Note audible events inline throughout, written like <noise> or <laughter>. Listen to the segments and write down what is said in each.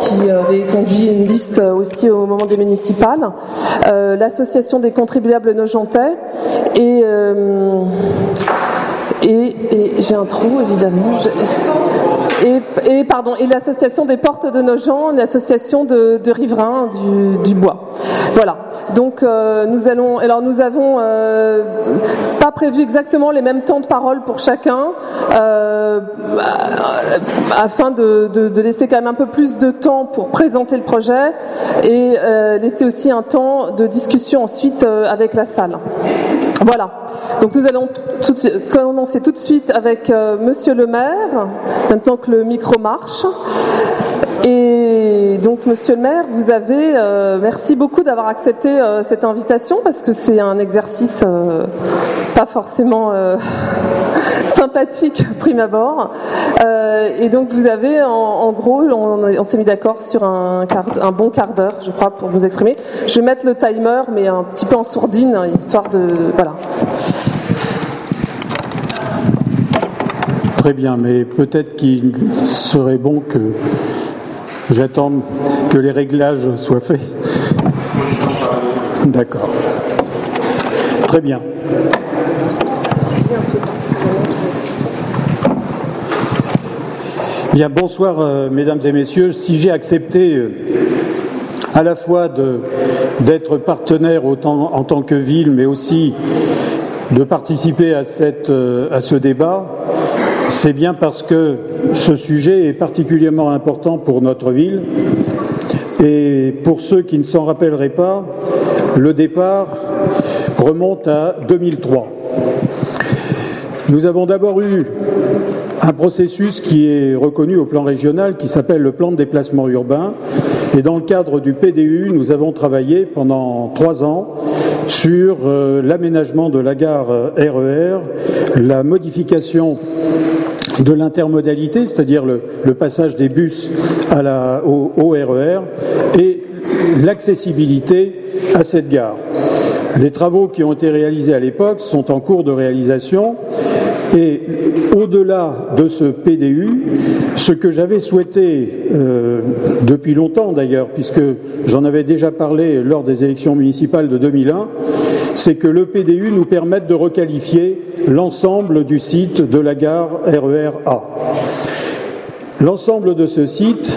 qui avaient conduit une liste aussi au moment des municipales. L'association des contribuables nojentais et, et, et j'ai un trou évidemment. Et, pardon, et l'association des portes de Nogent, une association de, riverains du, bois. Voilà. Donc euh, nous allons, alors nous avons euh, pas prévu exactement les mêmes temps de parole pour chacun, euh, afin de, de, laisser quand même un peu plus de temps pour présenter le projet et laisser aussi un temps de discussion ensuite avec la salle. Voilà. Donc nous allons commencer tout de suite avec Monsieur le maire, maintenant que le micro marche. Et donc, Monsieur le maire, vous avez, euh, merci beaucoup d'avoir accepté euh, cette invitation parce que c'est un exercice euh, pas forcément <laughs> sympathique prime abord. et donc, vous avez, en, gros, on, s'est mis d'accord sur un, un bon quart d'heure, je crois, pour vous exprimer. Je vais mettre le timer, mais un petit peu en sourdine, histoire de, voilà. Très bien, mais peut-être qu'il serait bon que j'attende que les réglages soient faits. D'accord. Très bien. Bien, bonsoir euh, mesdames et messieurs. Si j'ai accepté euh, à la fois d'être partenaire en tant que ville, mais aussi de participer à, cette, euh, à ce débat, c'est bien parce que ce sujet est particulièrement important pour notre ville. Et pour ceux qui ne s'en rappelleraient pas, le départ remonte à 2003. Nous avons d'abord eu un processus qui est reconnu au plan régional qui s'appelle le plan de déplacement urbain. Et dans le cadre du PDU, nous avons travaillé pendant trois ans sur euh, l'aménagement de la gare RER, e la modification de l'intermodalité, c'est-à-dire le, passage des bus au, au RER, et l'accessibilité à cette gare. Les travaux qui ont été réalisés à l'époque sont en cours de réalisation et au-delà de ce PDU, ce que j'avais souhaité euh, depuis longtemps d'ailleurs, puisque j'en avais déjà parlé lors des élections municipales de 2001, c'est que le PDU nous permette de requalifier l'ensemble du site de la gare RER A. L'ensemble de ce site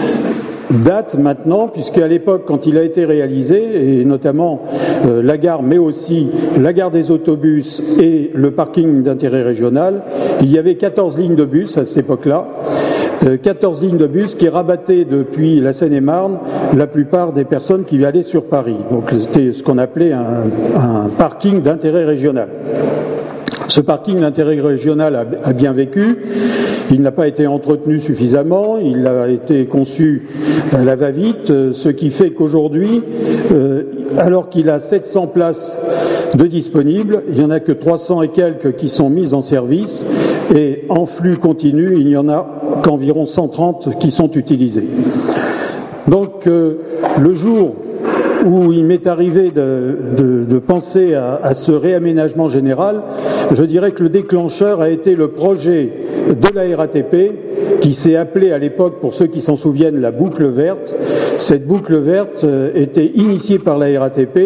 date maintenant, puisqu'à l'époque, quand il a été réalisé, et notamment euh, la gare, mais aussi la gare des autobus et le parking d'intérêt régional, il y avait 14 lignes de bus à cette époque-là. 14 euh, lignes de bus qui rabattaient depuis la Seine-et-Marne la plupart des personnes qui allaient sur Paris. Donc c'était ce qu'on appelait un parking d'intérêt régional. Ce parking d'intérêt régional a, bien vécu. Il n'a pas été entretenu suffisamment. Il a été conçu à la va-vite, euh, ce qui fait qu'aujourd'hui, euh, alors qu'il a 700 places de disponibles, il n'y en a que 300 et quelques qui sont mises en service et en flux continu, il n'y en a qu'environ 130 qui sont utilisés. Donc, euh, le jour où il m'est arrivé de, penser à, ce réaménagement général, je dirais que le déclencheur a été le projet de la RATP qui s'est appelé à l'époque, pour ceux qui s'en souviennent, la boucle verte. Cette boucle verte euh, était initiée par la RATP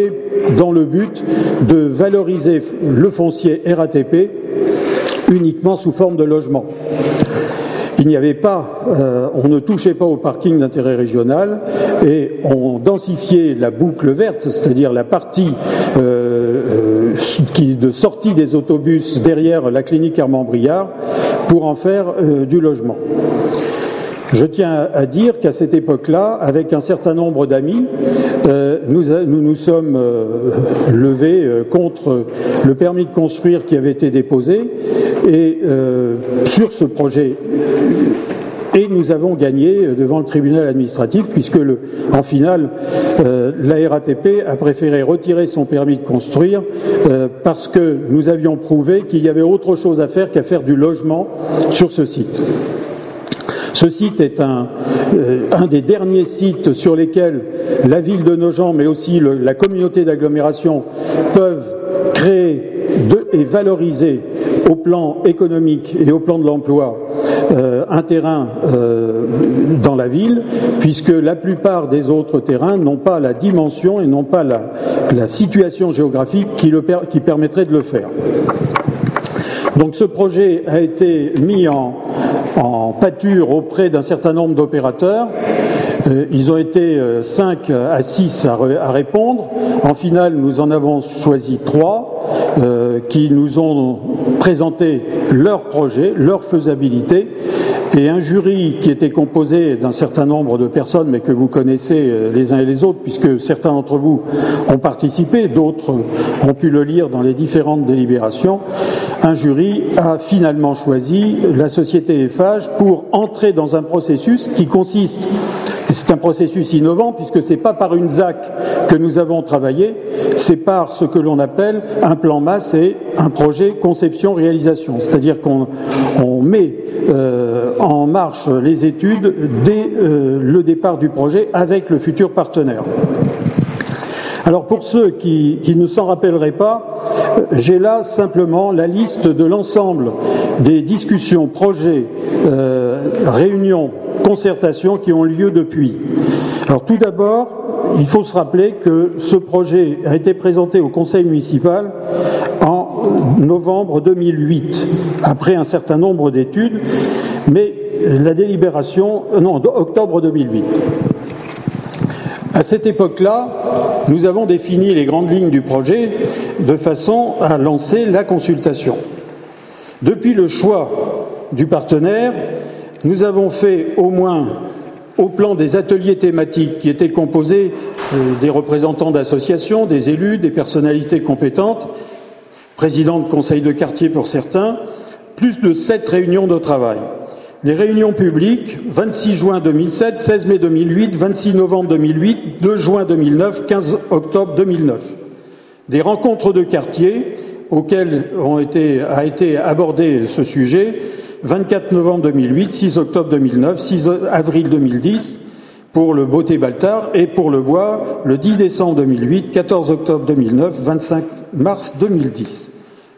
dans le but de valoriser le foncier RATP uniquement sous forme de logement il n'y avait pas, euh, on ne touchait pas au parking d'intérêt régional et on densifiait la boucle verte, c'est-à-dire la partie euh, euh, qui, de sortie des autobus derrière la clinique Armand-Briard pour en faire du logement. Je tiens à dire qu'à cette époque-là, avec un certain nombre d'amis, nous, nous, nous sommes levés contre le permis de construire qui avait été déposé et sur ce projet et nous avons gagné devant le tribunal administratif puisque, en finale, euh, la RATP a préféré retirer son permis de construire euh, parce que nous avions prouvé qu'il y avait autre chose à faire qu'à faire du logement sur ce site. Ce site est un, euh, un, des derniers sites sur lesquels la ville de Nogent, mais aussi la communauté d'agglomération peuvent créer et valoriser au plan économique et au plan de l'emploi euh, un terrain dans la ville, puisque la plupart des autres terrains n'ont pas la dimension et n'ont pas la, situation géographique qui, qui permettrait de le faire. Donc ce projet a été mis en, pâture auprès d'un certain nombre d'opérateurs. Euh, ils ont été 5 euh, à 6 à, répondre. En finale, nous en avons choisi 3 euh, qui nous ont présenté leur projet, leur faisabilité et un jury qui était composé d'un certain nombre de personnes, mais que vous connaissez euh, les uns et les autres, puisque certains d'entre vous ont participé, d'autres ont pu le lire dans les différentes délibérations, un jury a finalement choisi la société EFAGE pour entrer dans un processus qui consiste c'est un processus innovant puisque c'est pas par une ZAC que nous avons travaillé, c'est par ce que l'on appelle un plan masse et un projet conception-réalisation. C'est-à-dire qu'on met euh, en marche les études dès euh, le départ du projet avec le futur partenaire. Alors pour ceux qui, ne s'en rappelleraient pas, j'ai là simplement la liste de l'ensemble des discussions, projets, euh, réunions, concertations qui ont lieu depuis. Alors tout d'abord, il faut se rappeler que ce projet a été présenté au Conseil municipal en novembre 2008, après un certain nombre d'études, mais la délibération, non, octobre 2008. À cette époque-là, nous avons défini les grandes lignes du projet de façon à lancer la consultation. Depuis le choix du partenaire, nous avons fait au moins au plan des ateliers thématiques qui étaient composés euh, des représentants d'associations, des élus, des personnalités compétentes, présidents de conseils de quartier pour certains, plus de sept réunions de travail. Les réunions publiques, 26 juin 2007, 16 mai 2008, 26 novembre 2008, 2 juin 2009, 15 octobre 2009. Des rencontres de quartier auxquelles a été abordé ce sujet, 24 novembre 2008, 6 octobre 2009, 6 avril 2010 pour le Beauté Baltard et pour le Bois le 10 décembre 2008, 14 octobre 2009, 25 mars 2010.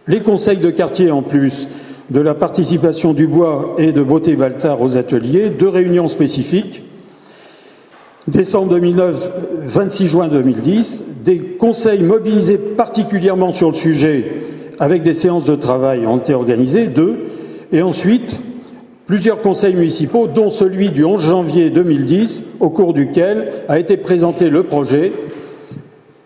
Les conseils de quartier en plus de la participation du bois et de Beauté Baltard aux ateliers, deux réunions spécifiques, décembre 2009, 26 juin 2010, des conseils mobilisés particulièrement sur le sujet avec des séances de travail ont été organisées, deux, et ensuite plusieurs conseils municipaux, dont celui du 11 janvier 2010, au cours duquel a été présenté le projet,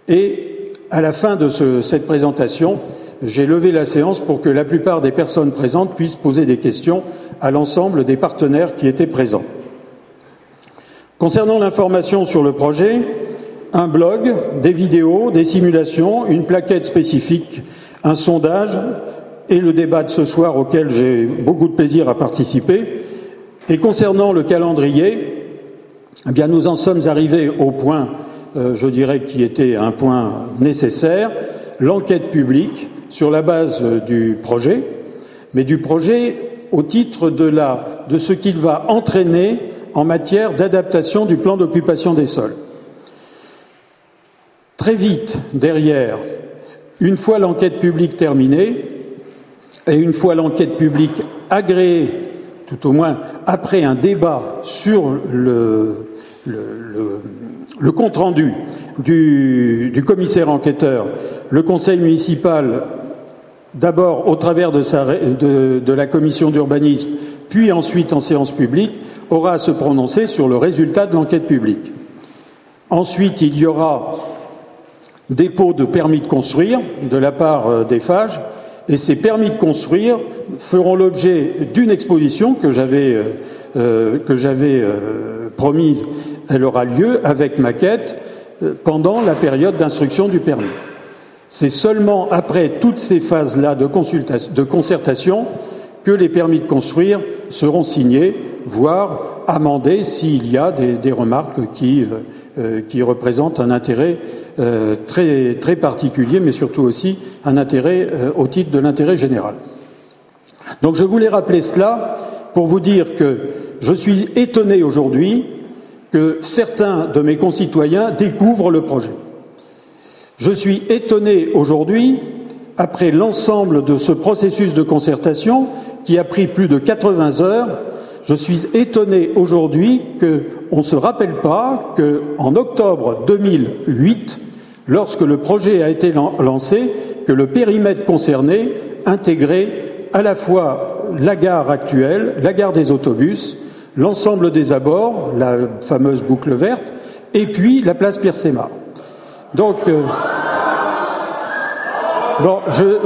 et à la fin de cette présentation, j'ai levé la séance pour que la plupart des personnes présentes puissent poser des questions à l'ensemble des partenaires qui étaient présents. Concernant l'information sur le projet, un blog, des vidéos, des simulations, une plaquette spécifique, un sondage et le débat de ce soir auquel j'ai beaucoup de plaisir à participer. Et concernant le calendrier, eh bien nous en sommes arrivés au point, euh, je dirais, qui était un point nécessaire, l'enquête publique sur la base du projet, mais du projet au titre de ce qu'il va entraîner en matière d'adaptation du plan d'occupation des sols. Très vite derrière, une fois l'enquête publique terminée, et une fois l'enquête publique agréée, tout au moins après un débat sur le, compte-rendu du, commissaire enquêteur, le conseil municipal d'abord au travers de, la commission d'urbanisme, puis ensuite en séance publique, aura à se prononcer sur le résultat de l'enquête publique. Ensuite, il y aura dépôt de permis de construire de la part euh, des FAGE, et ces permis de construire feront l'objet d'une exposition que j'avais euh, euh, promise. Elle aura lieu avec maquette pendant la période d'instruction du permis. C'est seulement après toutes ces phases-là de, de, concertation que les permis de construire seront signés, voire amendés s'il y a des, remarques qui, euh, euh, qui, représentent un intérêt euh, très, très, particulier, mais surtout aussi un intérêt au titre de l'intérêt général. Donc je voulais rappeler cela pour vous dire que je suis étonné aujourd'hui que certains de mes concitoyens découvrent le projet. Je suis étonné aujourd'hui, après l'ensemble de ce processus de concertation qui a pris plus de 80 heures, je suis étonné aujourd'hui qu'on ne se rappelle pas qu'en octobre 2008, lorsque le projet a été lancé, que le périmètre concerné intégrait à la fois la gare actuelle, la gare des autobus, l'ensemble des abords, la fameuse boucle verte, et puis la place Pierre-Sémar. Donc, euh,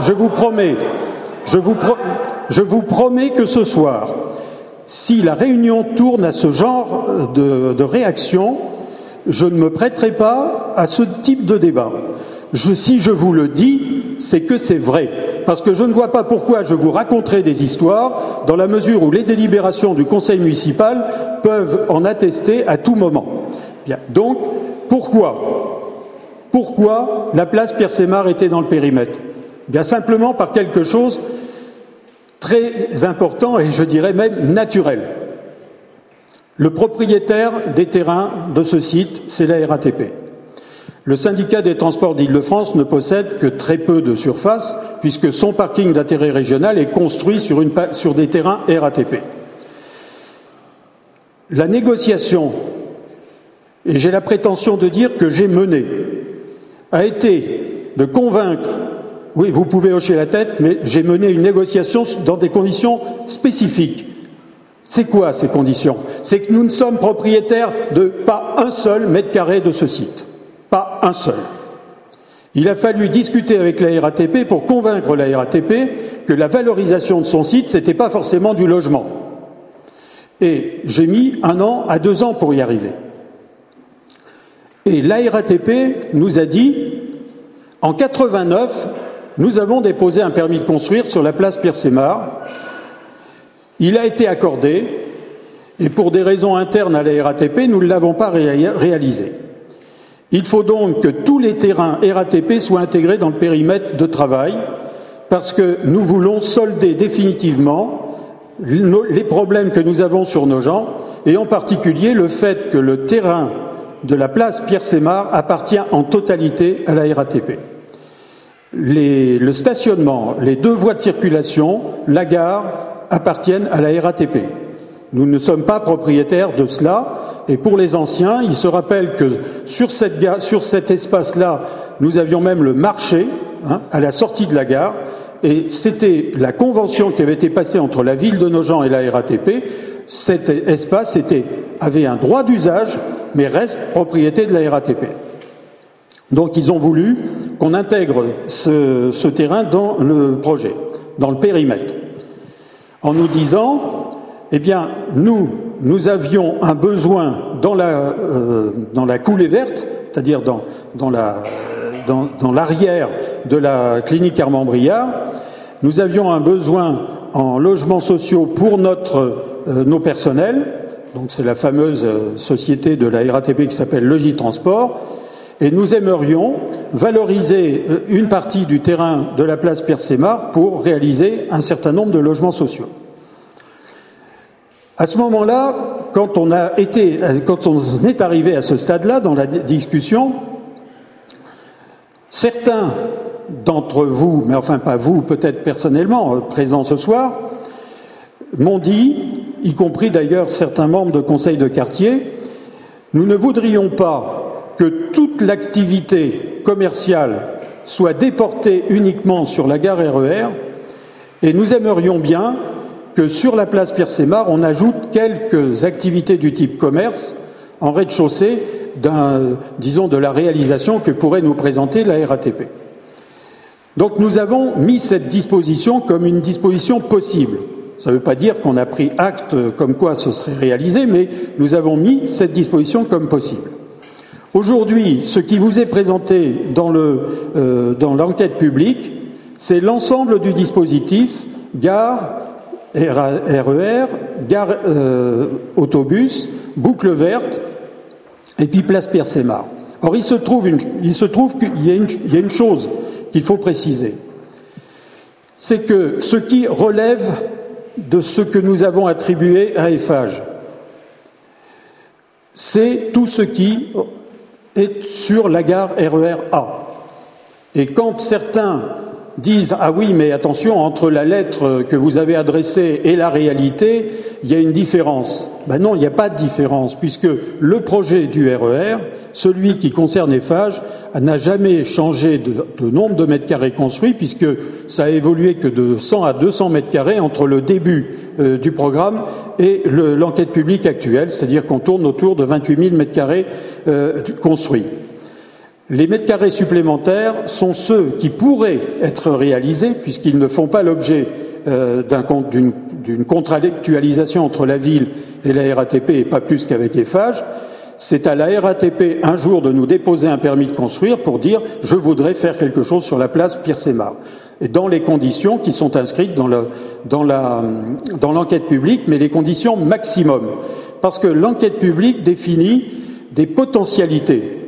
je, vous promets, je vous promets que ce soir, si la réunion tourne à ce genre de, réaction, je ne me prêterai pas à ce type de débat. si je vous le dis, c'est que c'est vrai. Parce que je ne vois pas pourquoi je vous raconterai des histoires dans la mesure où les délibérations du conseil municipal peuvent en attester à tout moment. Donc, pourquoi Pourquoi la place Pierre Sémar était dans le périmètre? Bien simplement par quelque chose très important et je dirais même naturel. Le propriétaire des terrains de ce site, c'est la RATP. Le syndicat des transports d'Île-de-France ne possède que très peu de surface puisque son parking d'intérêt régional est construit sur, sur des terrains RATP. La négociation, et j'ai la prétention de dire que j'ai mené, a été de convaincre oui, vous pouvez hocher la tête, mais j'ai mené une négociation dans des conditions spécifiques. C'est quoi ces conditions? C'est que nous ne sommes propriétaires de pas un seul mètre carré de ce site. Pas un seul. Il a fallu discuter avec la RATP pour convaincre la RATP que la valorisation de son site, ce n'était pas forcément du logement. Et j'ai mis un an à deux ans pour y arriver. Et la RATP nous a dit, en 89, nous avons déposé un permis de construire sur la place Pierre-Sémar. Il a été accordé et pour des raisons internes à la RATP, nous ne l'avons pas réalisé. Il faut donc que tous les terrains RATP soient intégrés dans le périmètre de travail parce que nous voulons solder définitivement les problèmes que nous avons sur nos gens et en particulier le fait que le terrain de la place Pierre-Sémar appartient en totalité à la RATP le stationnement, les deux voies de circulation, la gare, appartiennent à la RATP. Nous ne sommes pas propriétaires de cela. Et pour les anciens, il se rappelle que sur, cet espace-là, nous avions même le marché hein, à la sortie de la gare. Et c'était la convention qui avait été passée entre la ville de Nogent et la RATP. Cet espace avait un droit d'usage, mais reste propriété de la RATP. Donc ils ont voulu qu'on intègre ce, terrain dans le projet, dans le périmètre, en nous disant, eh bien, nous, nous avions un besoin dans la, euh, dans la coulée verte, c'est-à-dire dans, dans, la, dans, l'arrière de la clinique Armand Briard, nous avions un besoin en logements sociaux pour notre, euh, nos personnels, donc c'est la fameuse euh, société de la RATP qui s'appelle Logitransport, et nous aimerions valoriser euh, une partie du terrain de la place Pierre-Sémar pour réaliser un certain nombre de logements sociaux. À ce moment-là, quand on a été, euh, quand on est arrivé à ce stade-là dans la discussion, certains d'entre vous, mais enfin pas vous, peut-être personnellement, euh, présents ce soir, m'ont dit, y compris d'ailleurs certains membres de conseil de quartier, nous ne voudrions pas que toute l'activité commerciale soit déportée uniquement sur la gare RER e et nous aimerions bien que sur la place Pierre-Sémar, on ajoute quelques activités du type commerce en rez-de-chaussée disons, de la réalisation que pourrait nous présenter la RATP. Donc nous avons mis cette disposition comme une disposition possible. Ça ne veut pas dire qu'on a pris acte comme quoi ce serait réalisé, mais nous avons mis cette disposition comme possible. Aujourd'hui, ce qui vous est présenté dans euh, l'enquête publique, c'est l'ensemble du dispositif gare, RER, e gare euh, autobus, boucle verte, et puis place Pierre-Sémar. Or, il se trouve, il se trouve qu'il y, y, a une chose qu'il faut préciser. C'est que ce qui relève de ce que nous avons attribué à EFAGE, c'est tout ce qui est sur la gare RER A. Et quand certains disent Ah oui, mais attention, entre la lettre que vous avez adressée et la réalité, il y a une différence. Ben non, il n'y a pas de différence, puisque le projet du RER, e celui qui concerne Eiffage, n'a jamais changé de, nombre de mètres carrés construits, puisque ça a évolué que de 100 à 200 mètres carrés entre le début euh, du programme et l'enquête publique actuelle, c'est-à-dire qu'on tourne autour de 28 000 mètres carrés euh, construits. Les mètres carrés supplémentaires sont ceux qui pourraient être réalisés, puisqu'ils ne font pas l'objet euh, d'une contractualisation entre la ville et la RATP, et pas plus qu'avec EFAGE. C'est à la RATP un jour de nous déposer un permis de construire pour dire je voudrais faire quelque chose sur la place Pierre-Sémar. Et dans les conditions qui sont inscrites dans l'enquête dans publique, mais les conditions maximum. Parce que l'enquête publique définit des potentialités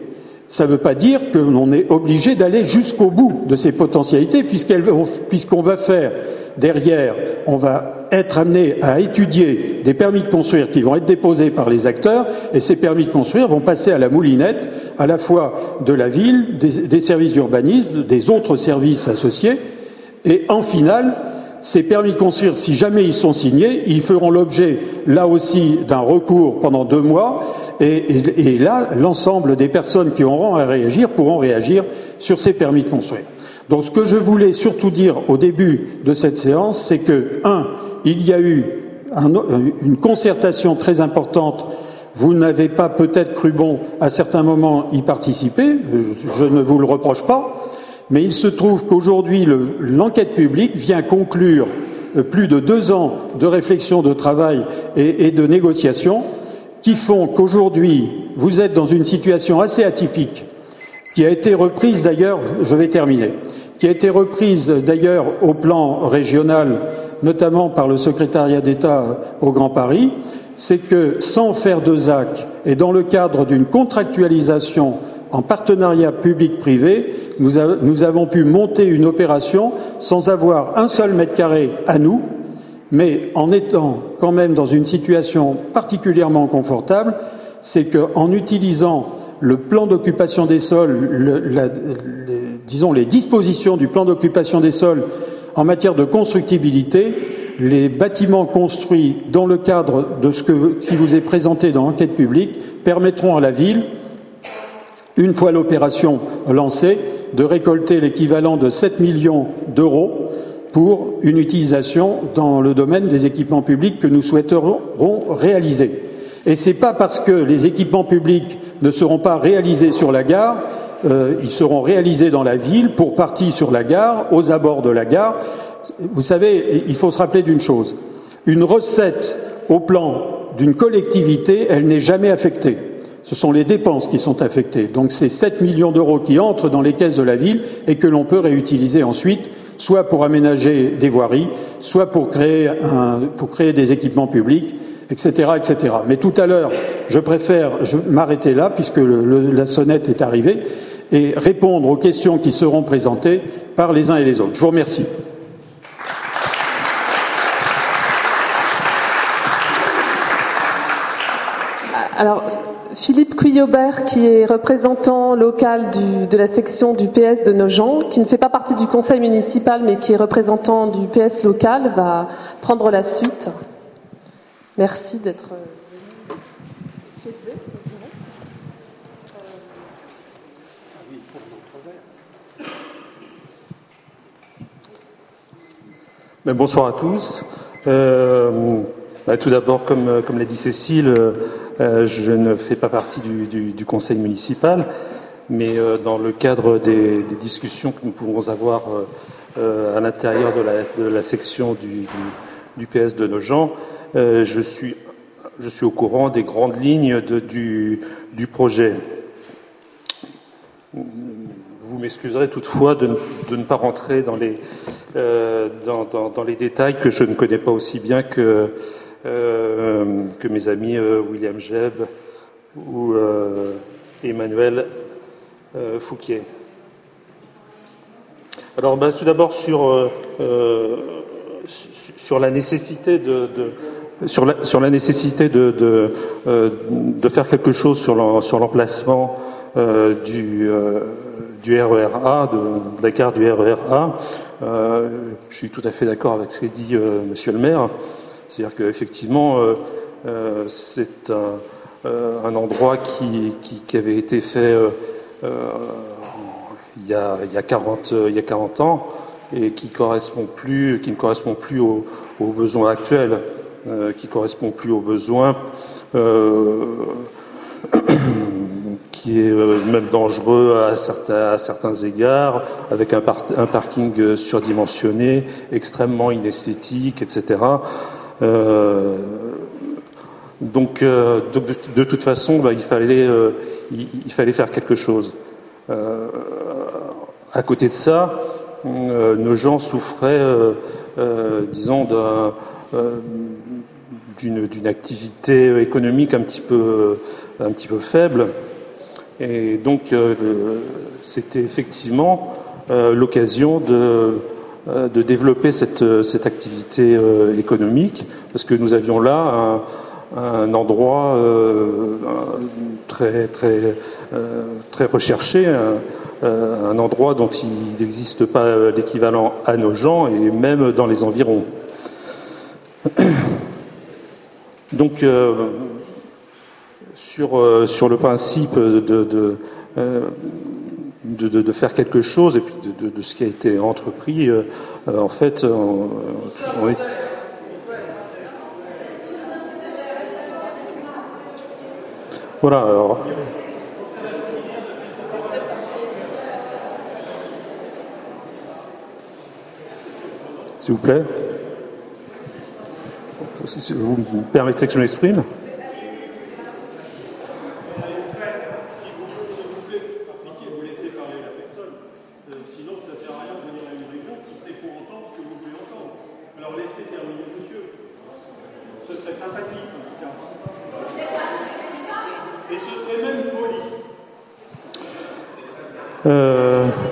ça ne veut pas dire que l'on est obligé d'aller jusqu'au bout de ces potentialités, puisqu'on va faire derrière, on va être amené à étudier des permis de construire qui vont être déposés par les acteurs, et ces permis de construire vont passer à la moulinette, à la fois de la ville, des, services d'urbanisme, des autres services associés, et en finale, ces permis de construire, si jamais ils sont signés, ils feront l'objet, là aussi, d'un recours pendant deux mois, et, là, l'ensemble des personnes qui auront à réagir pourront réagir sur ces permis de construire. Donc ce que je voulais surtout dire au début de cette séance, c'est que, un, il y a eu une concertation très importante. Vous n'avez pas peut-être cru bon à certains moments y participer, je ne vous le reproche pas, mais il se trouve qu'aujourd'hui, l'enquête publique vient conclure plus de deux ans de réflexion, de travail et, et de négociation qui font qu'aujourd'hui, vous êtes dans une situation assez atypique, qui a été reprise d'ailleurs, je vais terminer, qui a été reprise d'ailleurs au plan régional, notamment par le secrétariat d'État au Grand Paris, c'est que sans faire de ZAC et dans le cadre d'une contractualisation en partenariat public-privé, nous, nous, avons pu monter une opération sans avoir un seul mètre carré à nous, mais en étant quand même dans une situation particulièrement confortable, c'est qu'en utilisant le plan d'occupation des sols, disons les dispositions du plan d'occupation des sols en matière de constructibilité, les bâtiments construits dans le cadre de ce qui vous est présenté dans l'enquête publique permettront à la ville, une fois l'opération lancée, de récolter l'équivalent de 7 millions d'euros pour une utilisation dans le domaine des équipements publics que nous souhaiterons réaliser. Et ce n'est pas parce que les équipements publics ne seront pas réalisés sur la gare, euh, ils seront réalisés dans la ville, pour partie sur la gare, aux abords de la gare. Vous savez, il faut se rappeler d'une chose. Une recette au plan d'une collectivité, elle n'est jamais affectée. Ce sont les dépenses qui sont affectées. Donc c'est 7 millions d'euros qui entrent dans les caisses de la ville et que l'on peut réutiliser ensuite soit pour aménager des voiries, soit pour créer, des équipements publics, etc., etc. Mais tout à l'heure, je préfère m'arrêter là, puisque la sonnette est arrivée, et répondre aux questions qui seront présentées par les uns et les autres. Je vous remercie. Alors, Philippe Cuyobert, qui est représentant local de la section du PS de Nogent, qui ne fait pas partie du conseil municipal, mais qui est représentant du PS local, va prendre la suite. Merci d'être ben, bonsoir à tous. Euh, bah, tout d'abord, comme, l'a dit Cécile, je ne fais pas partie du, conseil municipal, mais euh, dans le cadre des, discussions que nous pouvons avoir euh, à l'intérieur de la, section du, PS de nos gens, je, suis, je suis au courant des grandes lignes du, projet. Vous m'excuserez toutefois de, ne pas rentrer dans les, dans les détails que je ne connais pas aussi bien que euh, que mes amis euh, William Jeb ou euh, Emmanuel Fouquier. Alors, bah, tout d'abord sur, sur la nécessité de, sur, la, sur la, nécessité de, de, faire quelque chose sur l'emplacement du, du RERA, de, la carte du RERA. je suis tout à fait d'accord avec ce qu'a dit Monsieur le maire C'est-à-dire qu'effectivement, c'est un, endroit qui, avait été fait il y, a, il, y a 40, il y a 40 ans et qui, correspond plus, qui ne correspond plus aux, besoins actuels, qui correspond plus aux besoins <coughs> qui est euh, même dangereux à certains, égards, avec un, parking euh, surdimensionné, extrêmement inesthétique, etc. Euh, donc, de, toute façon, bah, il, fallait, il, fallait faire quelque chose. à côté de ça, nos gens souffraient, disons, d'une activité économique un petit peu, faible. Et donc, euh, c'était effectivement euh, l'occasion de, euh, de, développer cette, cette activité économique, parce que nous avions là un, endroit très, très, très recherché, un, endroit dont il n'existe pas l'équivalent à nos gens et même dans les environs. <coughs> Donc, sur, euh, sur le principe de, euh, de, faire quelque chose et puis de, ce qui a été entrepris, euh, en fait, on, est... Voilà, alors. S'il vous plaît. Vous me permettez que je m'exprime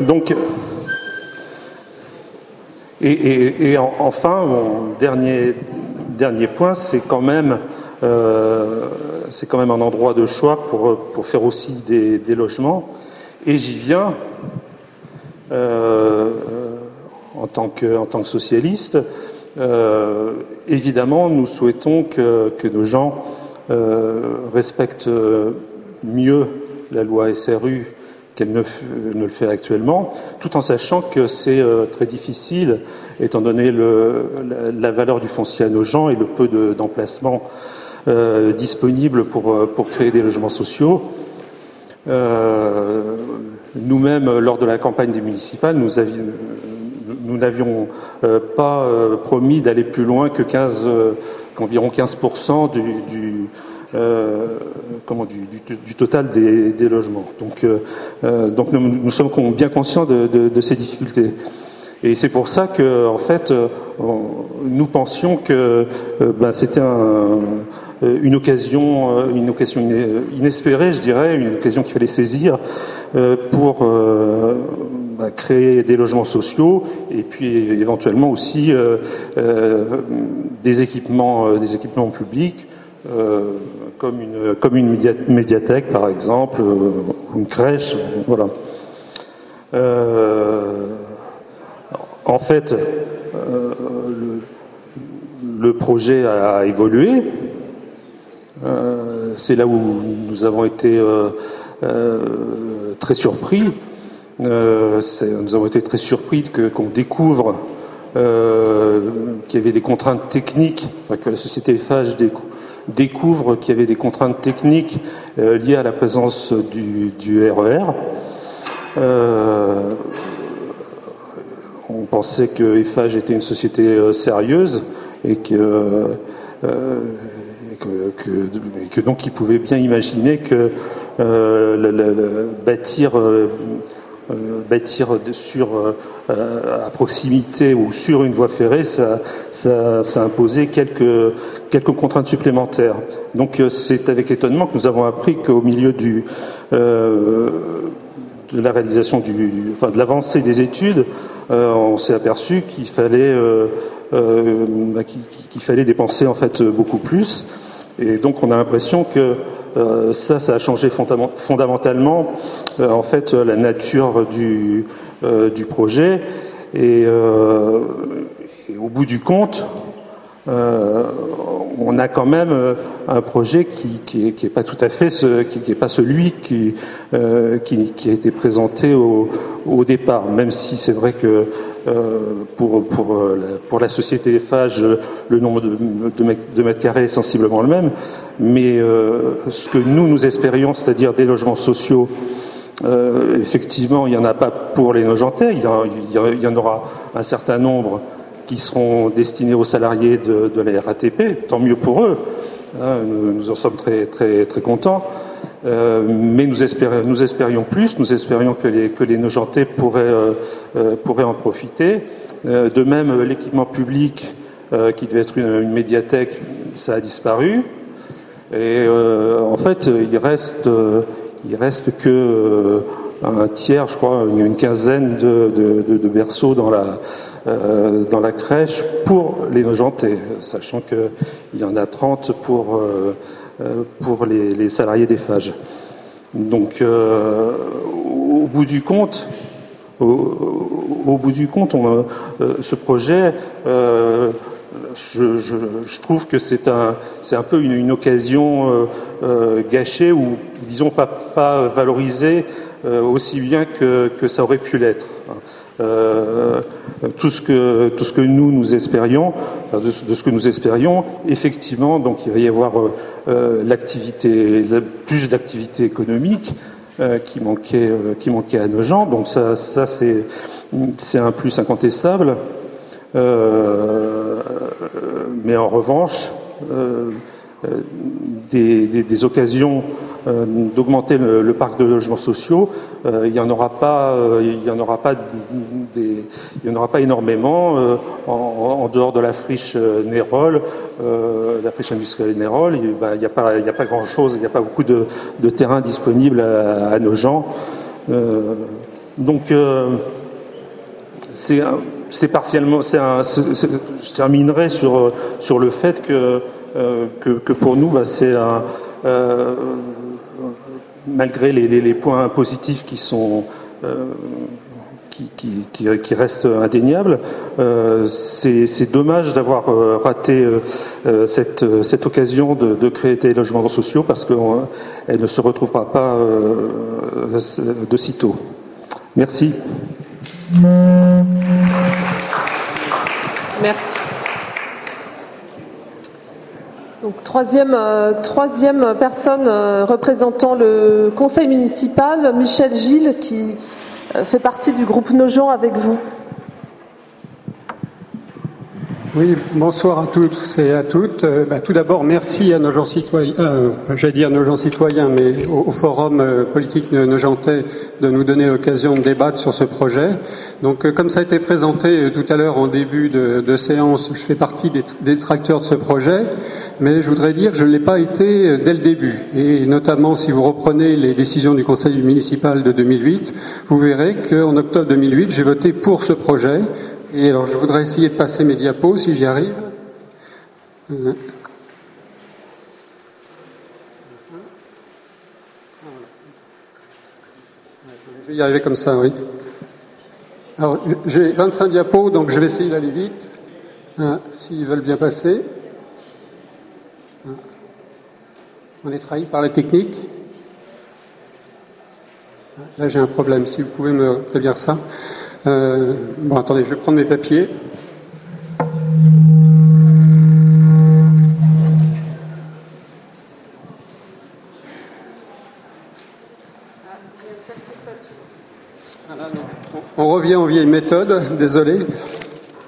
donc, et, enfin, mon dernier, dernier point, c'est quand même euh, c'est quand même un endroit de choix pour, pour faire aussi des, logements. Et j'y viens euh, en, tant que, en tant que socialiste. Euh, évidemment, nous souhaitons que, que nos gens respectent mieux la loi SRU qu'elle ne, le fait actuellement, tout en sachant que c'est euh, très difficile, étant donné la, valeur du foncier à nos gens et le peu d'emplacements euh, disponibles pour, euh, pour créer des logements sociaux. Nous-mêmes, lors de la campagne des municipales, nous n'avions pas promis d'aller plus loin que 15, qu'environ 15% du, comment, du, du, total des, logements. Donc, euh, euh donc nous, sommes bien conscients de, ces difficultés. Et c'est pour ça que, en fait, euh, nous pensions que ben, c'était un, une occasion, une occasion inespérée, je dirais, une occasion qu'il fallait saisir pour ben, créer des logements sociaux et puis éventuellement aussi des équipements, des équipements publics euh, comme une, médiathèque par exemple, euh, une crèche, voilà. Euh, en fait, le, le, projet a évolué. C'est là où nous avons été très surpris. nous avons été très surpris qu'on découvre qu'il y avait des contraintes techniques, que la société FH découvre qu'il y avait des contraintes techniques euh, liées à la présence du, RER. E euh, on pensait que Eiffage était une société euh, sérieuse et que, donc il pouvait bien imaginer que bâtir, bâtir sur, à proximité ou sur une voie ferrée, ça, ça, ça imposait quelques, quelques contraintes supplémentaires. Donc euh, c'est avec étonnement que nous avons appris qu'au milieu euh, de la réalisation de l'avancée des études, euh, on s'est aperçu qu'il fallait, bah, qu'il fallait dépenser en fait beaucoup plus. Et donc on a l'impression que ça, ça a changé fondamentalement en fait la nature du, projet. Et, au bout du compte, on a quand même un projet qui, n'est pas tout à fait qui, est pas celui qui, qui, a été présenté au, au départ, même si c'est vrai que pour, pour, pour la société FH, le nombre de, de, mètres carrés est sensiblement le même, mais ce que nous, nous espérions, c'est-à-dire des logements sociaux euh, effectivement, il n'y en a pas pour les Nogentais, il y, en, aura un certain nombre qui seront destinés aux salariés de, la RATP, tant mieux pour eux, hein, nous, en sommes très, très, très contents. Euh, mais nous, espérions plus, nous espérions que les, que les Nogentais pourraient, euh, pourraient en profiter. de même, l'équipement public qui devait être une, médiathèque, ça a disparu. Et en fait, il reste il reste que euh, un tiers, je crois, une quinzaine de, berceaux dans la, euh, dans la crèche pour les nojentés, sachant qu'il y en a 30 pour, euh, pour les, salariés des phages. Donc, au bout du compte, au, bout du compte, on, ce projet, je, trouve que c'est un, peu une, occasion euh, gâchée ou, disons, pas, valorisée euh, aussi bien que, ça aurait pu l'être. Euh, tout ce que tout ce que nous nous espérions, de, ce que nous espérions, effectivement, donc il va y avoir l'activité, plus d'activité économique qui manquait qui manquait à nos gens. Donc ça, ça c'est c'est un plus incontestable. mais en revanche, euh, des, occasions euh, d'augmenter le, parc de logements sociaux, euh, il n'y en aura pas, il y en aura pas, y énormément en, dehors de la friche Nérol, la friche industrielle Nérol. Il n'y a pas, il a grand chose, il n'y a pas beaucoup de, terrain disponible à, nos gens. donc c'est partiellement, je terminerai sur le fait que euh, pour nous, bah, c'est euh, malgré les, points positifs qui sont euh, qui, restent indéniables. c'est dommage d'avoir raté cette, cette, occasion de, créer des logements sociaux parce qu'elle ne se retrouvera pas de sitôt. Merci. Merci. Donc, troisième, euh, personne euh, représentant le conseil municipal, Michel Gilles, qui euh, fait partie du groupe Nogent avec vous. Oui, bonsoir à tous et à toutes. Euh, bah, tout d'abord, merci à nos gens citoyens, euh, j'allais dire nos gens citoyens, mais au, Forum euh, politique Nogentais de nous donner l'occasion de débattre sur ce projet. Donc, comme ça a été présenté tout à l'heure en début de, de, séance, je fais partie des détracteurs de ce projet, mais je voudrais dire que je ne l'ai pas été dès le début. Et notamment, si vous reprenez les décisions du Conseil municipal de 2008, vous verrez qu'en octobre 2008, j'ai voté pour ce projet et alors, je voudrais essayer de passer mes diapos si j'y arrive. Je vais y arriver comme ça, oui. Alors, j'ai 25 diapos, donc je vais essayer d'aller vite, hein, s'ils veulent bien passer. Hein. On est trahi par la technique. Là, j'ai un problème, si vous pouvez me prévenir ça. Euh, bon, attendez, je vais prendre mes papiers. On revient aux vieilles méthodes, désolé.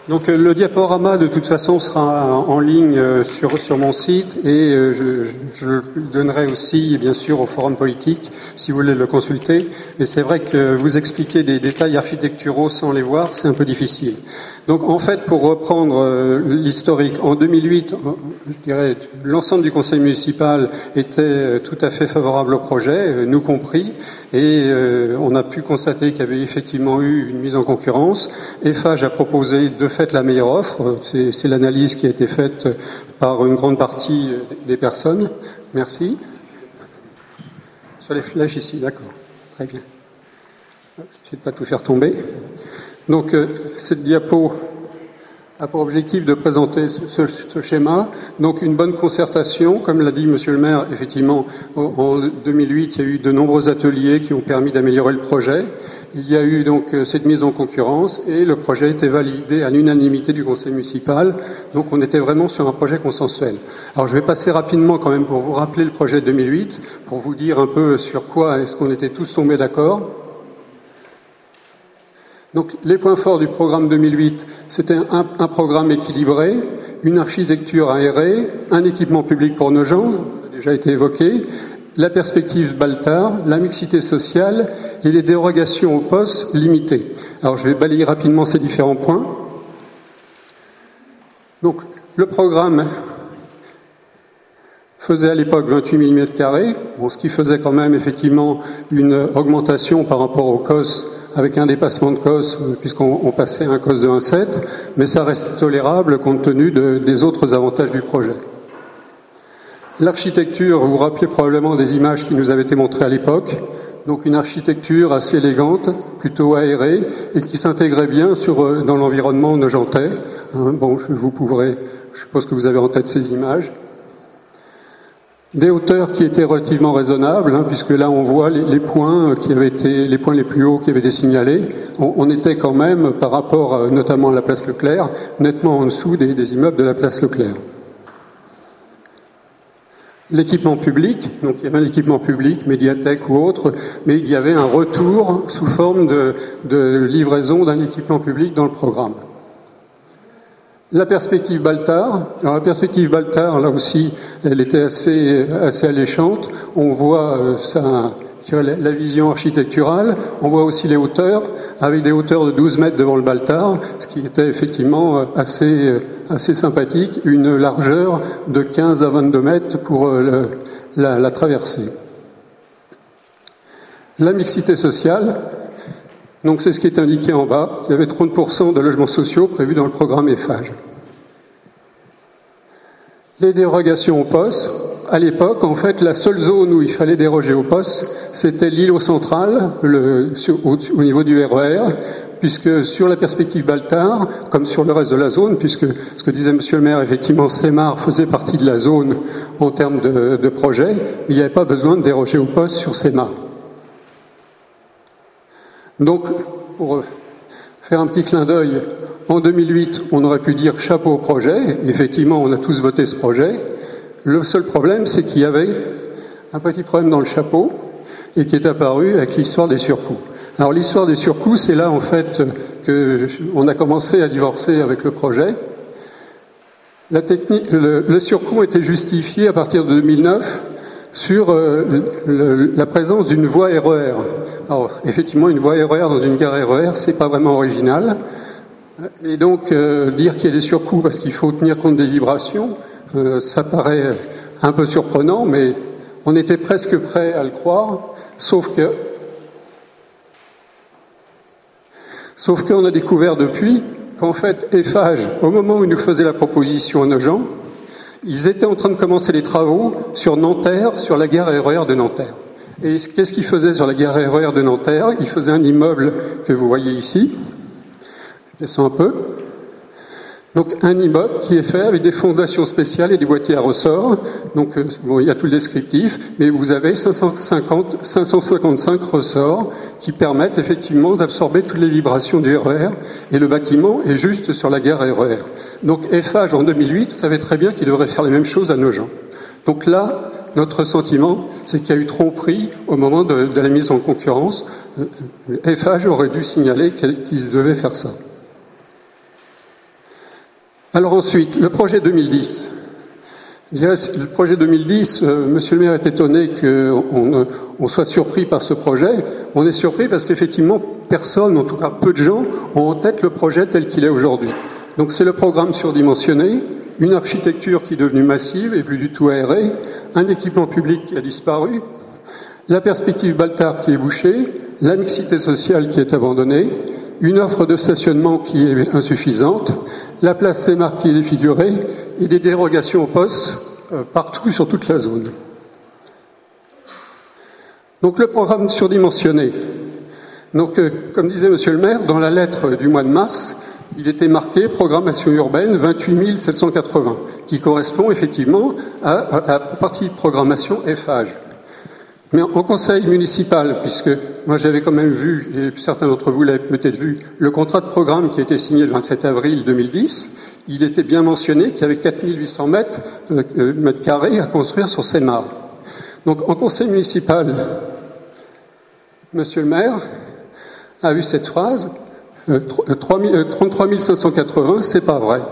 Donc euh, le diaporama de toute façon sera en ligne euh, sur, mon site et euh, je, le donnerai aussi bien sûr au forum politique si vous voulez le consulter. Et c'est vrai que vous expliquer des détails architecturaux sans les voir, c'est un peu difficile. Donc en fait, pour reprendre euh, l'historique, en 2008, je dirais, l'ensemble du conseil municipal était euh, tout à fait favorable au projet, euh, nous compris, et on a pu constater qu'il y avait effectivement eu une mise en concurrence. EFAGE a proposé de fait la meilleure offre, c'est l'analyse qui a été faite par une grande partie des personnes. Merci. Sur les flèches ici, d'accord. Très bien. Je ne de pas tout faire tomber. Donc euh, cette diapo a pour objectif de présenter ce, schéma. Donc une bonne concertation, comme l'a dit Monsieur le maire, effectivement, en 2008, il y a eu de nombreux ateliers qui ont permis d'améliorer le projet. Il y a eu donc euh, cette mise en concurrence et le projet a été validé à l'unanimité du conseil municipal. Donc on était vraiment sur un projet consensuel. Alors je vais passer rapidement quand même pour vous rappeler le projet 2008, pour vous dire un peu sur quoi est-ce qu'on était tous tombés d'accord. Donc les points forts du programme 2008, c'était un, programme équilibré, une architecture aérée, un équipement public pour nos gens, ça a déjà été évoqué, la perspective Baltar, la mixité sociale et les dérogations au poste limitées. Alors je vais balayer rapidement ces différents points. Donc le programme faisait à l'époque 28 mm, bon, ce qui faisait quand même effectivement une augmentation par rapport au COS avec un dépassement de COS puisqu'on passait un COS de 1,7, mais ça reste tolérable compte tenu de, des autres avantages du projet. L'architecture, vous vous rappelez probablement des images qui nous avaient été montrées à l'époque, donc une architecture assez élégante, plutôt aérée, et qui s'intégrait bien euh, dans l'environnement nojentais. Hein, bon, vous pourrez, je suppose que vous avez en tête ces images. Des hauteurs qui étaient relativement raisonnables, hein, puisque là on voit les, points qui avaient été les points les plus hauts qui avaient été signalés. On, était quand même, par rapport notamment à la place Leclerc, nettement en dessous des, immeubles de la place Leclerc. L'équipement public, donc il y avait un équipement public, médiathèque ou autre, mais il y avait un retour sous forme de livraison d'un équipement public dans le programme. La perspective Baltar, alors la perspective Baltar, là aussi, elle était assez, assez alléchante. On voit euh, la vision architecturale, on voit aussi les hauteurs, avec des hauteurs de 12 mètres devant le Baltar, ce qui était effectivement euh, assez, euh, assez sympathique, une largeur de 15 à 22 mètres pour la traversée. La mixité sociale, donc c'est ce qui est indiqué en bas. Il y avait 30% de logements sociaux prévus dans le programme EFAGE. Les dérogations au poste. À l'époque, en fait, la seule zone où il fallait déroger au poste, c'était l'îlot central, au, au, niveau du RER, e puisque sur la perspective Baltar, comme sur le reste de la zone, puisque ce que disait Monsieur le maire, effectivement, Sémar faisait partie de la zone en termes de, de projet, il n'y avait pas besoin de déroger au poste sur Sémar. Donc, pour faire un petit clin d'œil, en 2008, on aurait pu dire chapeau au projet. Effectivement, on a tous voté ce projet. Le seul problème, c'est qu'il y avait un petit problème dans le chapeau et qui est apparu avec l'histoire des surcoûts. Alors l'histoire des surcoûts, c'est là en fait que a commencé à divorcer avec le projet. La technique, le, le surcoût était justifié à partir de 2009 sur euh, la présence d'une voie RER. Alors, effectivement, une voie RER dans une gare RER, c'est pas vraiment original. Et donc, euh, dire qu'il y a des surcoûts parce qu'il faut tenir compte des vibrations, euh, ça paraît un peu surprenant, mais on était presque prêt à le croire, sauf que, sauf qu'on a découvert depuis qu'en fait, EFAGE, au moment où il nous faisait la proposition à nos gens, ils étaient en train de commencer les travaux sur Nanterre, sur la gare RER de Nanterre. Et qu'est-ce qu'ils faisaient sur la gare RER de Nanterre? Ils faisaient un immeuble que vous voyez ici. Je descends un peu. Donc un immeuble qui est fait avec des fondations spéciales et des boîtiers à ressort. Donc euh, bon, il y a tout le descriptif, mais vous avez 550, 555 ressorts qui permettent effectivement d'absorber toutes les vibrations du RER et le bâtiment est juste sur la gare RER. Donc FH en 2008 savait très bien qu'il devrait faire les mêmes choses à nos gens. Donc là, notre sentiment, c'est qu'il y a eu tromperie au moment de, de, la mise en concurrence. FH aurait dû signaler qu'il devait faire ça. Alors ensuite, le projet 2010. Le projet 2010, euh, Monsieur le maire est étonné qu'on on soit surpris par ce projet. On est surpris parce qu'effectivement, personne, en tout cas peu de gens, ont en tête le projet tel qu'il est aujourd'hui. Donc c'est le programme surdimensionné, une architecture qui est devenue massive et plus du tout aérée, un équipement public qui a disparu, la perspective Baltar qui est bouchée, la mixité sociale qui est abandonnée, une offre de stationnement qui est insuffisante, la place Sémar qui est défigurée et des dérogations au poste euh, partout sur toute la zone. Donc le programme surdimensionné. Donc, euh, comme disait Monsieur le maire, dans la lettre du mois de mars, il était marqué programmation urbaine 28 780, qui correspond effectivement à, la partie de programmation FH. Mais en conseil municipal, puisque moi j'avais quand même vu, et certains d'entre vous l'avaient peut-être vu, le contrat de programme qui a été signé le 27 avril 2010, il était bien mentionné qu'il y avait 4800 mètres, euh, euh, mètres carrés à construire sur ces mares. Donc en conseil municipal, monsieur le maire a eu cette phrase, 33 580, c'est pas vrai.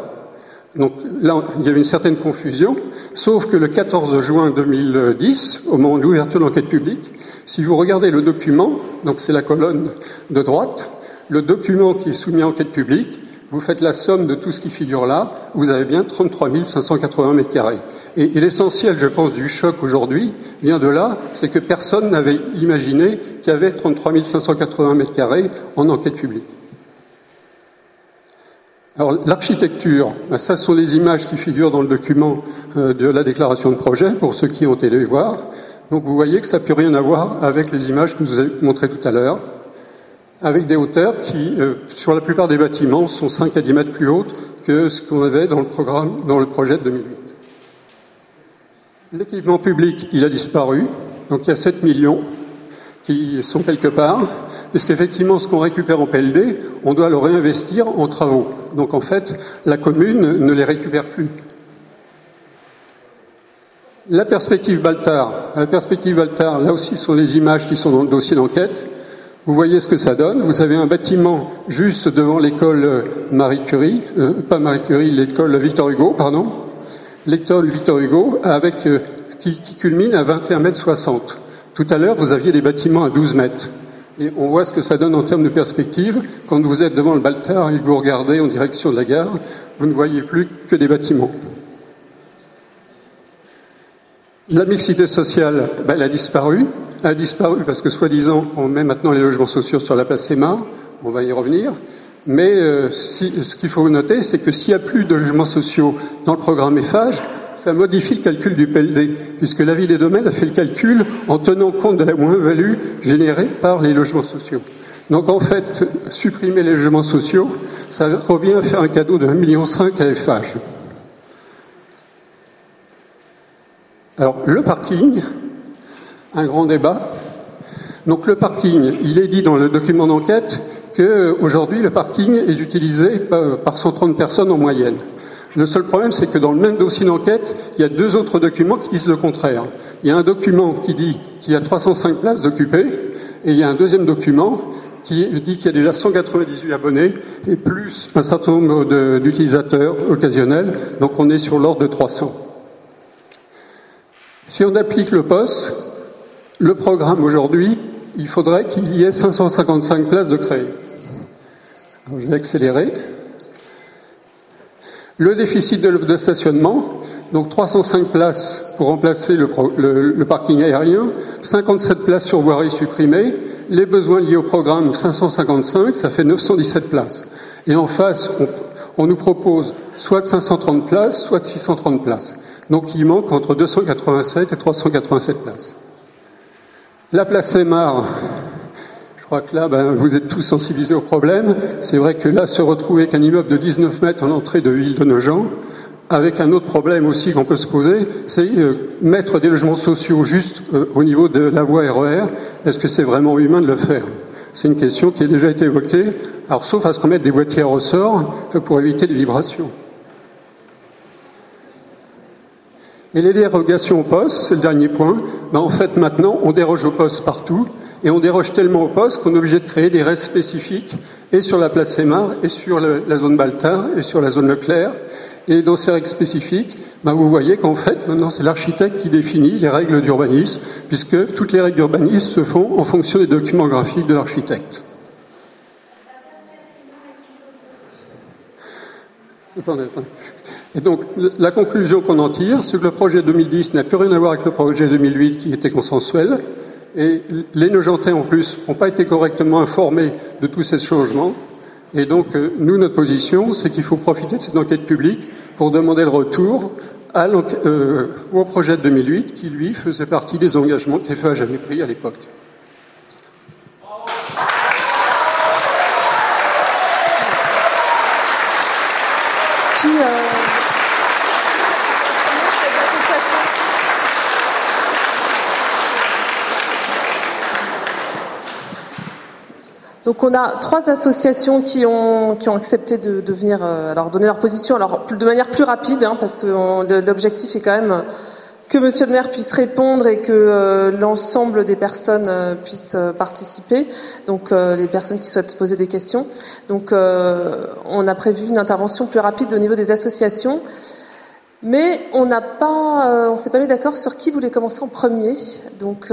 Donc là, il y avait une certaine confusion, sauf que le 14 juin 2010, au moment de l'ouverture de l'enquête publique, si vous regardez le document, donc c'est la colonne de droite, le document qui est soumis à enquête publique, vous faites la somme de tout ce qui figure là, vous avez bien 33 580 mètres carrés. Et, l'essentiel, je pense, du choc aujourd'hui vient de là, c'est que personne n'avait imaginé qu'il y avait 33 580 mètres carrés en enquête publique. L'architecture, ben, ça sont les images qui figurent dans le document euh, de la déclaration de projet pour ceux qui ont été les voir. Donc vous voyez que ça n'a plus rien à voir avec les images que je vous ai montrées tout à l'heure, avec des hauteurs qui, euh, sur la plupart des bâtiments, sont 5 à 10 mètres plus hautes que ce qu'on avait dans le programme, dans le projet de 2008. L'équipement public, il a disparu, donc il y a 7 millions qui sont quelque part, puisqu'effectivement, ce qu'on récupère en PLD, on doit le réinvestir en travaux. Donc en fait, la commune ne les récupère plus. La perspective Baltar, la perspective Baltar, là aussi sont les images qui sont dans le dossier d'enquête. Vous voyez ce que ça donne. Vous avez un bâtiment juste devant l'école Marie Curie, euh, pas Marie Curie, l'école Victor Hugo, pardon, l'école Victor Hugo, avec euh, qui, qui, culmine à 21 mètres 60. Tout à l'heure, vous aviez des bâtiments à 12 mètres. Et on voit ce que ça donne en termes de perspective. Quand vous êtes devant le Baltar et que vous regardez en direction de la gare, vous ne voyez plus que des bâtiments. La mixité sociale, ben, elle a disparu. Elle a disparu parce que, soi-disant, on met maintenant les logements sociaux sur la place Emma. On va y revenir. Mais euh, ce qu'il faut noter, c'est que s'il n'y a plus de logements sociaux dans le programme EFAGE, ça modifie le calcul du PLD, puisque la ville des domaines a fait le calcul en tenant compte de la moins-value générée par les logements sociaux. Donc en fait, supprimer les logements sociaux, ça revient à faire un cadeau de 1,5 million à FH. Alors le parking, un grand débat. Donc le parking, il est dit dans le document d'enquête qu'aujourd'hui le parking est utilisé par 130 personnes en moyenne. Le seul problème, c'est que dans le même dossier d'enquête, il y a deux autres documents qui disent le contraire. Il y a un document qui dit qu'il y a 305 places d'occupés, et il y a un deuxième document qui dit qu'il y a déjà 198 abonnés et plus un certain nombre d'utilisateurs occasionnels, donc on est sur l'ordre de 300. Si on applique le POS, le programme aujourd'hui, il faudrait qu'il y ait 555 places de créer. je vais accélérer. Le déficit de, stationnement, donc 305 places pour remplacer le, parking aérien, 57 places sur voirie supprimées, les besoins liés au programme 555, ça fait 917 places. Et en face, on, nous propose soit de 530 places, soit de 630 places. Donc il manque entre 287 et 387 places. La place Aymar, je crois que là, ben, vous êtes tous sensibilisés au problème. C'est vrai que là, se retrouver qu'un immeuble de 19 mètres en entrée de ville de Nogent, avec un autre problème aussi qu'on peut se poser, c'est euh, mettre des logements sociaux juste euh, au niveau de la voie RER. Est-ce que c'est vraiment humain de le faire? C'est une question qui a déjà été évoquée. Alors, sauf à ce qu'on mette des boîtiers à ressort pour éviter les vibrations. Et les dérogations au poste, c'est le dernier point. Ben, en fait, maintenant, on déroge au poste partout et on déroge tellement au poste qu'on est obligé de créer des règles spécifiques et sur la place Aymar, et sur la zone Baltar, et sur la zone Leclerc. Et dans ces règles spécifiques, ben vous voyez qu'en fait, maintenant, c'est l'architecte qui définit les règles d'urbanisme, puisque toutes les règles d'urbanisme se font en fonction des documents graphiques de l'architecte. Attendez, attendez. Et donc, la conclusion qu'on en tire, c'est que le projet 2010 n'a plus rien à voir avec le projet 2008 qui était consensuel. Et les Nogentais, en plus, n'ont pas été correctement informés de tous ces changements. Et donc, euh, nous, notre position, c'est qu'il faut profiter de cette enquête publique pour demander le retour euh, au projet de 2008, qui, lui, faisait partie des engagements qu'EFA avait pris à l'époque. Donc on a trois associations qui ont, qui ont accepté de, venir euh, alors donner leur position alors de manière plus rapide hein, parce que l'objectif est quand même que Monsieur le maire puisse répondre et que euh, l'ensemble des personnes euh, puissent participer, donc les personnes qui souhaitent poser des questions. Donc on a prévu une intervention plus rapide au niveau des associations, mais on n'a pas, on s'est pas mis d'accord sur qui voulait commencer en premier. Donc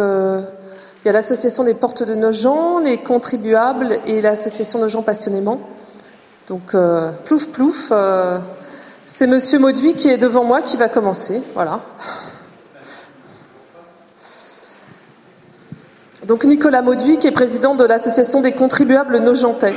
il y a l'association des portes de nos gens, les contribuables et l'association de gens passionnément. Donc euh, plouf plouf, euh, c'est Monsieur Mauduit qui est devant moi qui va commencer. Voilà. Donc Nicolas Mauduit qui est président de l'association des contribuables nogentais.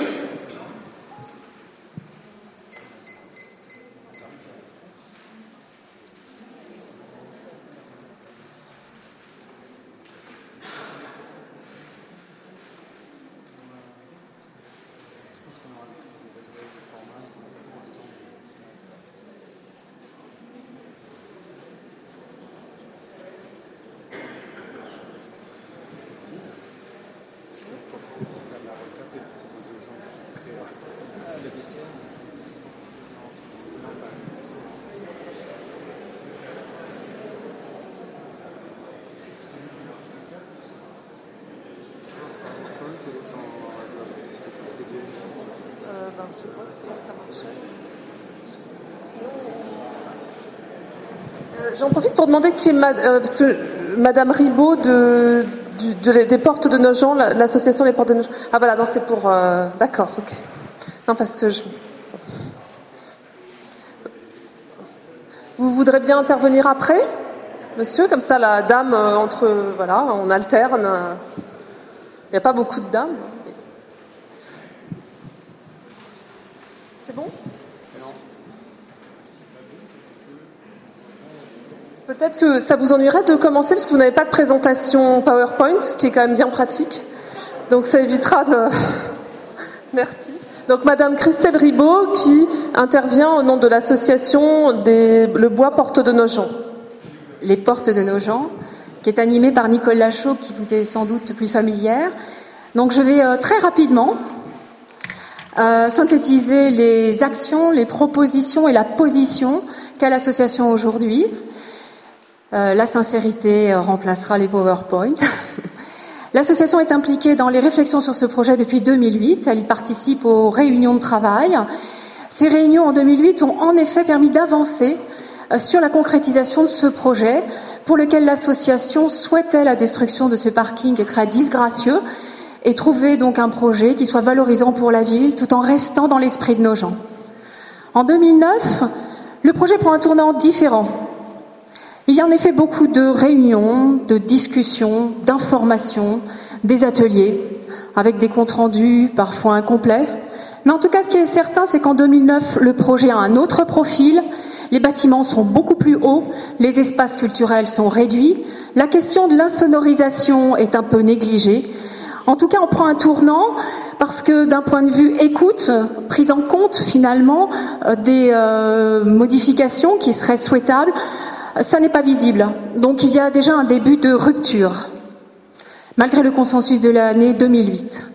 J'en profite demander qui est euh, Madame Ribaud de, des Portes de Nogent, l'association des Portes de Nogent. Ah voilà, non, c'est pour. Euh, d'accord, ok. Non, parce que je. Vous voudrez bien intervenir après, monsieur? Comme ça, la dame, euh, entre. Voilà, on alterne. Il n'y a pas beaucoup de dames. C'est bon? Peut-être que ça vous ennuierait de commencer parce que vous n'avez pas de présentation PowerPoint, ce qui est quand même bien pratique. Donc ça évitera de. <laughs> Merci. Donc Madame Christelle Ribaud qui intervient au nom de l'association des Le Bois Porte de Nogent. Les Portes de Nogent, qui est animée par Nicole Lachaud, qui vous est sans doute plus familière. Donc je vais euh, très rapidement euh, synthétiser les actions, les propositions et la position qu'a l'association aujourd'hui. Euh, la sincérité euh, remplacera les PowerPoint. <laughs> L'association est impliquée dans les réflexions sur ce projet depuis 2008. Elle y participe aux réunions de travail. Ces réunions en 2008 ont en effet permis d'avancer euh, sur la concrétisation de ce projet pour lequel l'association souhaitait la destruction de ce parking qui est très disgracieux et trouver donc un projet qui soit valorisant pour la ville tout en restant dans l'esprit de nos gens. En 2009, le projet prend un tournant différent. Il y a en effet beaucoup de réunions, de discussions, d'informations, des ateliers, avec des comptes rendus parfois incomplets. Mais en tout cas, ce qui est certain, c'est qu'en 2009, le projet a un autre profil. Les bâtiments sont beaucoup plus hauts, les espaces culturels sont réduits, la question de l'insonorisation est un peu négligée. En tout cas, on prend un tournant parce que d'un point de vue écoute, prise en compte finalement euh, des euh, modifications qui seraient souhaitables, ça n'est pas visible. Donc il y a déjà un début de rupture, malgré le consensus de l'année 2008.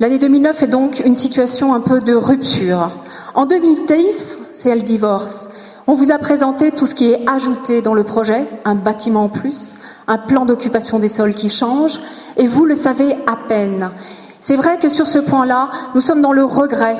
L'année 2009 est donc une situation un peu de rupture. En 2010, c'est le divorce. On vous a présenté tout ce qui est ajouté dans le projet, un bâtiment en plus, un plan d'occupation des sols qui change, et vous le savez à peine. C'est vrai que sur ce point-là, nous sommes dans le regret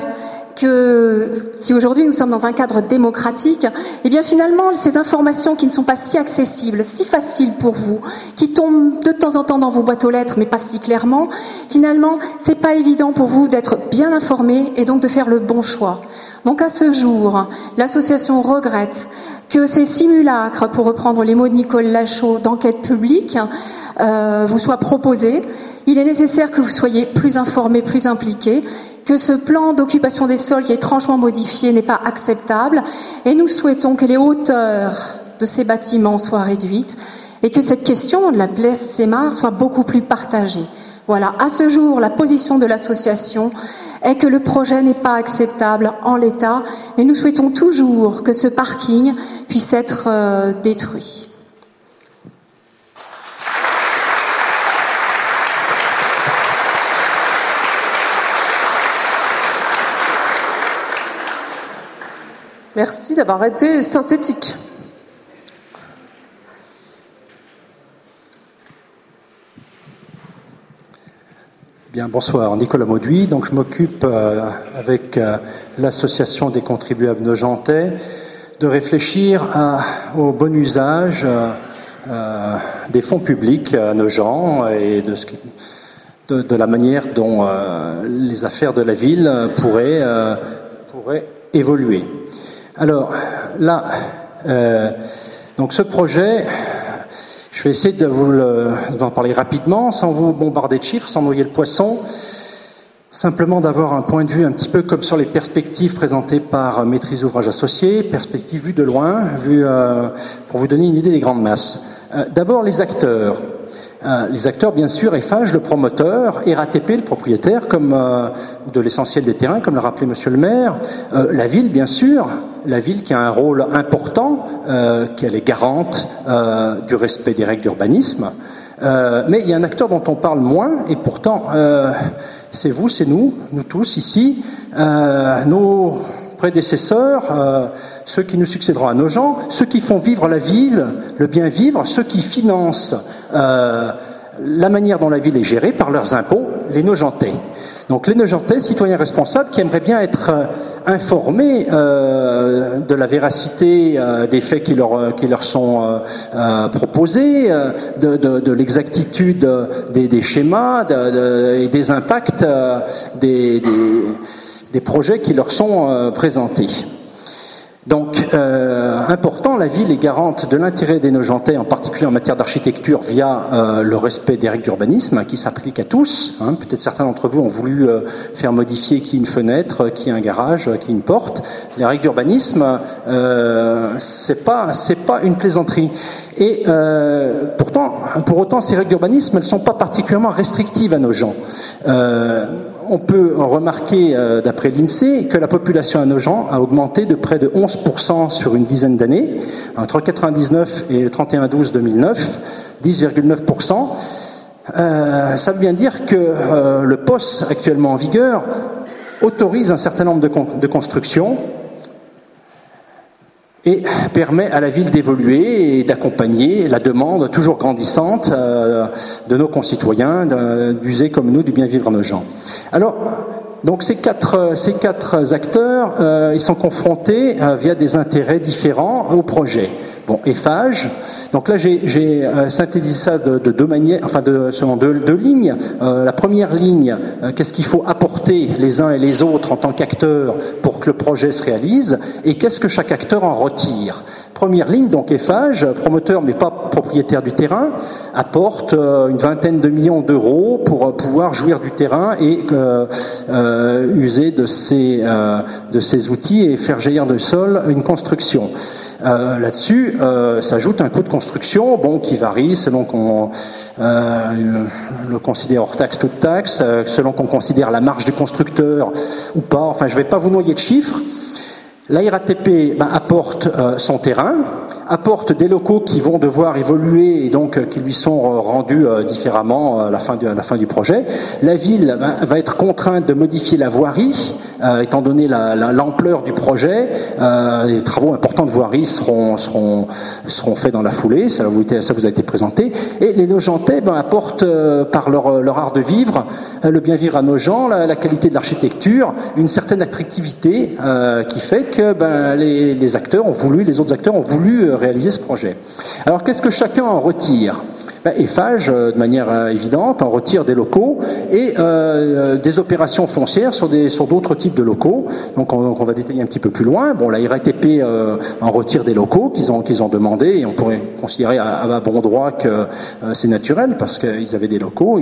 que si aujourd'hui nous sommes dans un cadre démocratique, eh bien finalement ces informations qui ne sont pas si accessibles, si faciles pour vous, qui tombent de temps en temps dans vos boîtes aux lettres, mais pas si clairement, finalement c'est pas évident pour vous d'être bien informé et donc de faire le bon choix. Donc à ce jour, l'association regrette que ces simulacres, pour reprendre les mots de Nicole Lachaud, d'enquête publique, euh, vous soient proposés. Il est nécessaire que vous soyez plus informés, plus impliqués que ce plan d'occupation des sols qui est étrangement modifié n'est pas acceptable et nous souhaitons que les hauteurs de ces bâtiments soient réduites et que cette question de la place Sémar soit beaucoup plus partagée. Voilà, à ce jour, la position de l'association est que le projet n'est pas acceptable en l'état et nous souhaitons toujours que ce parking puisse être euh, détruit. Merci d'avoir été synthétique. Bien, bonsoir. Nicolas Mauduit. Donc, je m'occupe euh, avec euh, l'association des contribuables nojentais de réfléchir au bon usage euh, des fonds publics à nos gens et de, de, la manière dont les affaires de la ville pourraient évoluer. Alors là, donc ce projet je vais essayer de vous, en parler rapidement, sans vous bombarder de chiffres, sans noyer le poisson. Simplement d'avoir un point de vue un petit peu comme sur les perspectives présentées par Maîtrise Ouvrage Associé, perspectives vues de loin, vues, euh, pour vous donner une idée des grandes masses. Euh, d'abord les acteurs. Euh, les acteurs, bien sûr, EFAGE, le promoteur, RATP, le propriétaire, comme de l'essentiel des terrains, comme l'a rappelé Monsieur le maire, la ville, bien sûr, la ville qui a un rôle important, euh, qu'elle est garante euh, du respect des règles d'urbanisme. Euh, mais il y a un acteur dont on parle moins, et pourtant, euh, c'est vous, c'est nous, nous tous ici, nos prédécesseurs, ceux qui nous succéderont à nos gens, ceux qui font vivre la ville, le bien vivre, ceux qui financent la manière dont la ville est gérée par leurs impôts, les Nogentais. Donc les Nogentais, citoyens responsables, qui aimeraient bien être euh, informés euh, de la véracité euh, des faits qui leur, qui leur sont proposés, de, de, l'exactitude des, des, schémas et des impacts des, des, des, projets qui leur sont présentés. Donc, euh, important, la ville est garante de l'intérêt des Nogentais, en particulier en matière d'architecture, via euh, le respect des règles d'urbanisme hein, qui s'appliquent à tous. Hein. Peut-être certains d'entre vous ont voulu euh, faire modifier qui une fenêtre, qui un garage, qui une porte. Les règles d'urbanisme, euh, c'est pas c'est pas une plaisanterie. Et pourtant, pour autant, ces règles d'urbanisme, elles sont pas particulièrement restrictives à nos gens on peut remarquer, euh, d'après l'INSEE, que la population à Nogent a augmenté de près de 11% sur une dizaine d'années, entre 99 et 31-12-2009, 10,9%. Euh, ça veut bien dire que euh, le POS actuellement en vigueur autorise un certain nombre de, de constructions et permet à la ville d'évoluer et d'accompagner la demande toujours grandissante euh, de nos concitoyens d'user comme nous du bien vivre à nos gens. Alors, donc ces quatre, ces quatre acteurs, euh, ils sont confrontés euh, via des intérêts différents au projet. Bon, EFAGE. Donc là, j'ai euh, synthétisé ça de, deux manières, enfin de, selon deux, lignes. Euh, la première ligne, euh, qu'est-ce qu'il faut apporter les uns et les autres en tant qu'acteurs pour que le projet se réalise, et qu'est-ce que chaque acteur en retire. Première ligne, donc EFAGE, promoteur mais pas propriétaire du terrain, apporte une vingtaine de millions d'euros pour pouvoir jouir du terrain et user de ces, de outils et faire jaillir de sol une construction. Euh, là-dessus euh, s'ajoute un coût de construction, bon, qui varie selon qu'on euh, le considère hors taxe, toute taxe, selon qu'on considère la marge du constructeur ou pas. Enfin, je ne vais pas vous noyer de chiffres. La RATP ben, apporte son terrain, apporte des locaux qui vont devoir évoluer et donc euh, qui lui sont euh, rendus euh, différemment à la fin, du projet. La ville va être contrainte de modifier la voirie, étant donné l'ampleur du projet. les travaux importants de voirie seront, faits dans la foulée, ça vous, a été présenté. Et les Nogentais ben, apportent par leur, art de vivre, le bien vivre à nos gens, la, qualité de l'architecture, une certaine attractivité qui fait que ben, les, acteurs ont voulu, les autres acteurs ont voulu réaliser ce projet. Alors qu'est-ce que chacun en retire? Ben, EFAGE, euh, de manière euh, évidente, en retire des locaux et euh, des opérations foncières sur sur d'autres types de locaux. Donc on, va détailler un petit peu plus loin. Bon, la RATP en retire des locaux qu'ils ont qu'ils ont demandé et on pourrait considérer à, bon droit que c'est naturel parce qu'ils avaient des locaux.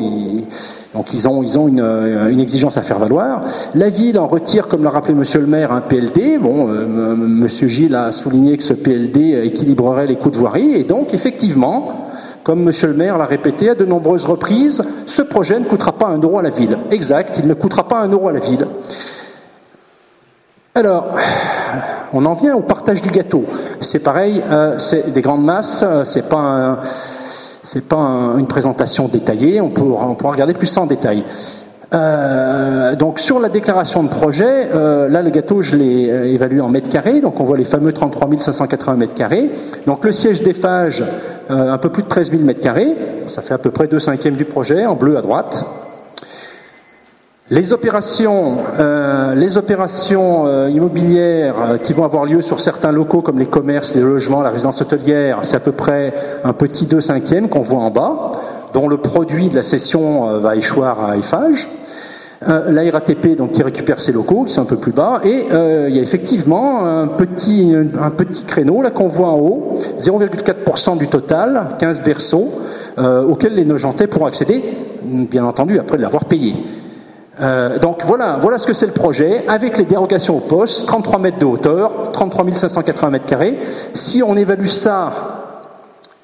donc ils ont ils ont une, une, exigence à faire valoir. La ville en retire, comme l'a rappelé Monsieur le Maire, un PLD. Bon, Monsieur Gilles a souligné que ce PLD équilibrerait les coûts de voirie et donc effectivement comme Monsieur le maire l'a répété à de nombreuses reprises, ce projet ne coûtera pas un euro à la ville. Exact, il ne coûtera pas un euro à la ville. Alors, on en vient au partage du gâteau. C'est pareil, euh, c'est des grandes masses, euh, c'est pas pas une présentation détaillée. On pourra, regarder plus en détail. Euh, donc sur la déclaration de projet, là le gâteau je l'ai évalué en mètres carrés, donc on voit les fameux 33 580 mètres carrés. Donc le siège d'Eiffage, euh, un peu plus de 13 000 mètres carrés, ça fait à peu près 2 cinquièmes du projet, en bleu à droite. Les opérations, euh, euh, immobilières qui vont avoir lieu sur certains locaux comme les commerces, les logements, la résidence hôtelière, c'est à peu près un petit 2 cinquièmes qu'on voit en bas, dont le produit de la session va échoir à Eiffage. La RATP donc qui récupère ses locaux qui sont un peu plus bas et il y a effectivement un petit un petit créneau là qu'on voit en haut 0,4% du total 15 berceaux auxquels les Nogentais pourront accéder bien entendu après l'avoir payé euh, donc voilà, voilà ce que c'est le projet, avec les dérogations au poste, 33 mètres de hauteur, 33 580 mètres carrés. Si on évalue ça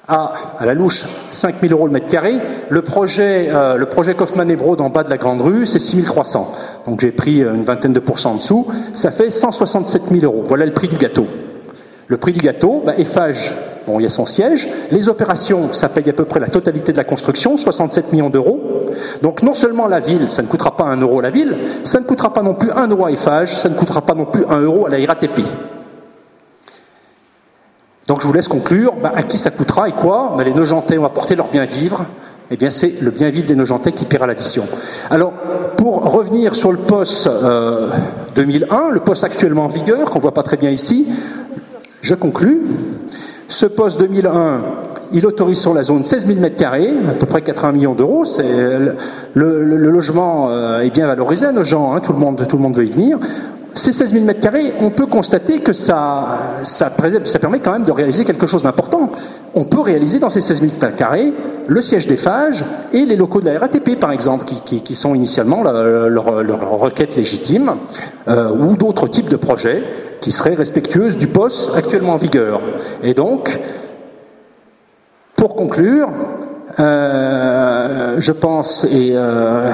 à, à la louche, 5 000 euros le mètre carré, le projet, euh, projet Kaufmann et en bas de la Grande Rue, c'est 6 300. Donc j'ai pris une vingtaine de pourcents en dessous, ça fait 167 000 euros. Voilà le prix du gâteau. Le prix du gâteau, bah, Eiffage, bon, il y a son siège. Les opérations, ça paye à peu près la totalité de la construction, 67 millions d'euros. Donc non seulement la ville, ça ne coûtera pas un euro à la ville, ça ne coûtera pas non plus un euro à Eiffage, ça ne coûtera pas non plus un euro à la RATP. Donc je vous laisse conclure, bah, à qui ça coûtera et quoi? Bah, Les Nogentais ont apporté leur bien vivre, eh bien c'est le bien vivre des Nogentais qui paiera l'addition. Alors, pour revenir sur le poste 2001, euh, le poste actuellement en vigueur, qu'on voit pas très bien ici, je conclus. Ce poste 2001, il autorise sur la zone 16 000 mètres carrés, à peu près 80 millions d'euros. Le, logement euh, est bien valorisé à nos gens, hein, tout le monde veut y venir. Ces 16 000 mètres carrés, on peut constater que ça, ça, ça permet quand même de réaliser quelque chose d'important. On peut réaliser dans ces 16 000 mètres carrés le siège des phages et les locaux de la RATP, par exemple, qui, qui, qui sont initialement leur, leur, requête légitime, euh, ou d'autres types de projets qui serait respectueuse du poste actuellement en vigueur. Et donc, pour conclure, euh, je pense et, euh,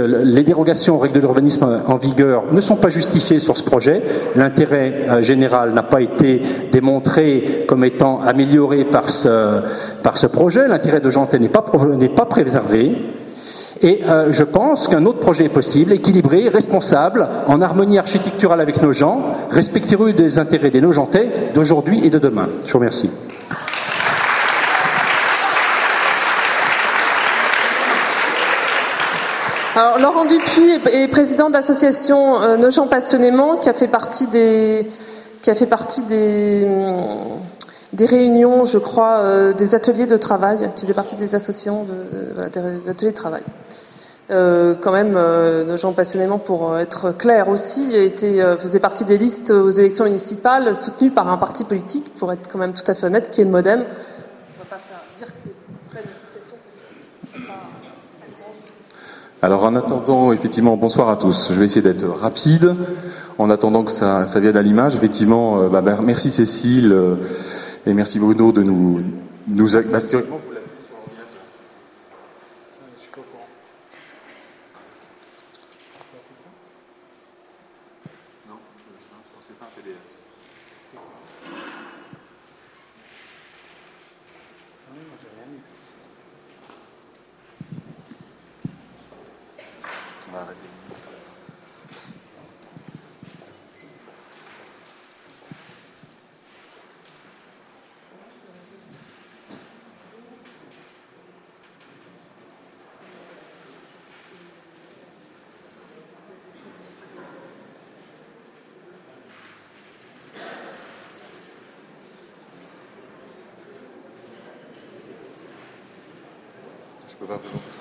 les dérogations aux règles de l'urbanisme en vigueur ne sont pas justifiées sur ce projet. L'intérêt euh, général n'a pas été démontré comme étant amélioré par ce, par ce projet. L'intérêt de Janté n'est pas, pas préservé. Et euh, je pense qu'un autre projet est possible, équilibré, responsable, en harmonie architecturale avec nos gens, respectueux des intérêts des Nogentais d'aujourd'hui et de demain. Je vous remercie. Alors, Laurent Dupuis est président de l'association euh, Nos gens passionnément, qui a fait partie des, qui a fait partie des, hum, des réunions, je crois, euh, des ateliers de travail, qui faisaient partie des associations de, des ateliers de travail. Euh, quand même, euh, nos gens passionnément, pour être clair aussi, euh, faisait partie des listes aux élections municipales soutenues par un parti politique, pour être quand même tout à fait honnête, qui est le MoDem. On ne va pas faire dire que c'est une association politique. Alors en attendant, effectivement, bonsoir à tous. Je vais essayer d'être rapide. En attendant que ça, vienne à l'image, effectivement, bah, bah, merci Cécile et merci Bruno de nous... nous bah, palavra dele. Obrigado.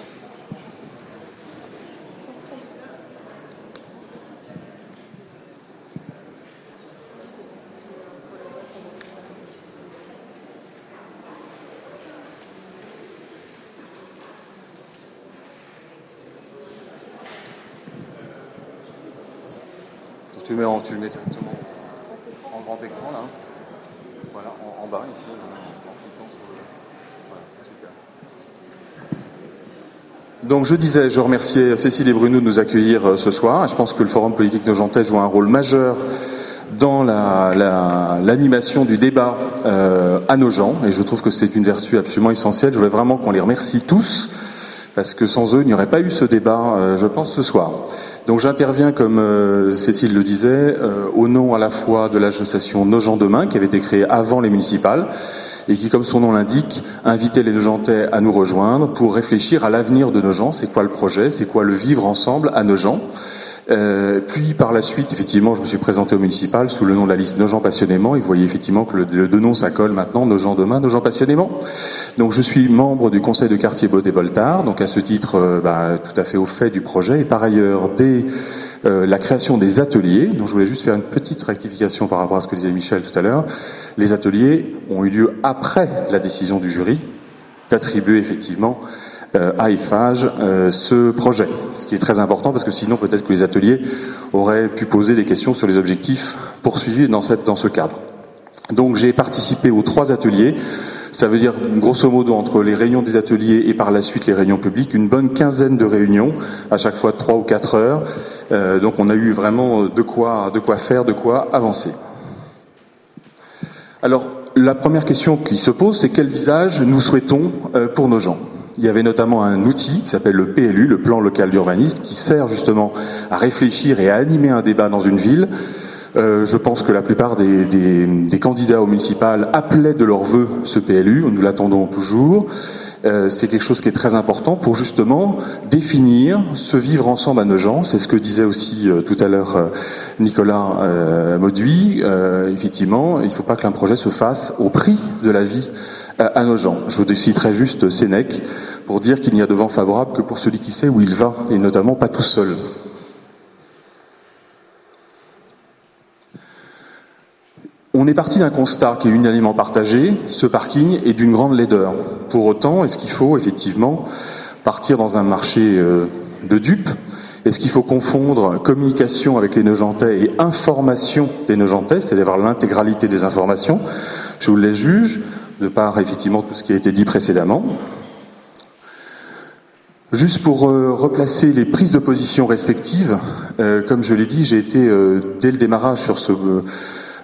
Tu le mets, en, tu le mets directement en grand écran là. Voilà, en, bas ici. Donc je disais, je remerciais Cécile et Bruno de nous accueillir euh, ce soir. Je pense que le Forum politique Nogentais joue un rôle majeur dans l'animation la, du débat euh, à nos gens, et je trouve que c'est une vertu absolument essentielle. Je voulais vraiment qu'on les remercie tous parce que sans eux, il n'y aurait pas eu ce débat, je pense, ce soir. Donc j'interviens, comme Cécile le disait, au nom à la fois de l'association Nos demain, qui avait été créée avant les municipales, et qui, comme son nom l'indique, invitait les Nogentais à nous rejoindre pour réfléchir à l'avenir de nos. C'est quoi le projet? C'est quoi le vivre ensemble à nos gens euh, puis par la suite, effectivement, je me suis présenté au municipal sous le nom de la liste Nos passionnément. Et vous voyez effectivement que le, le deux noms ça maintenant, Nos demain, Nos passionnément. Donc je suis membre du conseil de quartier Baud et Voltard, donc à ce titre euh, bah, tout à fait au fait du projet. Et par ailleurs, dès euh, la création des ateliers, donc je voulais juste faire une petite rectification par rapport à ce que disait Michel tout à l'heure, les ateliers ont eu lieu après la décision du jury d'attribuer effectivement à IFAGE euh, ce projet, ce qui est très important parce que sinon peut-être que les ateliers auraient pu poser des questions sur les objectifs poursuivis dans, cette, dans ce cadre. Donc j'ai participé aux trois ateliers. Ça veut dire, grosso modo, entre les réunions des ateliers et par la suite les réunions publiques, une bonne quinzaine de réunions, à chaque fois trois ou quatre heures. Euh, donc on a eu vraiment de quoi, de quoi faire, de quoi avancer. Alors, la première question qui se pose, c'est quel visage nous souhaitons euh, pour nos gens? Il y avait notamment un outil qui s'appelle le PLU, le plan local d'urbanisme, qui sert justement à réfléchir et à animer un débat dans une ville euh, je pense que la plupart des, des, des, candidats au municipal appelaient de leur vœu ce PLU. Nous l'attendons toujours. Euh, c'est quelque chose qui est très important pour justement définir ce vivre ensemble à nos gens. C'est ce que disait aussi euh, tout à l'heure euh, Nicolas euh, Mauduit. effectivement, il ne faut pas qu'un projet se fasse au prix de la vie à nos gens. Je vous citerai juste Sénèque pour dire qu'il n'y a de vent favorable que pour celui qui sait où il va, et notamment pas tout seul. On est parti d'un constat qui est unanimement partagé, ce parking est d'une grande laideur. Pour autant, est-ce qu'il faut effectivement partir dans un marché euh, de dupes? Est-ce qu'il faut confondre communication avec les Neugentais et information des Neugentais, c'est-à-dire l'intégralité des informations? Je vous les juge, de par effectivement tout ce qui a été dit précédemment. Juste pour euh, replacer les prises de position respectives, euh, comme je l'ai dit, j'ai été dès le démarrage sur ce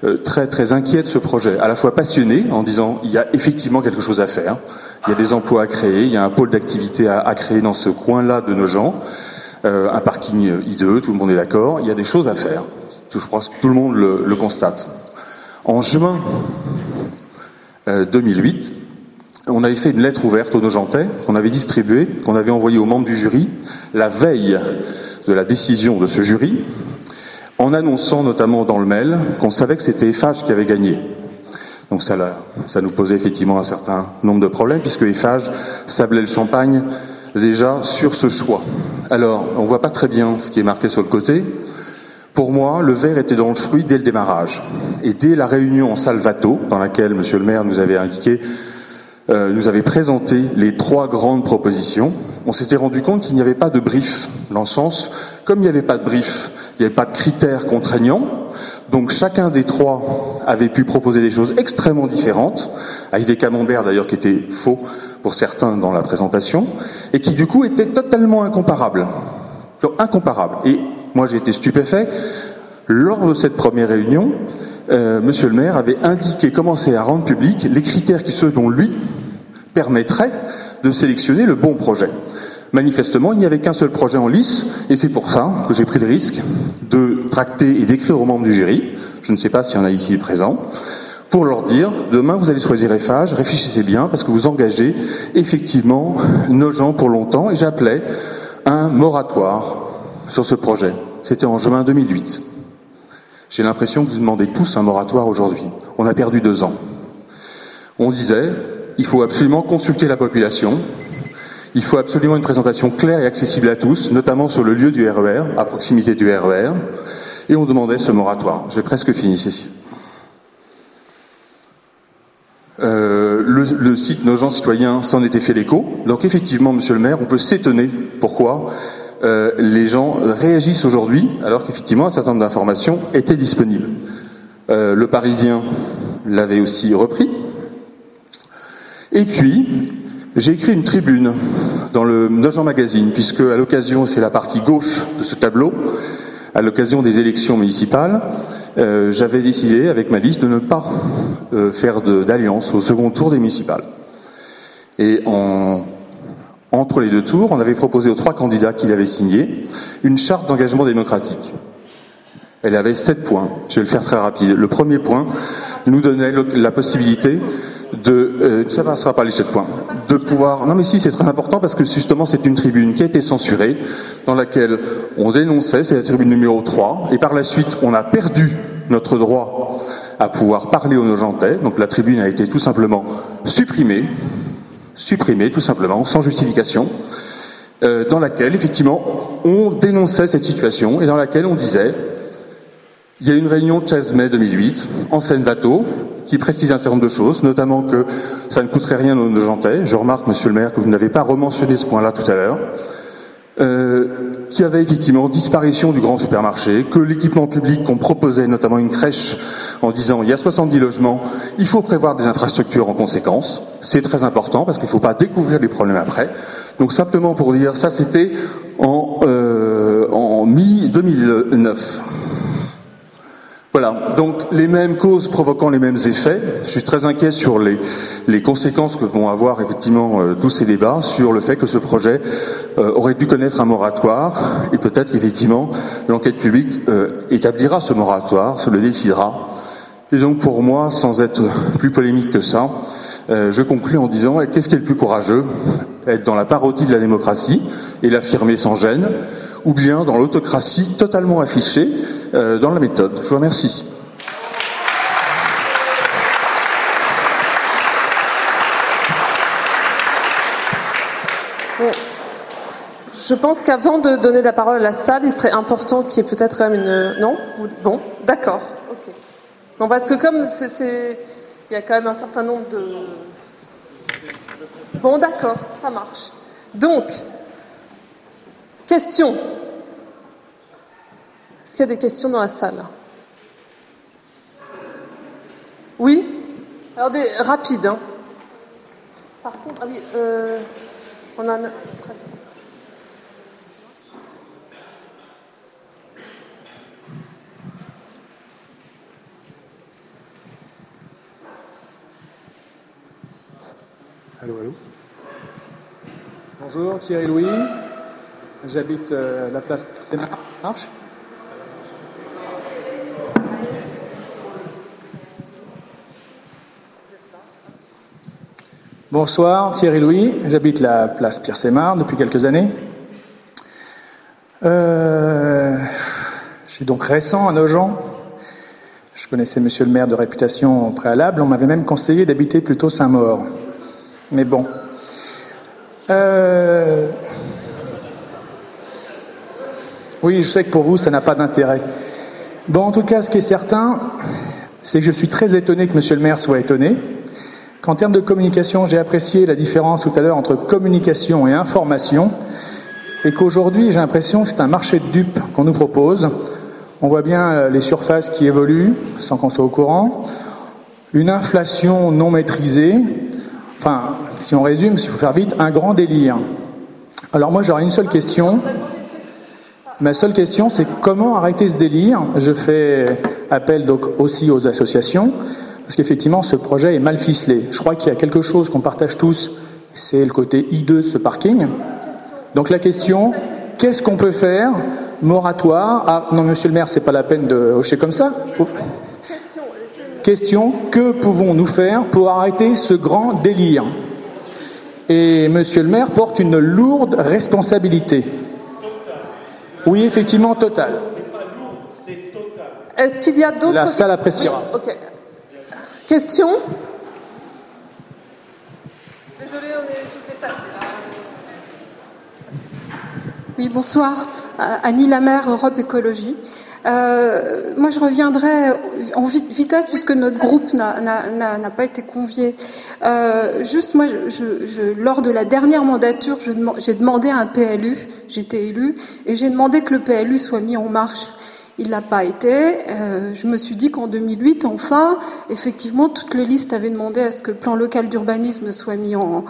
euh, très très inquiet de ce projet, à la fois passionné en disant il y a effectivement quelque chose à faire, il y a des emplois à créer, il y a un pôle d'activité à, créer dans ce coin-là de nos gens, euh, un parking hideux, tout le monde est d'accord, il y a des choses à faire. Je crois que tout le monde le, le constate. En juin euh, 2008, on avait fait une lettre ouverte aux Nogentais qu'on avait distribuée, qu'on avait envoyée aux membres du jury la veille de la décision de ce jury, en annonçant notamment dans le mail qu'on savait que c'était EFAGE qui avait gagné. Donc ça, ça nous posait effectivement un certain nombre de problèmes, puisque EFAGE sablait le champagne déjà sur ce choix. Alors, on voit pas très bien ce qui est marqué sur le côté. Pour moi, le verre était dans le fruit dès le démarrage. Et dès la réunion en Salvato, dans laquelle Monsieur le maire nous avait indiqué, euh, nous avait présenté les trois grandes propositions, on s'était rendu compte qu'il n'y avait pas de brief, dans le sens, comme il n'y avait pas de brief, il n'y avait pas de critères contraignants, donc chacun des trois avait pu proposer des choses extrêmement différentes, avec des camemberts d'ailleurs qui étaient faux pour certains dans la présentation, et qui du coup étaient totalement incomparables. Incomparables. Moi j'ai été stupéfait, lors de cette première réunion, euh, Monsieur le maire avait indiqué, commencé à rendre public les critères qui, selon lui, permettraient de sélectionner le bon projet. Manifestement, il n'y avait qu'un seul projet en lice, et c'est pour ça que j'ai pris le risque de tracter et d'écrire aux membres du jury, je ne sais pas s'il y en a ici présents, pour leur dire, demain vous allez choisir EFAGE, réfléchissez bien, parce que vous engagez effectivement nos gens pour longtemps, et j'appelais un moratoire sur ce projet. C'était en juin 2008. J'ai l'impression que vous demandez tous un moratoire aujourd'hui. On a perdu deux ans. On disait, il faut absolument consulter la population, il faut absolument une présentation claire et accessible à tous, notamment sur le lieu du RER, e à proximité du RER, e et on demandait ce moratoire. J'ai presque fini, Cécile. Euh, le, le, site Nos gens citoyens s'en était fait l'écho. Donc effectivement, Monsieur le maire, on peut s'étonner pourquoi? Euh, les gens réagissent aujourd'hui, alors qu'effectivement un certain nombre d'informations étaient disponibles. Euh, le Parisien l'avait aussi repris. Et puis, j'ai écrit une tribune dans le Nogent Magazine, puisque à l'occasion, c'est la partie gauche de ce tableau, à l'occasion des élections municipales, euh, j'avais décidé avec ma liste de ne pas faire d'alliance au second tour des municipales. Et en, Entre les deux tours, on avait proposé aux trois candidats qui l'avaient signé une charte d'engagement démocratique. Elle avait sept points. Je vais le faire très rapide. Le premier point nous donnait la possibilité de, euh, ça passera pas les sept points, de pouvoir. Non mais si, c'est très important parce que justement c'est une tribune qui a été censurée, dans laquelle on dénonçait, c'est la tribune numéro 3, et par la suite on a perdu notre droit à pouvoir parler aux Nogentais. Donc la tribune a été tout simplement supprimée, supprimée tout simplement, sans justification, euh, dans laquelle effectivement on dénonçait cette situation et dans laquelle on disait il y a une réunion de 16 mai 2008 en Seine-Vato qui précise un certain nombre de choses, notamment que ça ne coûterait rien aux Nogentais. Je remarque, monsieur le maire, que vous n'avez pas rementionné ce point-là tout à l'heure. Euh, qu'il avait effectivement disparition du grand supermarché, que l'équipement public qu'on proposait, notamment une crèche, en disant il y a 70 logements, il faut prévoir des infrastructures en conséquence. C'est très important parce qu'il ne faut pas découvrir les problèmes après. Donc simplement pour dire, ça c'était en, euh, en mi-2009. Voilà, donc les mêmes causes provoquant les mêmes effets. Je suis très inquiet sur les, les conséquences que vont avoir effectivement euh, tous ces débats sur le fait que ce projet euh, aurait dû connaître un moratoire et peut-être qu'effectivement l'enquête publique euh, établira ce moratoire, se le décidera. Et donc pour moi, sans être plus polémique que ça, je conclus en disant qu'est-ce qui est le plus courageux? Être dans la parodie de la démocratie et l'affirmer sans gêne, ou bien dans l'autocratie totalement affichée euh, dans la méthode. Je vous remercie. Je pense qu'avant de donner la parole à la salle, il serait important qu'il y ait peut-être quand même une. Non? Bon, d'accord. Ok. Non, parce que comme c'est. Il y a quand même un certain nombre de. Bon, d'accord, ça marche. Donc, question. Est-ce qu'il y a des questions dans la salle? Oui? Alors, des rapides. Hein. Par contre, ah oui, euh, on a. Allô, allô? Bonjour, Thierry Louis. J'habite euh, la place. Marche Bonsoir, Thierry Louis. J'habite la place Pierre-Sémar depuis quelques années. Euh, je suis donc récent à Nogent. Je connaissais monsieur le maire de réputation préalable. On m'avait même conseillé d'habiter plutôt Saint-Maur. Mais bon. Euh, oui, je sais que pour vous, ça n'a pas d'intérêt. Bon, en tout cas, ce qui est certain, c'est que je suis très étonné que monsieur le maire soit étonné qu'en termes de communication, j'ai apprécié la différence tout à l'heure entre communication et information, et qu'aujourd'hui, j'ai l'impression que c'est un marché de dupes qu'on nous propose. On voit bien euh, les surfaces qui évoluent sans qu'on soit au courant, une inflation non maîtrisée, enfin, si on résume, s'il faut faire vite, un grand délire. Alors moi, j'aurais une seule question. Ma seule question, c'est comment arrêter ce délire? Je fais appel donc aussi aux associations. Parce qu'effectivement, ce projet est mal ficelé. Je crois qu'il y a quelque chose qu'on partage tous, c'est le côté hideux de ce parking. Donc la question, qu'est-ce qu'on peut faire? Moratoire. Ah non, monsieur le maire, c'est pas la peine de hocher comme ça. Question, que pouvons-nous faire pour arrêter ce grand délire? Et monsieur le maire porte une lourde responsabilité. Oui, effectivement, totale. Est-ce qu'il y a d'autres... La salle appréciera. Question? Désolée, on est juste dépassé. Oui, bonsoir. Euh, Annie Lamère, Europe Écologie. Euh, moi, je reviendrai en vitesse puisque notre groupe n'a pas été convié. Euh, juste, moi, je, je, lors de la dernière mandature, j'ai demandé un PLU, j'étais élu, et j'ai demandé que le PLU soit mis en marche. Il l'a pas été. Euh, je me suis dit qu'en 2008, enfin, effectivement, toutes les listes avaient demandé à ce que le plan local d'urbanisme soit mis en,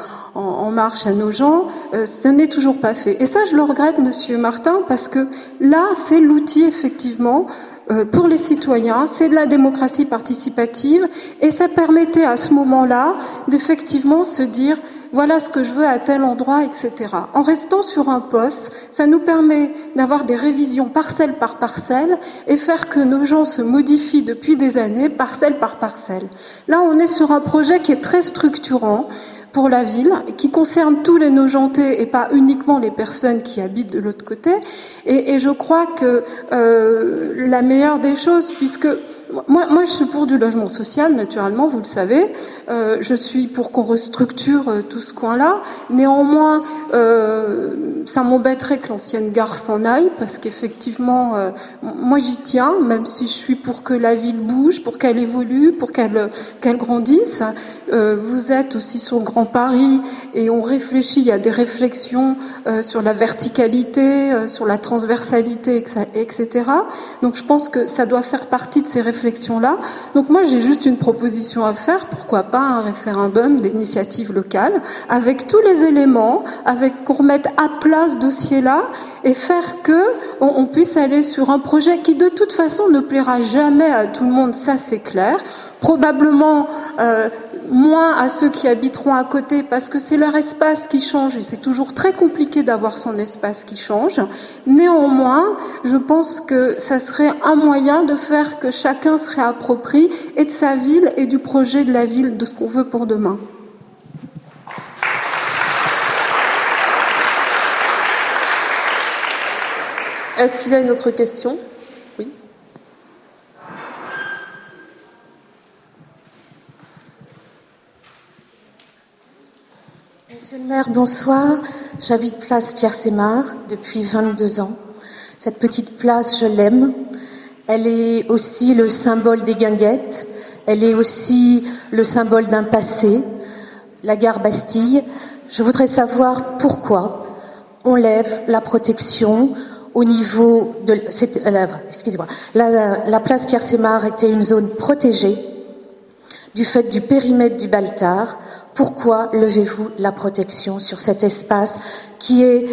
marche à nos gens. Euh, ce n'est toujours pas fait. Et ça, je le regrette, Monsieur Martin, parce que là, c'est l'outil, effectivement, pour les citoyens, c'est de la démocratie participative, et ça permettait à ce moment-là d'effectivement se dire voilà ce que je veux à tel endroit, etc. En restant sur un poste, ça nous permet d'avoir des révisions parcelle par parcelle et faire que nos gens se modifient depuis des années, parcelle par parcelle. Là, on est sur un projet qui est très structurant pour la ville, qui concerne tous les nojentés et pas uniquement les personnes qui habitent de l'autre côté. Et, et, je crois que euh, la meilleure des choses, puisque moi, je suis pour du logement social, naturellement, vous le savez. Euh, je suis pour qu'on restructure euh, tout ce coin-là. Néanmoins, euh, ça m'embêterait que l'ancienne gare s'en aille, parce qu'effectivement, moi j'y tiens, même si je suis pour que la ville bouge, pour qu'elle évolue, pour qu'elle qu'elle grandisse. Vous êtes aussi sur le Grand Paris, et on réfléchit, il y a des réflexions sur la verticalité, sur la transversalité, etc. Donc je pense que ça doit faire partie de ces réflexions Donc moi, j'ai juste une proposition à faire. Pourquoi pas un référendum d'initiative locale avec tous les éléments, avec qu'on remette à plat ce dossier-là et faire que on, puisse aller sur un projet qui de toute façon ne plaira jamais à tout le monde. Ça, c'est clair. Probablement euh, moins à ceux qui habiteront à côté parce que c'est leur espace qui change et c'est toujours très compliqué d'avoir son espace qui change. Néanmoins, je pense que ça serait un moyen de faire que chacun se réapproprie et de sa ville et du projet de la ville, de ce qu'on veut pour demain. Est-ce qu'il y a une autre question? Monsieur le maire, bonsoir. J'habite place Pierre Sémar depuis 22 ans. Cette petite place, je l'aime. Elle est aussi le symbole des guinguettes. Elle est aussi le symbole d'un passé, la gare Bastille. Je voudrais savoir pourquoi on lève la protection au niveau de. Euh, excusez-moi. La, la, place Pierre Sémar était une zone protégée du fait du périmètre du Baltard. Pourquoi levez-vous la protection sur cet espace qui est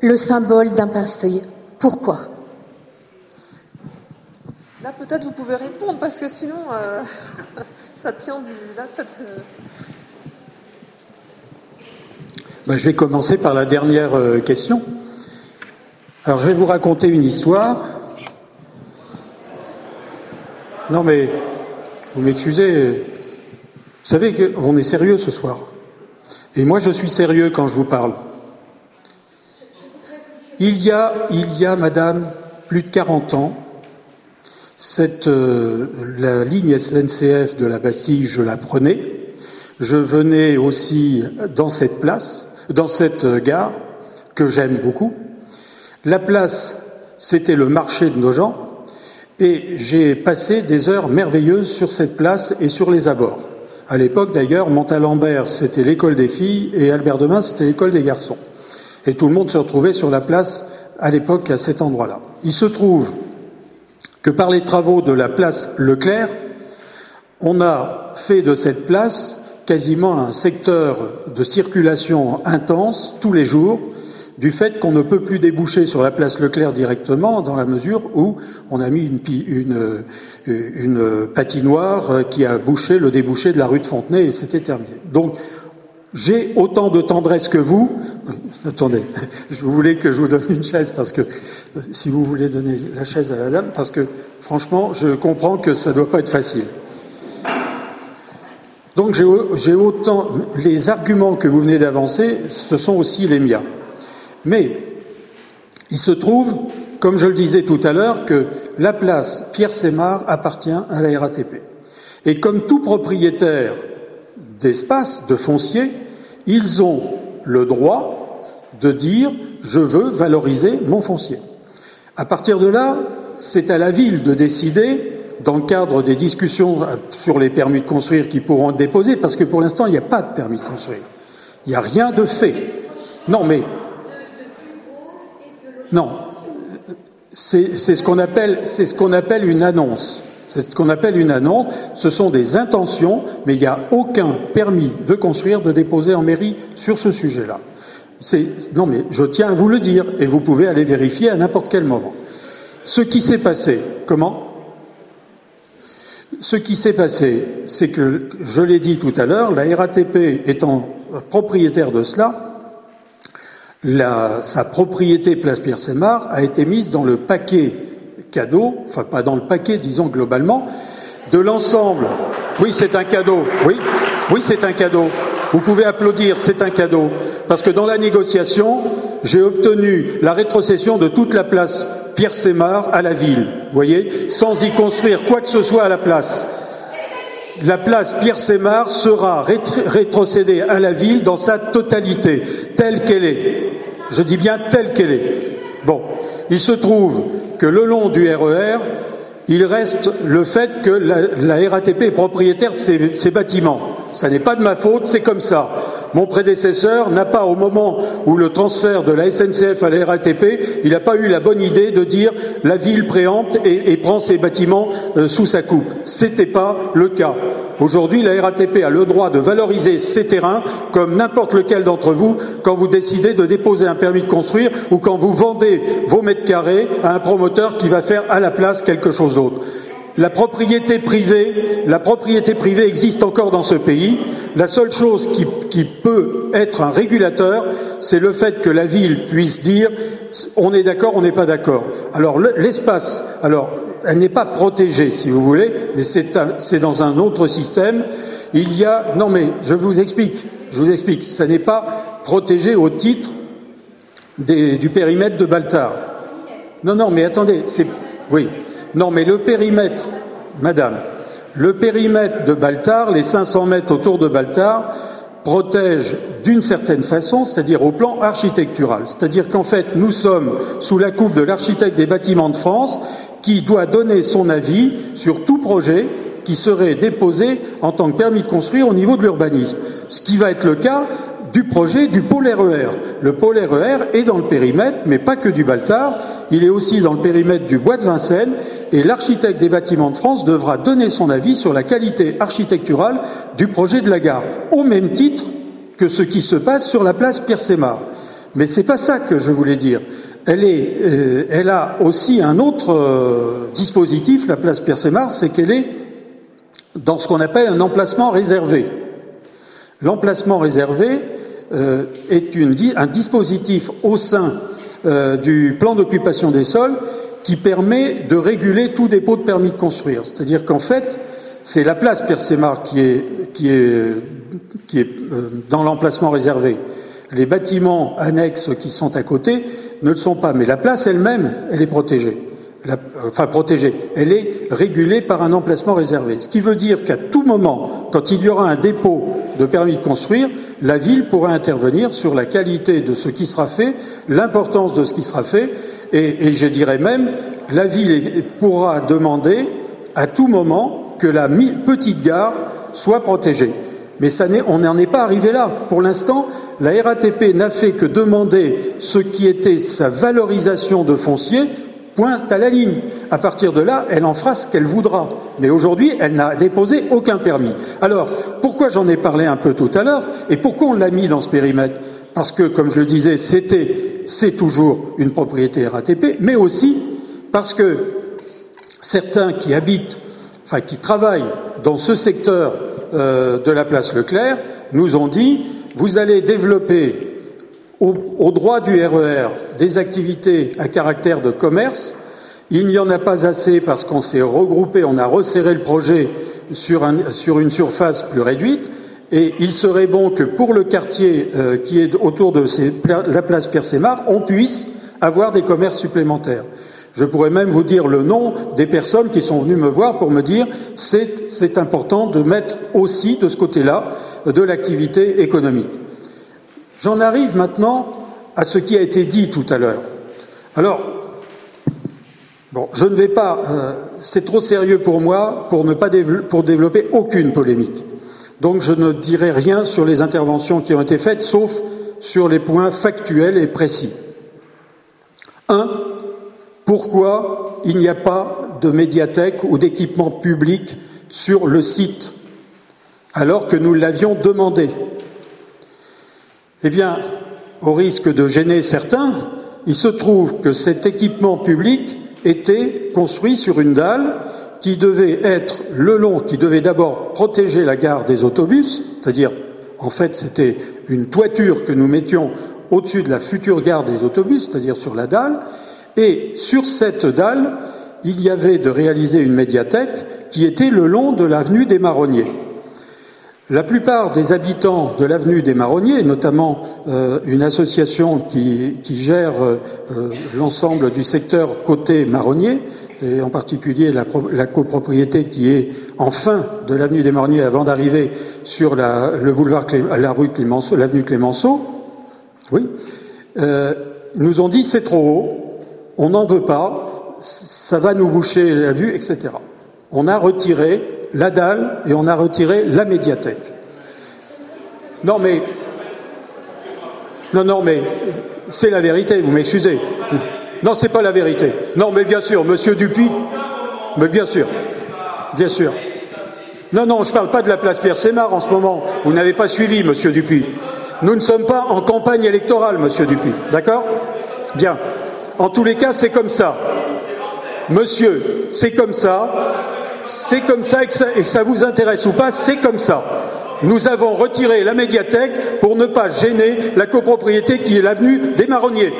le symbole d'un passé? Pourquoi? Là, peut-être vous pouvez répondre parce que sinon, euh, <laughs> ça tient du. Là, ça ben, je vais commencer par la dernière euh, question. Alors, je vais vous raconter une histoire. Non, mais vous m'excusez, vous savez qu'on est sérieux ce soir. Et moi, je suis sérieux quand je vous parle. Il y a, il y a, madame, plus de 40 ans, cette, euh, la ligne SNCF de la Bastille, je la prenais. Je venais aussi dans cette place, dans cette gare, que j'aime beaucoup. La place, c'était le marché de nos gens, et j'ai passé des heures merveilleuses sur cette place et sur les abords. À l'époque, d'ailleurs, Montalembert, c'était l'école des filles et Albert Demain, c'était l'école des garçons. Et tout le monde se retrouvait sur la place à l'époque à cet endroit-là. Il se trouve que par les travaux de la place Leclerc, on a fait de cette place quasiment un secteur de circulation intense tous les jours, du fait qu'on ne peut plus déboucher sur la place Leclerc directement, dans la mesure où on a mis une, une, patinoire qui a bouché le débouché de la rue de Fontenay et c'était terminé. Donc, j'ai autant de tendresse que vous. Attendez, <laughs> je voulais que je vous donne une chaise parce que si vous voulez donner la chaise à la dame, parce que franchement, je comprends que ça ne doit pas être facile. Donc j'ai autant les arguments que vous venez d'avancer, ce sont aussi les miens. Mais il se trouve, comme je le disais tout à l'heure, que la place Pierre Sémar appartient à la RATP. Et comme tout propriétaire d'espace, de foncier, ils ont le droit de dire je veux valoriser mon foncier. À partir de là, c'est à la ville de décider, dans le cadre des discussions sur les permis de construire qui pourront être déposés, parce que pour l'instant, il n'y a pas de permis de construire. Il n'y a rien de fait. Non, mais non, c'est ce qu'on appelle, ce appelle une annonce. C'est ce qu'on appelle une annonce. Ce sont des intentions, mais il n'y a aucun permis de construire de déposer en mairie sur ce sujet-là. Non, mais je tiens à vous le dire, et vous pouvez aller vérifier à n'importe quel moment. Ce qui s'est passé, comment? Ce qui s'est passé, c'est que, je l'ai dit tout à l'heure, la RATP étant propriétaire de cela, sa propriété Place Pierre-Sémar a été mise dans le paquet cadeau, enfin pas dans le paquet, disons globalement, de l'ensemble. Oui, c'est un cadeau. Oui, oui, c'est un cadeau. Vous pouvez applaudir, c'est un cadeau. Parce que dans la négociation, j'ai obtenu la rétrocession de toute la place Pierre Sémar à la ville, voyez, sans y construire quoi que ce soit à la place. La place Pierre Sémar sera rétrocédée à la ville dans sa totalité, telle qu'elle est. Je dis bien telle qu'elle est. Bon, il se trouve que le long du RER, e il reste le fait que la, RATP est propriétaire de ces bâtiments. Ça n'est pas de ma faute, c'est comme ça. Mon prédécesseur n'a pas, au moment où le transfert de la SNCF à la RATP, il n'a pas eu la bonne idée de dire la ville préempte et, prend ses bâtiments euh, sous sa coupe. C'était pas le cas. Aujourd'hui, la RATP a le droit de valoriser ses terrains comme n'importe lequel d'entre vous quand vous décidez de déposer un permis de construire ou quand vous vendez vos mètres carrés à un promoteur qui va faire à la place quelque chose d'autre. La propriété privée, la propriété privée existe encore dans ce pays. La seule chose qui, qui peut être un régulateur, c'est le fait que la ville puisse dire on est d'accord, on n'est pas d'accord. Alors l'espace, alors elle n'est pas protégée, si vous voulez, mais c'est dans un autre système. Il y a non mais je vous explique, je vous explique, ça n'est pas protégé au titre du périmètre de Baltard. Non, non, mais attendez, c'est oui. Non, mais le périmètre, madame, le périmètre de Baltard, les 500 mètres autour de Baltard, protège d'une certaine façon, c'est-à-dire au plan architectural. C'est-à-dire qu'en fait, nous sommes sous la coupe de l'architecte des bâtiments de France qui doit donner son avis sur tout projet qui serait déposé en tant que permis de construire au niveau de l'urbanisme. Ce qui va être le cas du projet du pôle RER. E le pôle RER est dans le périmètre, mais pas que du Baltard, il est aussi dans le périmètre du bois de Vincennes et l'architecte des bâtiments de France devra donner son avis sur la qualité architecturale du projet de la gare, au même titre que ce qui se passe sur la place Pierre-Sémar. Mais c'est pas ça que je voulais dire. Elle, euh, a aussi un autre euh, dispositif, la place Pierre-Sémar, c'est qu'elle est dans ce qu'on appelle un emplacement réservé. L'emplacement réservé euh, est un dispositif au sein du plan d'occupation des sols qui permet de réguler tout dépôt de permis de construire. C'est-à-dire qu'en fait, c'est la place Persémar qui est, qui est, qui est euh, dans l'emplacement réservé. Les bâtiments annexes qui sont à côté ne le sont pas, mais la place elle-même, elle est protégée. Enfin protégée, elle est régulée par un emplacement réservé. Ce qui veut dire qu'à tout moment, quand il y aura un dépôt de permis de construire, la ville pourra intervenir sur la qualité de ce qui sera fait, l'importance de ce qui sera fait, et, je dirais même, la ville pourra demander à tout moment que la petite gare soit protégée. Mais on n'en est pas arrivé là. Pour l'instant, la RATP n'a fait que demander ce qui était sa valorisation de foncier, pointe à la ligne. À partir de là, elle en fera ce qu'elle voudra. Mais aujourd'hui, elle n'a déposé aucun permis. Alors, pourquoi j'en ai parlé un peu tout à l'heure et pourquoi on l'a mis dans ce périmètre? Parce que, comme je le disais, c'était c'est toujours une propriété RATP, mais aussi parce que certains qui habitent, enfin qui travaillent dans ce secteur euh, de la place Leclerc nous ont dit vous allez développer au, droit du RER e des activités à caractère de commerce. Il n'y en a pas assez parce qu'on s'est regroupé, on a resserré le projet sur, une surface plus réduite. Et il serait bon que pour le quartier euh, qui est autour de la place Pierre-Sémar, on puisse avoir des commerces supplémentaires. Je pourrais même vous dire le nom des personnes qui sont venues me voir pour me dire c'est important de mettre aussi de ce côté-là de l'activité économique. J'en arrive maintenant à ce qui a été dit tout à l'heure. Alors, bon, je ne vais pas, euh, c'est trop sérieux pour moi pour ne pas pour développer aucune polémique. Donc je ne dirai rien sur les interventions qui ont été faites, sauf sur les points factuels et précis. Un, pourquoi il n'y a pas de médiathèque ou d'équipement public sur le site, alors que nous l'avions demandé? Eh bien, au risque de gêner certains, il se trouve que cet équipement public était construit sur une dalle qui devait être le long, qui devait d'abord protéger la gare des autobus, c'est-à-dire, en fait, c'était une toiture que nous mettions au-dessus de la future gare des autobus, c'est-à-dire sur la dalle, et sur cette dalle, il y avait de réaliser une médiathèque qui était le long de l'avenue des Marronniers. La plupart des habitants de l'avenue des Marronniers, notamment euh, une association qui, gère euh, l'ensemble du secteur côté Marronnier, et en particulier la, copropriété qui est en fin de l'avenue des Marronniers avant d'arriver sur le boulevard, la rue Clémenceau, l'avenue Clémenceau, oui, euh, nous ont dit c'est trop haut, on n'en veut pas, ça va nous boucher la vue, etc. On a retiré la dalle et on a retiré la médiathèque. Non mais, non non mais, c'est la vérité, vous m'excusez. Non, c'est pas la vérité. Non, mais bien sûr, Monsieur Dupuis, mais bien sûr, bien sûr. Non, non, je ne parle pas de la place Pierre Sémar en ce moment. Vous n'avez pas suivi, Monsieur Dupuis. Nous ne sommes pas en campagne électorale, Monsieur Dupuis. D'accord? Bien. En tous les cas, c'est comme ça. Monsieur, c'est comme ça. C'est comme ça et que, ça vous intéresse ou pas, c'est comme ça nous avons retiré la médiathèque pour ne pas gêner la copropriété qui est l'avenue des Marronniers.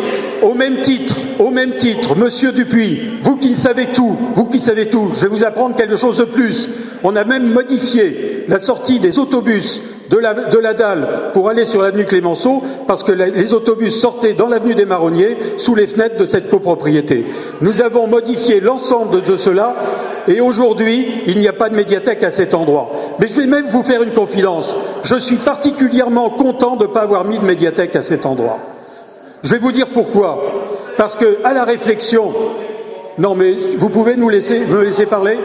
Au même titre, au même titre, Monsieur Dupuis, vous qui savez tout, vous qui savez tout, je vais vous apprendre quelque chose de plus. On a même modifié la sortie des autobus de la, dalle pour aller sur l'avenue Clémenceau parce que les autobus sortaient dans l'avenue des Marronniers sous les fenêtres de cette copropriété. Nous avons modifié l'ensemble de cela et aujourd'hui, il n'y a pas de médiathèque à cet endroit. Mais je vais même vous faire une confidence. Je suis particulièrement content de ne pas avoir mis de médiathèque à cet endroit. Je vais vous dire pourquoi. Parce que, à la réflexion, non mais vous pouvez nous laisser, me laisser parler?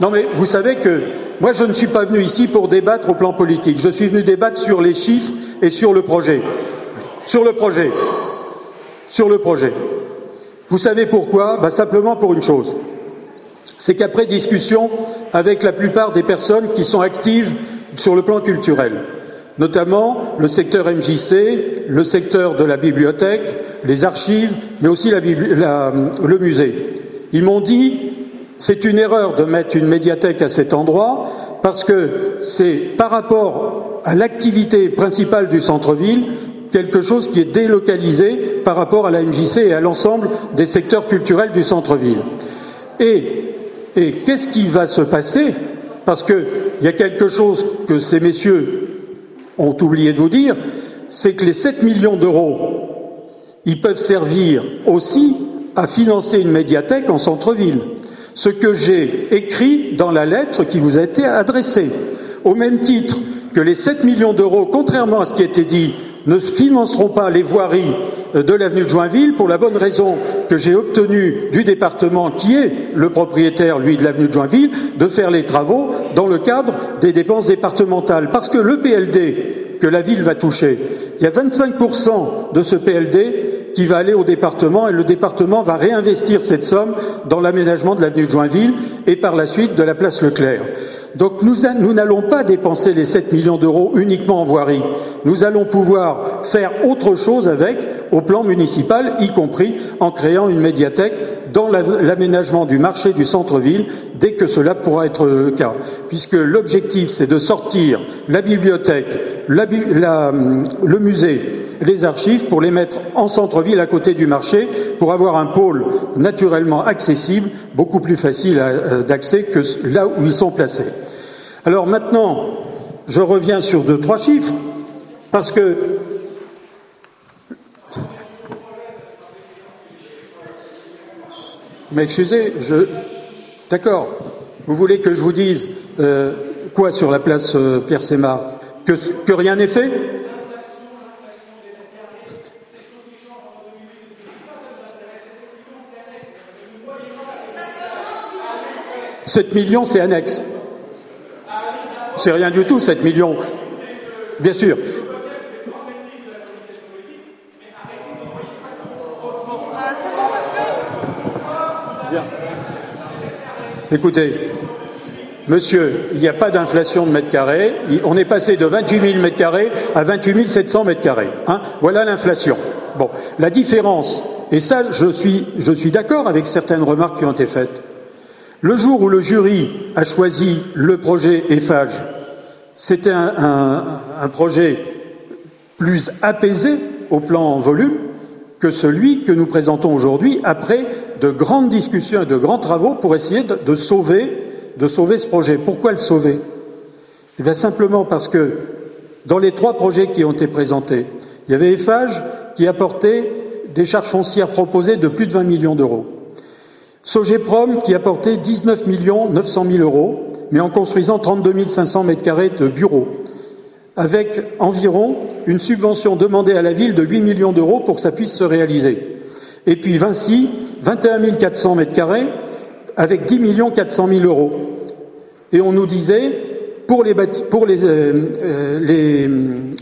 Non mais vous savez que moi, je ne suis pas venu ici pour débattre au plan politique. Je suis venu débattre sur les chiffres et sur le projet. Sur le projet. Sur le projet. Vous savez pourquoi? Ben, Simplement pour une chose. C'est qu'après discussion avec la plupart des personnes qui sont actives sur le plan culturel, notamment le secteur MJC, le secteur de la bibliothèque, les archives, mais aussi le musée, ils m'ont dit c'est une erreur de mettre une médiathèque à cet endroit parce que c'est par rapport à l'activité principale du centre-ville quelque chose qui est délocalisé par rapport à la MJC et à l'ensemble des secteurs culturels du centre-ville. Et, et qu'est-ce qui va se passer? Parce qu'il y a quelque chose que ces messieurs ont oublié de vous dire, c'est que les 7 millions d'euros, ils peuvent servir aussi à financer une médiathèque en centre-ville ce que j'ai écrit dans la lettre qui vous a été adressée. Au même titre que les 7 millions d'euros, contrairement à ce qui a été dit, ne financeront pas les voiries euh, de l'avenue de Joinville pour la bonne raison que j'ai obtenu du département qui est le propriétaire, lui, de l'avenue de Joinville, de faire les travaux dans le cadre des dépenses départementales. Parce que le PLD que la ville va toucher, il y a 25% de ce PLD qui va aller au département et le département va réinvestir cette somme dans l'aménagement de l'avenue de Joinville et par la suite de la place Leclerc. Donc nous, n'allons pas dépenser les 7 millions d'euros uniquement en voirie. Nous allons pouvoir faire autre chose avec au plan municipal, y compris en créant une médiathèque dans l'aménagement du marché du centre-ville dès que cela pourra être le cas. Puisque l'objectif, c'est de sortir la bibliothèque, le musée les archives pour les mettre en centre-ville à côté du marché pour avoir un pôle naturellement accessible, beaucoup plus facile euh, d'accès que là où ils sont placés. Alors maintenant, je reviens sur deux, trois chiffres, parce que M'excusez, je. D'accord. Vous voulez que je vous dise euh, quoi sur la place euh, Pierre Sémar? Que, que rien n'est fait? 7 millions, c'est annexe. C'est rien du tout, 7 millions. Bien sûr. Écoutez, monsieur, il n'y a pas d'inflation de mètres carrés. On est passé de 28 000 mètres carrés à 28 700 mètres carrés. Hein voilà l'inflation. Bon, la différence, et ça, je suis, je suis d'accord avec certaines remarques qui ont été faites. Le jour où le jury a choisi le projet EFAGE, c'était un, projet plus apaisé au plan volume que celui que nous présentons aujourd'hui après de grandes discussions et de grands travaux pour essayer de, sauver, de sauver ce projet. Pourquoi le sauver? Eh bien simplement parce que dans les trois projets qui ont été présentés, il y avait EFAGE qui apportait des charges foncières proposées de plus de 20 millions d'euros. Sogeprom qui apportait 19 millions 900 000 euros, mais en construisant 32 500 mètres carrés de bureaux, avec environ une subvention demandée à la ville de 8 millions d'euros pour que ça puisse se réaliser. Et puis Vinci, 21 400 mètres carrés, avec 10 millions 400 000 euros. Et on nous disait, pour les, pour les, euh, euh, les,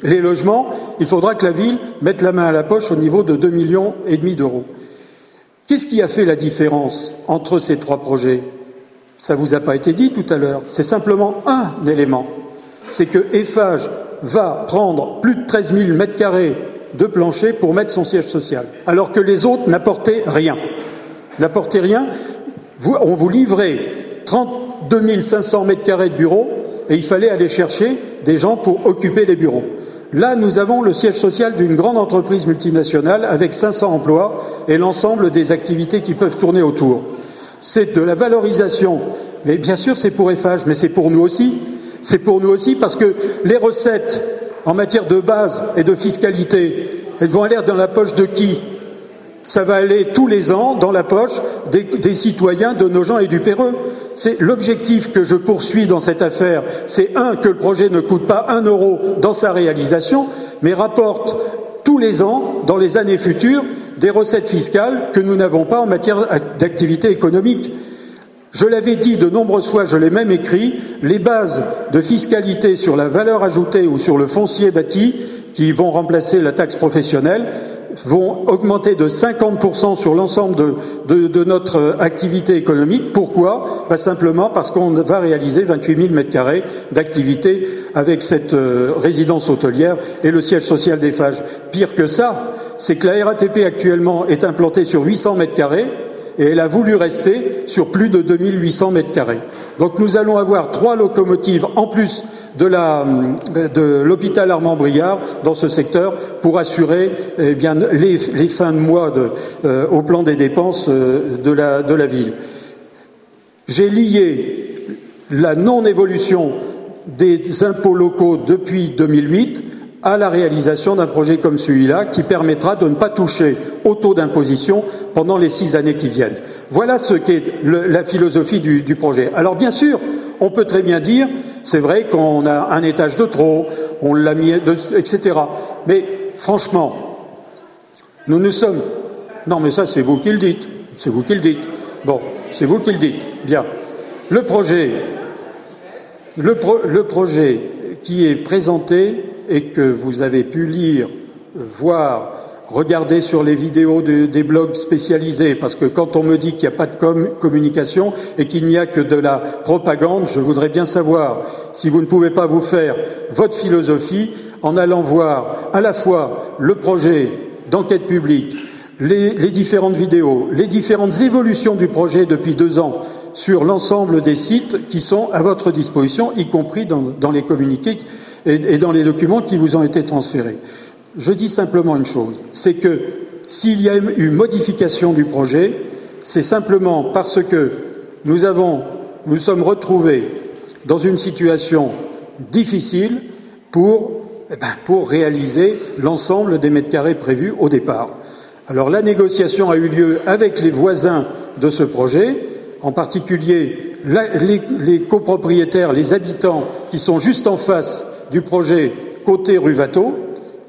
les, logements, il faudra que la ville mette la main à la poche au niveau de 2 millions et demi d'euros. Qu'est-ce qui a fait la différence entre ces trois projets? Ça vous a pas été dit tout à l'heure. C'est simplement un élément. C'est que Eiffage va prendre plus de 13 000 mètres carrés de plancher pour mettre son siège social, alors que les autres n'apportaient rien. N'apportaient rien. on vous livrait 32 500 mètres carrés de bureaux et il fallait aller chercher des gens pour occuper les bureaux. Là, nous avons le siège social d'une grande entreprise multinationale avec 500 emplois et l'ensemble des activités qui peuvent tourner autour. C'est de la valorisation. Mais bien sûr, c'est pour EFAGE, mais c'est pour nous aussi. C'est pour nous aussi parce que les recettes en matière de base et de fiscalité, elles vont aller dans la poche de qui? Ça va aller tous les ans dans la poche des, citoyens de nos gens et du Péreux. L'objectif que je poursuis dans cette affaire. C'est un que le projet ne coûte pas un euro dans sa réalisation, mais rapporte tous les ans, dans les années futures, des recettes fiscales que nous n'avons pas en matière d'activité économique. Je l'avais dit de nombreuses fois, je l'ai même écrit, les bases de fiscalité sur la valeur ajoutée ou sur le foncier bâti qui vont remplacer la taxe professionnelle vont augmenter de 50% sur l'ensemble de, notre activité économique. Pourquoi? Pas Simplement parce qu'on va réaliser 28 000 mètres carrés d'activité avec cette euh, résidence hôtelière et le siège social des Phages. Pire que ça, c'est que la RATP actuellement est implantée sur 800 mètres carrés et elle a voulu rester sur plus de 2800 mètres carrés. Donc nous allons avoir trois locomotives en plus de l'hôpital Armand Briard dans ce secteur pour assurer eh les, fins de mois euh, au plan des dépenses euh, de, la, ville. J'ai lié la non-évolution des impôts locaux depuis 2008 à la réalisation d'un projet comme celui-là qui permettra de ne pas toucher au taux d'imposition pendant les six années qui viennent. Voilà ce qu'est la philosophie du, projet. Alors bien sûr, on peut très bien dire, c'est vrai qu'on a un étage de trop, on l'a mis, etc. Mais franchement, nous nous sommes. Non, mais ça, c'est vous qui le dites. C'est vous qui le dites. Bon, c'est vous qui le dites. Bien. Le projet, le, le projet qui est présenté et que vous avez pu lire, voir, regarder sur les vidéos des blogs spécialisés, parce que quand on me dit qu'il n'y a pas de communication et qu'il n'y a que de la propagande, je voudrais bien savoir si vous ne pouvez pas vous faire votre philosophie en allant voir à la fois le projet d'enquête publique, les, différentes vidéos, les différentes évolutions du projet depuis deux ans sur l'ensemble des sites qui sont à votre disposition, y compris dans les communiqués et, dans les documents qui vous ont été transférés. Je dis simplement une chose, c'est que s'il y a eu modification du projet, c'est simplement parce que nous avons, nous sommes retrouvés dans une situation difficile pour, eh ben, pour réaliser l'ensemble des mètres carrés prévus au départ. Alors la négociation a eu lieu avec les voisins de ce projet, en particulier les, les copropriétaires, les habitants qui sont juste en face du projet côté rue Watteau,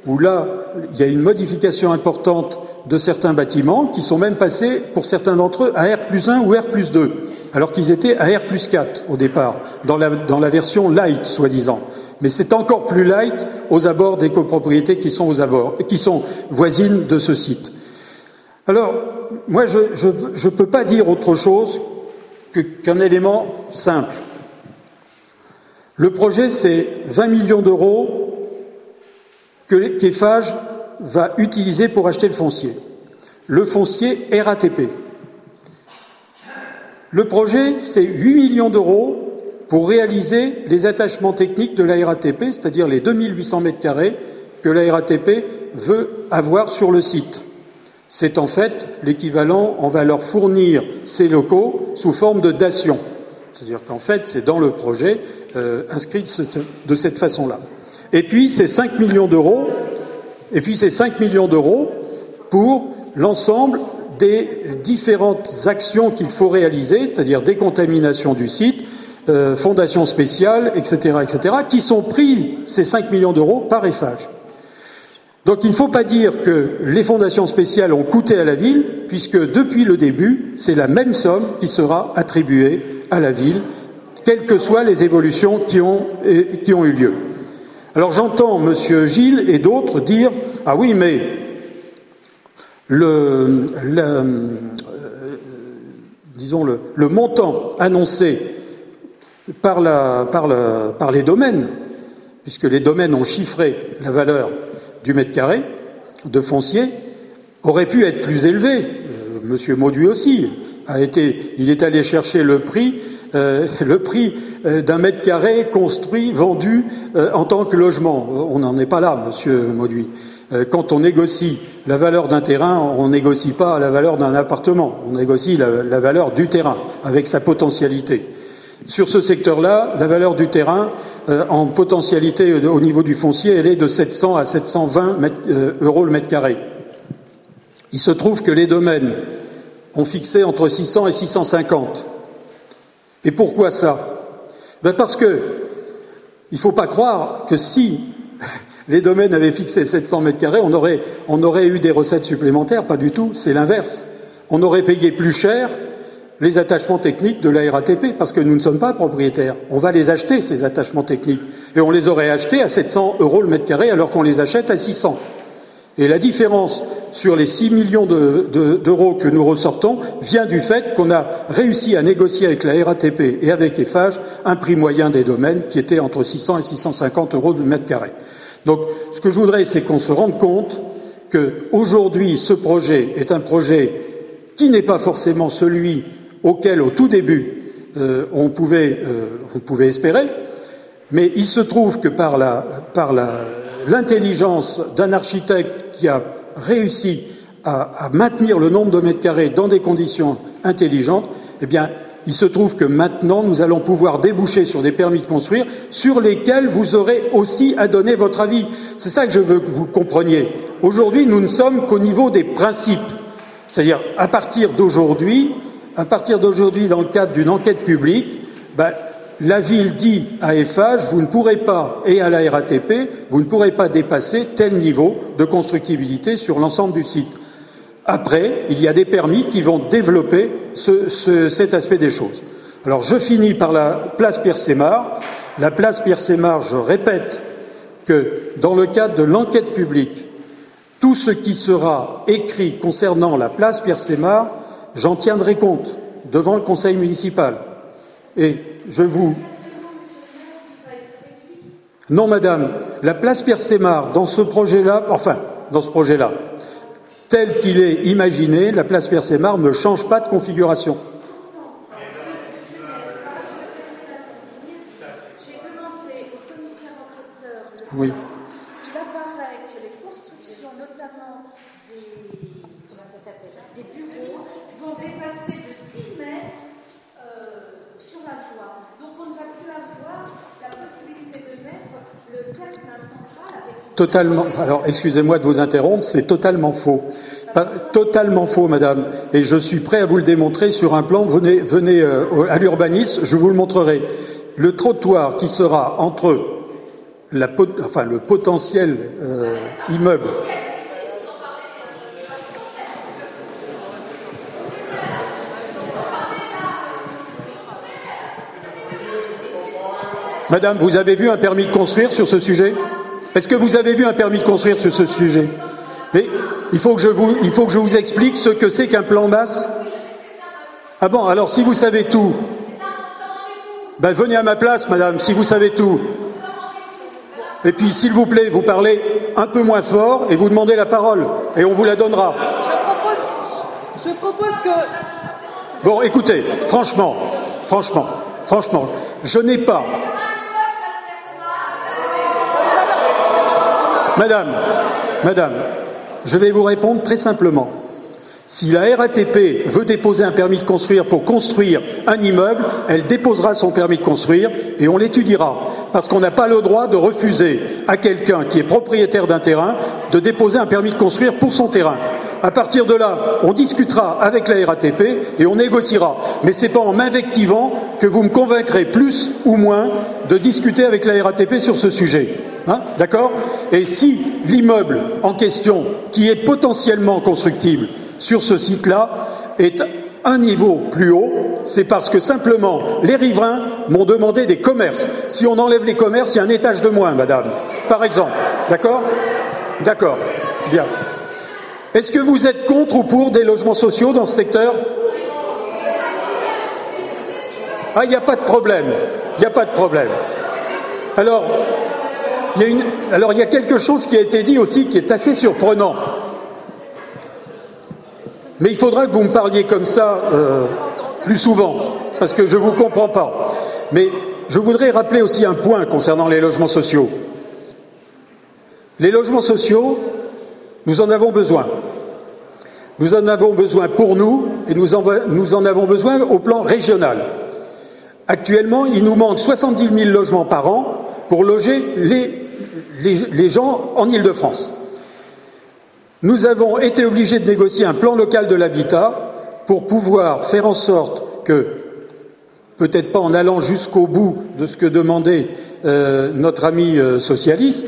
où là, il y a une modification importante de certains bâtiments qui sont même passés, pour certains d'entre eux, à R plus 1 ou R plus 2, alors qu'ils étaient à R plus 4 au départ, dans la, dans la version light, soi-disant. Mais c'est encore plus light aux abords des copropriétés qui sont aux abords, qui sont voisines de ce site. Alors, moi, je ne peux pas dire autre chose qu'un élément simple. Le projet, c'est 20 millions d'euros que qu'EFAGE va utiliser pour acheter le foncier. Le foncier RATP. Le projet, c'est 8 millions d'euros pour réaliser les attachements techniques de la RATP, c'est-à-dire les 2800 mètres carrés que la RATP veut avoir sur le site. C'est en fait l'équivalent, on va leur fournir ces locaux sous forme de dation. C'est-à-dire qu'en fait, c'est dans le projet euh, inscrit de cette façon-là. Et puis, c'est 5 millions d'euros, et puis c'est 5 millions d'euros pour l'ensemble des différentes actions qu'il faut réaliser, c'est-à-dire décontamination du site, euh, fondation spéciale, etc., qui sont pris, ces 5 millions d'euros, par EFAGE. Donc il ne faut pas dire que les fondations spéciales ont coûté à la ville, puisque depuis le début, c'est la même somme qui sera attribuée à la ville, quelles que soient les évolutions qui ont, qui ont eu lieu. Alors j'entends M. Gilles et d'autres dire Ah oui, mais le, euh, montant annoncé par, par, les domaines, puisque les domaines ont chiffré la valeur du mètre carré de foncier aurait pu être plus élevé. Monsieur Mauduit aussi a été, il est allé chercher le prix, euh, le prix euh, d'un mètre carré construit, vendu en tant que logement. On n'en est pas là, Monsieur Mauduit. Quand on négocie la valeur d'un terrain, on négocie pas la valeur d'un appartement, on négocie la, valeur du terrain avec sa potentialité. Sur ce secteur-là, la valeur du terrain, euh, en potentialité au niveau du foncier, elle est de 700 à 720 euh, euros le mètre carré. Il se trouve que les domaines ont fixé entre 600 et 650. Et pourquoi ça ben Parce que il ne faut pas croire que si <laughs> les domaines avaient fixé 700 mètres carrés, on aurait, on aurait eu des recettes supplémentaires. Pas du tout, c'est l'inverse. On aurait payé plus cher les attachements techniques de la RATP, parce que nous ne sommes pas propriétaires. On va les acheter, ces attachements techniques. Et on les aurait achetés à 700 euros le mètre carré, alors qu'on les achète à 600. Et la différence sur les 6 millions d'euros que nous ressortons vient du fait qu'on a réussi à négocier avec la RATP et avec EFAGE un prix moyen des domaines qui était entre 600 et 650 euros le mètre carré. Donc, ce que je voudrais, c'est qu'on se rende compte qu'aujourd'hui, ce projet est un projet qui n'est pas forcément celui auquel, au tout début, euh, on, pouvait, euh, on, pouvait, espérer, mais il se trouve que par l'intelligence d'un architecte qui a réussi à, maintenir le nombre de mètres carrés dans des conditions intelligentes, eh bien, il se trouve que maintenant, nous allons pouvoir déboucher sur des permis de construire sur lesquels vous aurez aussi à donner votre avis. C'est ça que je veux que vous compreniez. Aujourd'hui, nous ne sommes qu'au niveau des principes. C'est-à-dire, à partir d'aujourd'hui, à partir d'aujourd'hui, dans le cadre d'une enquête publique, ben, la ville dit à EFH, vous ne pourrez pas, et à la RATP, vous ne pourrez pas dépasser tel niveau de constructibilité sur l'ensemble du site. Après, il y a des permis qui vont développer ce, ce, cet aspect des choses. Alors, je finis par la place Pierre-Sémar. La place Pierre-Sémar, je répète que dans le cadre de l'enquête publique, tout ce qui sera écrit concernant la place Pierre-Sémar j'en tiendrai compte devant le conseil municipal. Et je vous. Non, madame, la place Pierre Sémar, dans ce projet-là, enfin, dans ce projet-là, tel qu'il est imaginé, la place Pierre Sémar ne change pas de configuration. Oui. Totalement. Alors, excusez-moi de vous interrompre, c'est totalement faux. totalement faux, madame. Et je suis prêt à vous le démontrer sur un plan. Venez, venez euh, à l'urbanisme, je vous le montrerai. Le trottoir qui sera entre la, enfin, le potentiel euh, immeuble. Madame, vous avez vu un permis de construire sur ce sujet? Est-ce que vous avez vu un permis de construire sur ce sujet Mais il faut, que je vous, il faut que je vous explique ce que c'est qu'un plan masse. Ah bon, alors si vous savez tout, ben venez à ma place, madame, si vous savez tout. Et puis, s'il vous plaît, vous parlez un peu moins fort et vous demandez la parole, et on vous la donnera. Je propose, que. Bon, écoutez, franchement, franchement, franchement, je n'ai pas Madame, Madame, je vais vous répondre très simplement. Si la RATP veut déposer un permis de construire pour construire un immeuble, elle déposera son permis de construire et on l'étudiera. Parce qu'on n'a pas le droit de refuser à quelqu'un qui est propriétaire d'un terrain de déposer un permis de construire pour son terrain. À partir de là, on discutera avec la RATP et on négociera. Mais ce n'est pas en m'invectivant que vous me convaincrez plus ou moins de discuter avec la RATP sur ce sujet. Hein D'accord Et si l'immeuble en question, qui est potentiellement constructible sur ce site-là, est un niveau plus haut, c'est parce que simplement les riverains m'ont demandé des commerces. Si on enlève les commerces, il y a un étage de moins, madame, par exemple. D'accord D'accord. Bien. Est-ce que vous êtes contre ou pour des logements sociaux dans ce secteur? Ah, il n'y a pas de problème. Il n'y a pas de problème. Alors Alors, il y a quelque chose qui a été dit aussi qui est assez surprenant. Mais il faudra que vous me parliez comme ça euh, plus souvent, parce que je ne vous comprends pas. Mais je voudrais rappeler aussi un point concernant les logements sociaux. Les logements sociaux, nous en avons besoin. Nous en avons besoin pour nous et nous en, nous en avons besoin au plan régional. Actuellement, il nous manque 70 000 logements par an pour loger les, les, gens en Île-de-France. Nous avons été obligés de négocier un plan local de l'habitat pour pouvoir faire en sorte que, peut-être pas en allant jusqu'au bout de ce que demandait euh, notre ami euh, socialiste,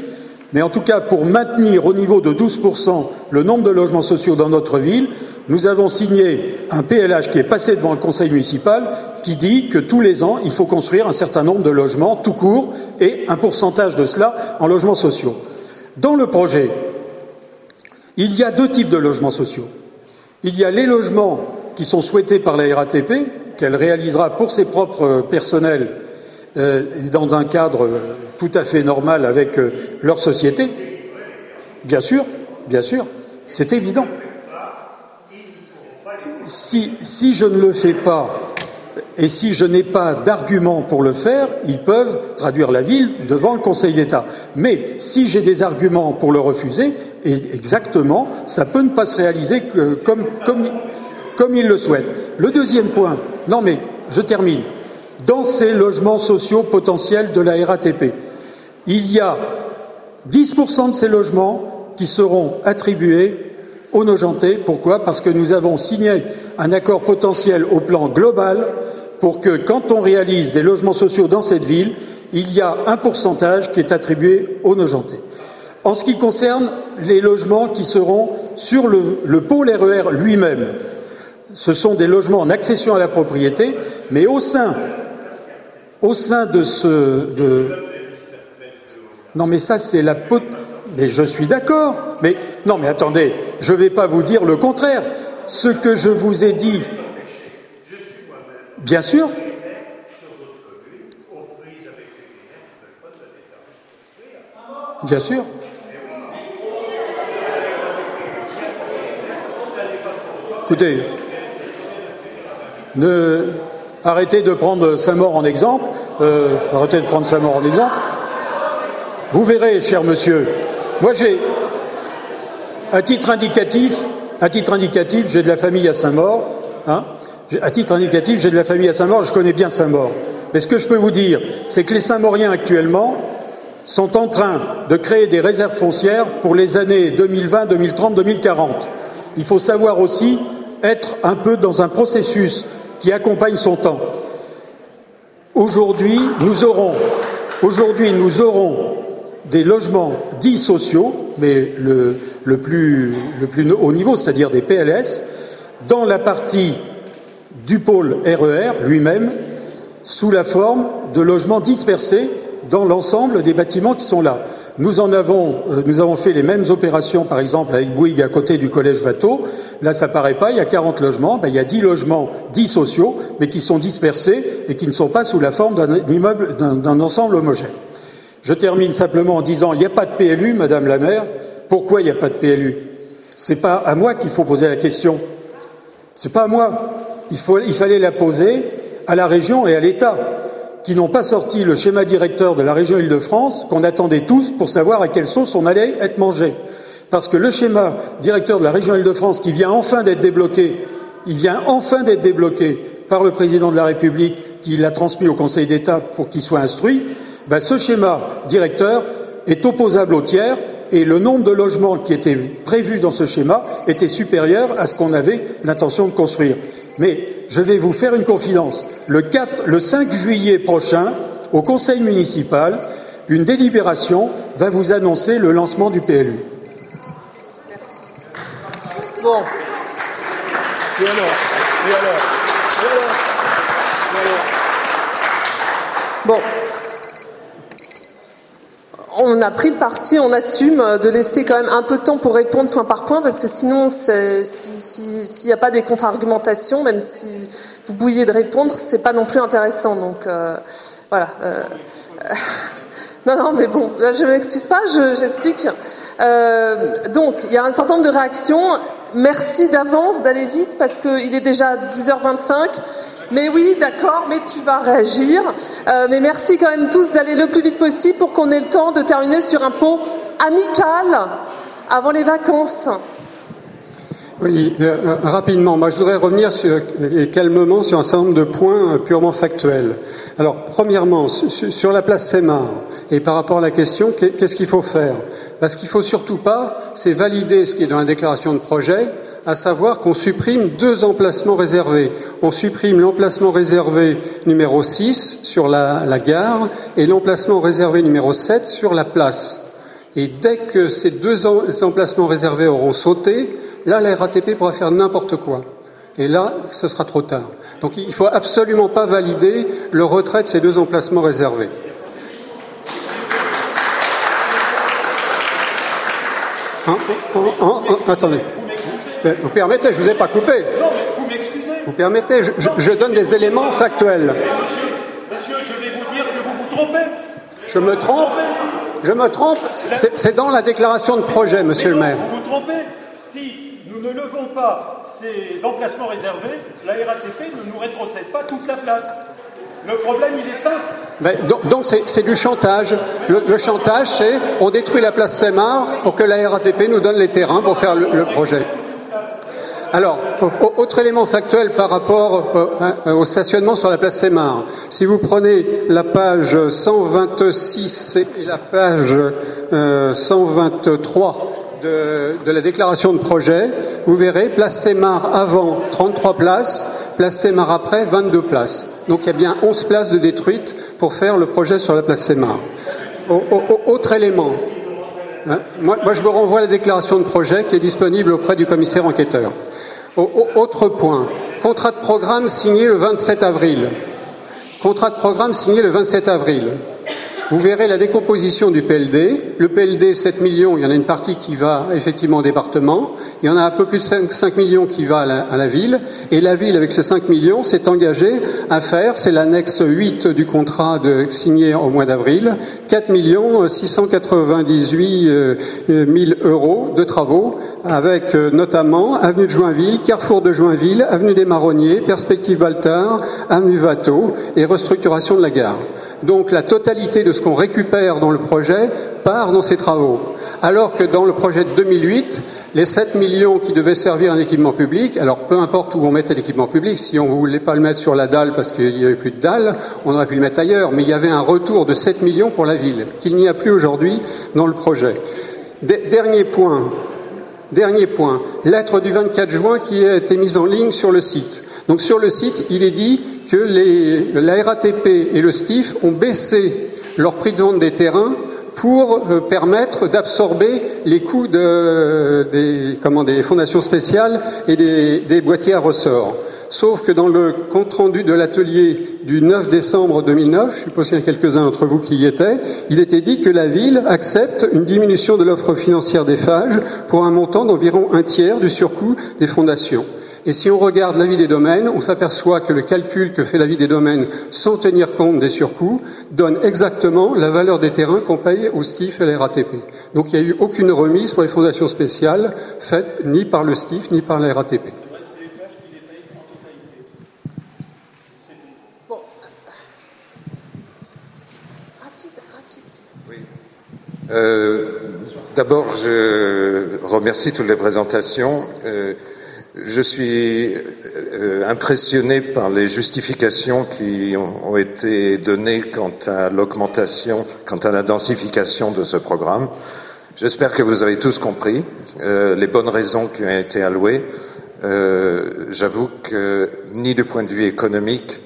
mais en tout cas, pour maintenir au niveau de 12% le nombre de logements sociaux dans notre ville, nous avons signé un PLH qui est passé devant le conseil municipal qui dit que tous les ans, il faut construire un certain nombre de logements tout court et un pourcentage de cela en logements sociaux. Dans le projet, il y a deux types de logements sociaux. Il y a les logements qui sont souhaités par la RATP, qu'elle réalisera pour ses propres personnels euh, dans un cadre euh, tout à fait normal avec euh, leur société. Bien sûr, bien sûr, c'est évident. Si, si, je ne le fais pas et si je n'ai pas d'argument pour le faire, ils peuvent traduire la ville devant le Conseil d'État. Mais si j'ai des arguments pour le refuser, et exactement, ça peut ne pas se réaliser que, comme, comme, comme ils le souhaitent. Le deuxième point, non mais je termine dans ces logements sociaux potentiels de la RATP. Il y a 10% de ces logements qui seront attribués aux Nogentais. Pourquoi? Parce que nous avons signé un accord potentiel au plan global pour que, quand on réalise des logements sociaux dans cette ville, il y a un pourcentage qui est attribué aux Nogentais. En ce qui concerne les logements qui seront sur le, le pôle RER lui-même, ce sont des logements en accession à la propriété, mais au sein de ce. Non, mais ça, c'est la pot. Mais je suis d'accord. Mais non, mais attendez, je ne vais pas vous dire le contraire. Ce que je vous ai dit. Bien sûr. Bien sûr. Écoutez, ne, Arrêtez de prendre Saint-Maur en exemple. Euh, arrêtez de prendre Saint-Maur en exemple. Vous verrez, cher monsieur. Moi, j'ai, à titre indicatif, à titre indicatif, j'ai de la famille à Saint-Maur. Hein à titre indicatif, j'ai de la famille à Saint-Maur. Je connais bien Saint-Maur. Mais ce que je peux vous dire, c'est que les Saint-Mauriens actuellement sont en train de créer des réserves foncières pour les années 2020, 2030, 2040. Il faut savoir aussi être un peu dans un processus qui accompagne son temps. Aujourd'hui, nous aurons, aujourd'hui, nous aurons des logements dits sociaux, mais le, plus, haut niveau, c'est-à-dire des PLS, dans la partie du pôle RER e lui-même, sous la forme de logements dispersés dans l'ensemble des bâtiments qui sont là. Nous en avons, euh, nous avons fait les mêmes opérations, par exemple, avec Bouygues à côté du collège Watteau. Là, ça paraît pas, il y a 40 logements, ben, il y a 10 logements dits sociaux, mais qui sont dispersés et qui ne sont pas sous la forme d'un immeuble, d'un ensemble homogène. Je termine simplement en disant, il n'y a pas de PLU, Madame la maire. Pourquoi il n'y a pas de PLU C'est pas à moi qu'il faut poser la question. C'est pas à moi. Il fallait la poser à la région et à l'État qui n'ont pas sorti le schéma directeur de la région Île-de-France qu'on attendait tous pour savoir à quelle sauce on allait être mangé. Parce que le schéma directeur de la région Île-de-France, qui vient enfin d'être débloqué, il vient enfin d'être débloqué par le président de la République, qui l'a transmis au Conseil d'État pour qu'il soit instruit, ben, ce schéma directeur est opposable au tiers et le nombre de logements qui étaient prévus dans ce schéma était supérieur à ce qu'on avait l'intention de construire. Mais je vais vous faire une confidence. Le, 4, le 5 juillet prochain, au Conseil municipal, une délibération va vous annoncer le lancement du PLU. Bon. Et alors? Alors Et alors Et alors Bon. On a pris le parti, on assume de laisser quand même un peu de temps pour répondre point par point, parce que sinon, s'il n'y a pas des contre-argumentations, même si vous bouillez de répondre, c'est pas non plus intéressant. Donc euh, voilà. Euh, <laughs> non, non, mais bon, je m'excuse pas, j'explique. Euh, donc, il y a un certain nombre de réactions. Merci d'avance d'aller vite parce qu'il est déjà 10h25. Mais oui, d'accord, mais tu vas réagir. Euh, mais merci quand même tous d'aller le plus vite possible pour qu'on ait le temps de terminer sur un pot amical avant les vacances. Oui, euh, euh, rapidement. Moi, je voudrais revenir sur, et calmement sur un certain nombre de points purement factuels. Alors, premièrement, sur la place Sémar, et par rapport à la question, qu'est-ce qu'il faut faire? Parce qu'il faut surtout pas, c'est valider ce qui est dans la déclaration de projet, à savoir qu'on supprime deux emplacements réservés. On supprime l'emplacement réservé numéro 6 sur la, la gare et l'emplacement réservé numéro 7 sur la place. Et dès que ces deux emplacements réservés auront sauté, là, la RATP pourra faire n'importe quoi. Et là, ce sera trop tard. Donc il ne faut absolument pas valider le retrait de ces deux emplacements réservés. Hein, hein, hein, attendez. Vous permettez, je ne vous ai pas coupé. Non, mais vous m'excusez. Vous permettez, je, je, donne des éléments factuels. Monsieur, je vais vous dire que vous vous trompez. Je me trompe Je me trompe C'est dans la déclaration de projet, monsieur le maire. Vous vous trompez Si nous ne levons pas ces emplacements réservés, la RATP ne nous rétrocède pas toute la place. Le problème, il est simple. Donc c'est du chantage. Le, chantage, c'est on détruit la place Semar pour que la RATP nous donne les terrains pour faire le, le projet. Alors, autre élément factuel par rapport au stationnement sur la place Semar. Si vous prenez la page 126 et la page euh, 123 de, la déclaration de projet, vous verrez place Semar avant 33 places, place Semar après 22 places. Donc il y a bien 11 places de détruites pour faire le projet sur la place Semar. Autre élément. Hein, moi, je vous renvoie la déclaration de projet qui est disponible auprès du commissaire enquêteur. Autre point. Contrat de programme signé le 27 avril. Contrat de programme signé le 27 avril. Vous verrez la décomposition du PLD. Le PLD, 7 millions, il y en a une partie qui va effectivement au département. Il y en a un peu plus de 5, 5 millions qui va à la, ville. Et la ville, avec ces 5 millions, s'est engagée à faire, c'est l'annexe 8 du contrat de, signé au mois d'avril, 4 millions 698 000 euros de travaux, avec notamment avenue de Joinville, carrefour de Joinville, avenue des Marronniers, perspective Baltard, avenue Watteau et restructuration de la gare. Donc la totalité de ce qu'on récupère dans le projet part dans ces travaux. Alors que dans le projet de 2008, les 7 millions qui devaient servir un équipement public, alors peu importe où on mettait l'équipement public, si on ne voulait pas le mettre sur la dalle parce qu'il n'y avait plus de dalle, on aurait pu le mettre ailleurs, mais il y avait un retour de 7 millions pour la ville, qu'il n'y a plus aujourd'hui dans le projet. Dernier point, dernier point, lettre du 24 juin qui a été mise en ligne sur le site. Donc sur le site, il est dit que les, la RATP et le STIF ont baissé leur prix de vente des terrains pour euh, permettre d'absorber les coûts de, des, fondations spéciales et des, des boîtiers à ressort. Sauf que dans le compte-rendu de l'atelier du 9 décembre 2009, je suppose qu'il y a quelques-uns d'entre vous qui y étaient, il était dit que la ville accepte une diminution de l'offre financière des phages pour un montant d'environ un tiers du surcoût des fondations. Et si on regarde l'avis des domaines, on s'aperçoit que le calcul que fait l'avis des domaines sans tenir compte des surcoûts donne exactement la valeur des terrains qu'on paye au STIF et à la RATP. Donc il n'y a eu aucune remise pour les fondations spéciales faite ni par le STIF ni par la RATP. Euh, d'abord, je remercie toutes les présentations. Euh, je suis impressionné par les justifications qui ont été données quant à l'augmentation, quant à la densification de ce programme. J'espère que vous avez tous compris les bonnes raisons qui ont été allouées. J'avoue que ni du point de vue économique,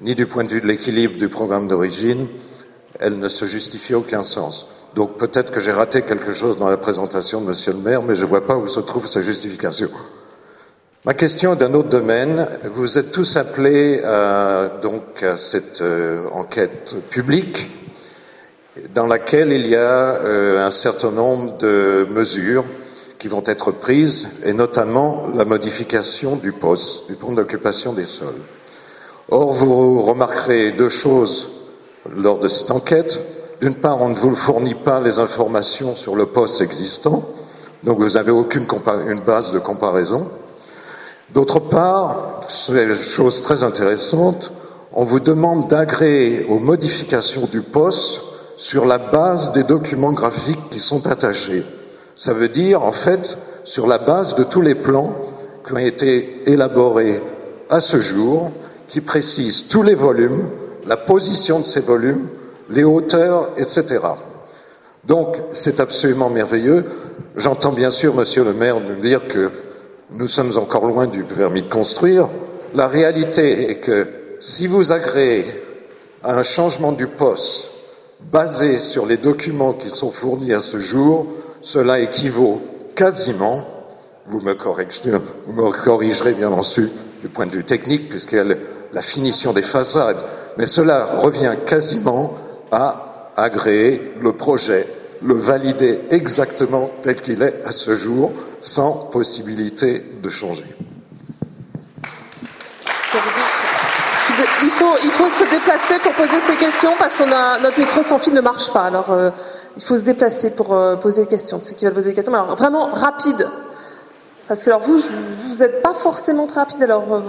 ni du point de vue de l'équilibre du programme d'origine, elle ne se justifie aucun sens. Donc peut-être que j'ai raté quelque chose dans la présentation de Monsieur le maire, mais je ne vois pas où se trouve sa justification. Ma question est d'un autre domaine. Vous êtes tous appelés à, donc, à cette euh, enquête publique dans laquelle il y a euh, un certain nombre de mesures qui vont être prises, et notamment la modification du poste, du plan d'occupation des sols. Or, vous remarquerez deux choses lors de cette enquête. D'une part, on ne vous fournit pas les informations sur le poste existant, donc vous n'avez aucune une base de comparaison. D'autre part, c'est une chose très intéressante, on vous demande d'agréer aux modifications du poste sur la base des documents graphiques qui sont attachés. Ça veut dire, en fait, sur la base de tous les plans qui ont été élaborés à ce jour, qui précisent tous les volumes, la position de ces volumes, les hauteurs, etc. Donc, c'est absolument merveilleux. J'entends bien sûr, monsieur le maire, nous dire que nous sommes encore loin du permis de construire. La réalité est que si vous agréez à un changement du poste basé sur les documents qui sont fournis à ce jour, cela équivaut quasiment, vous me, corrigerez, bien ensuite du point de vue technique, puisqu'il y a la finition des façades, mais cela revient quasiment à agréer le projet, le valider exactement tel qu'il est à ce jour, sans possibilité de changer. Il faut, il faut se déplacer pour poser ces questions parce qu'on a notre micro sans fil ne marche pas. Alors euh, il faut se déplacer pour euh, poser des questions. Ceux qui veulent poser des questions, alors vraiment rapide. Parce que alors vous, vous n'êtes pas forcément très rapide. Alors euh,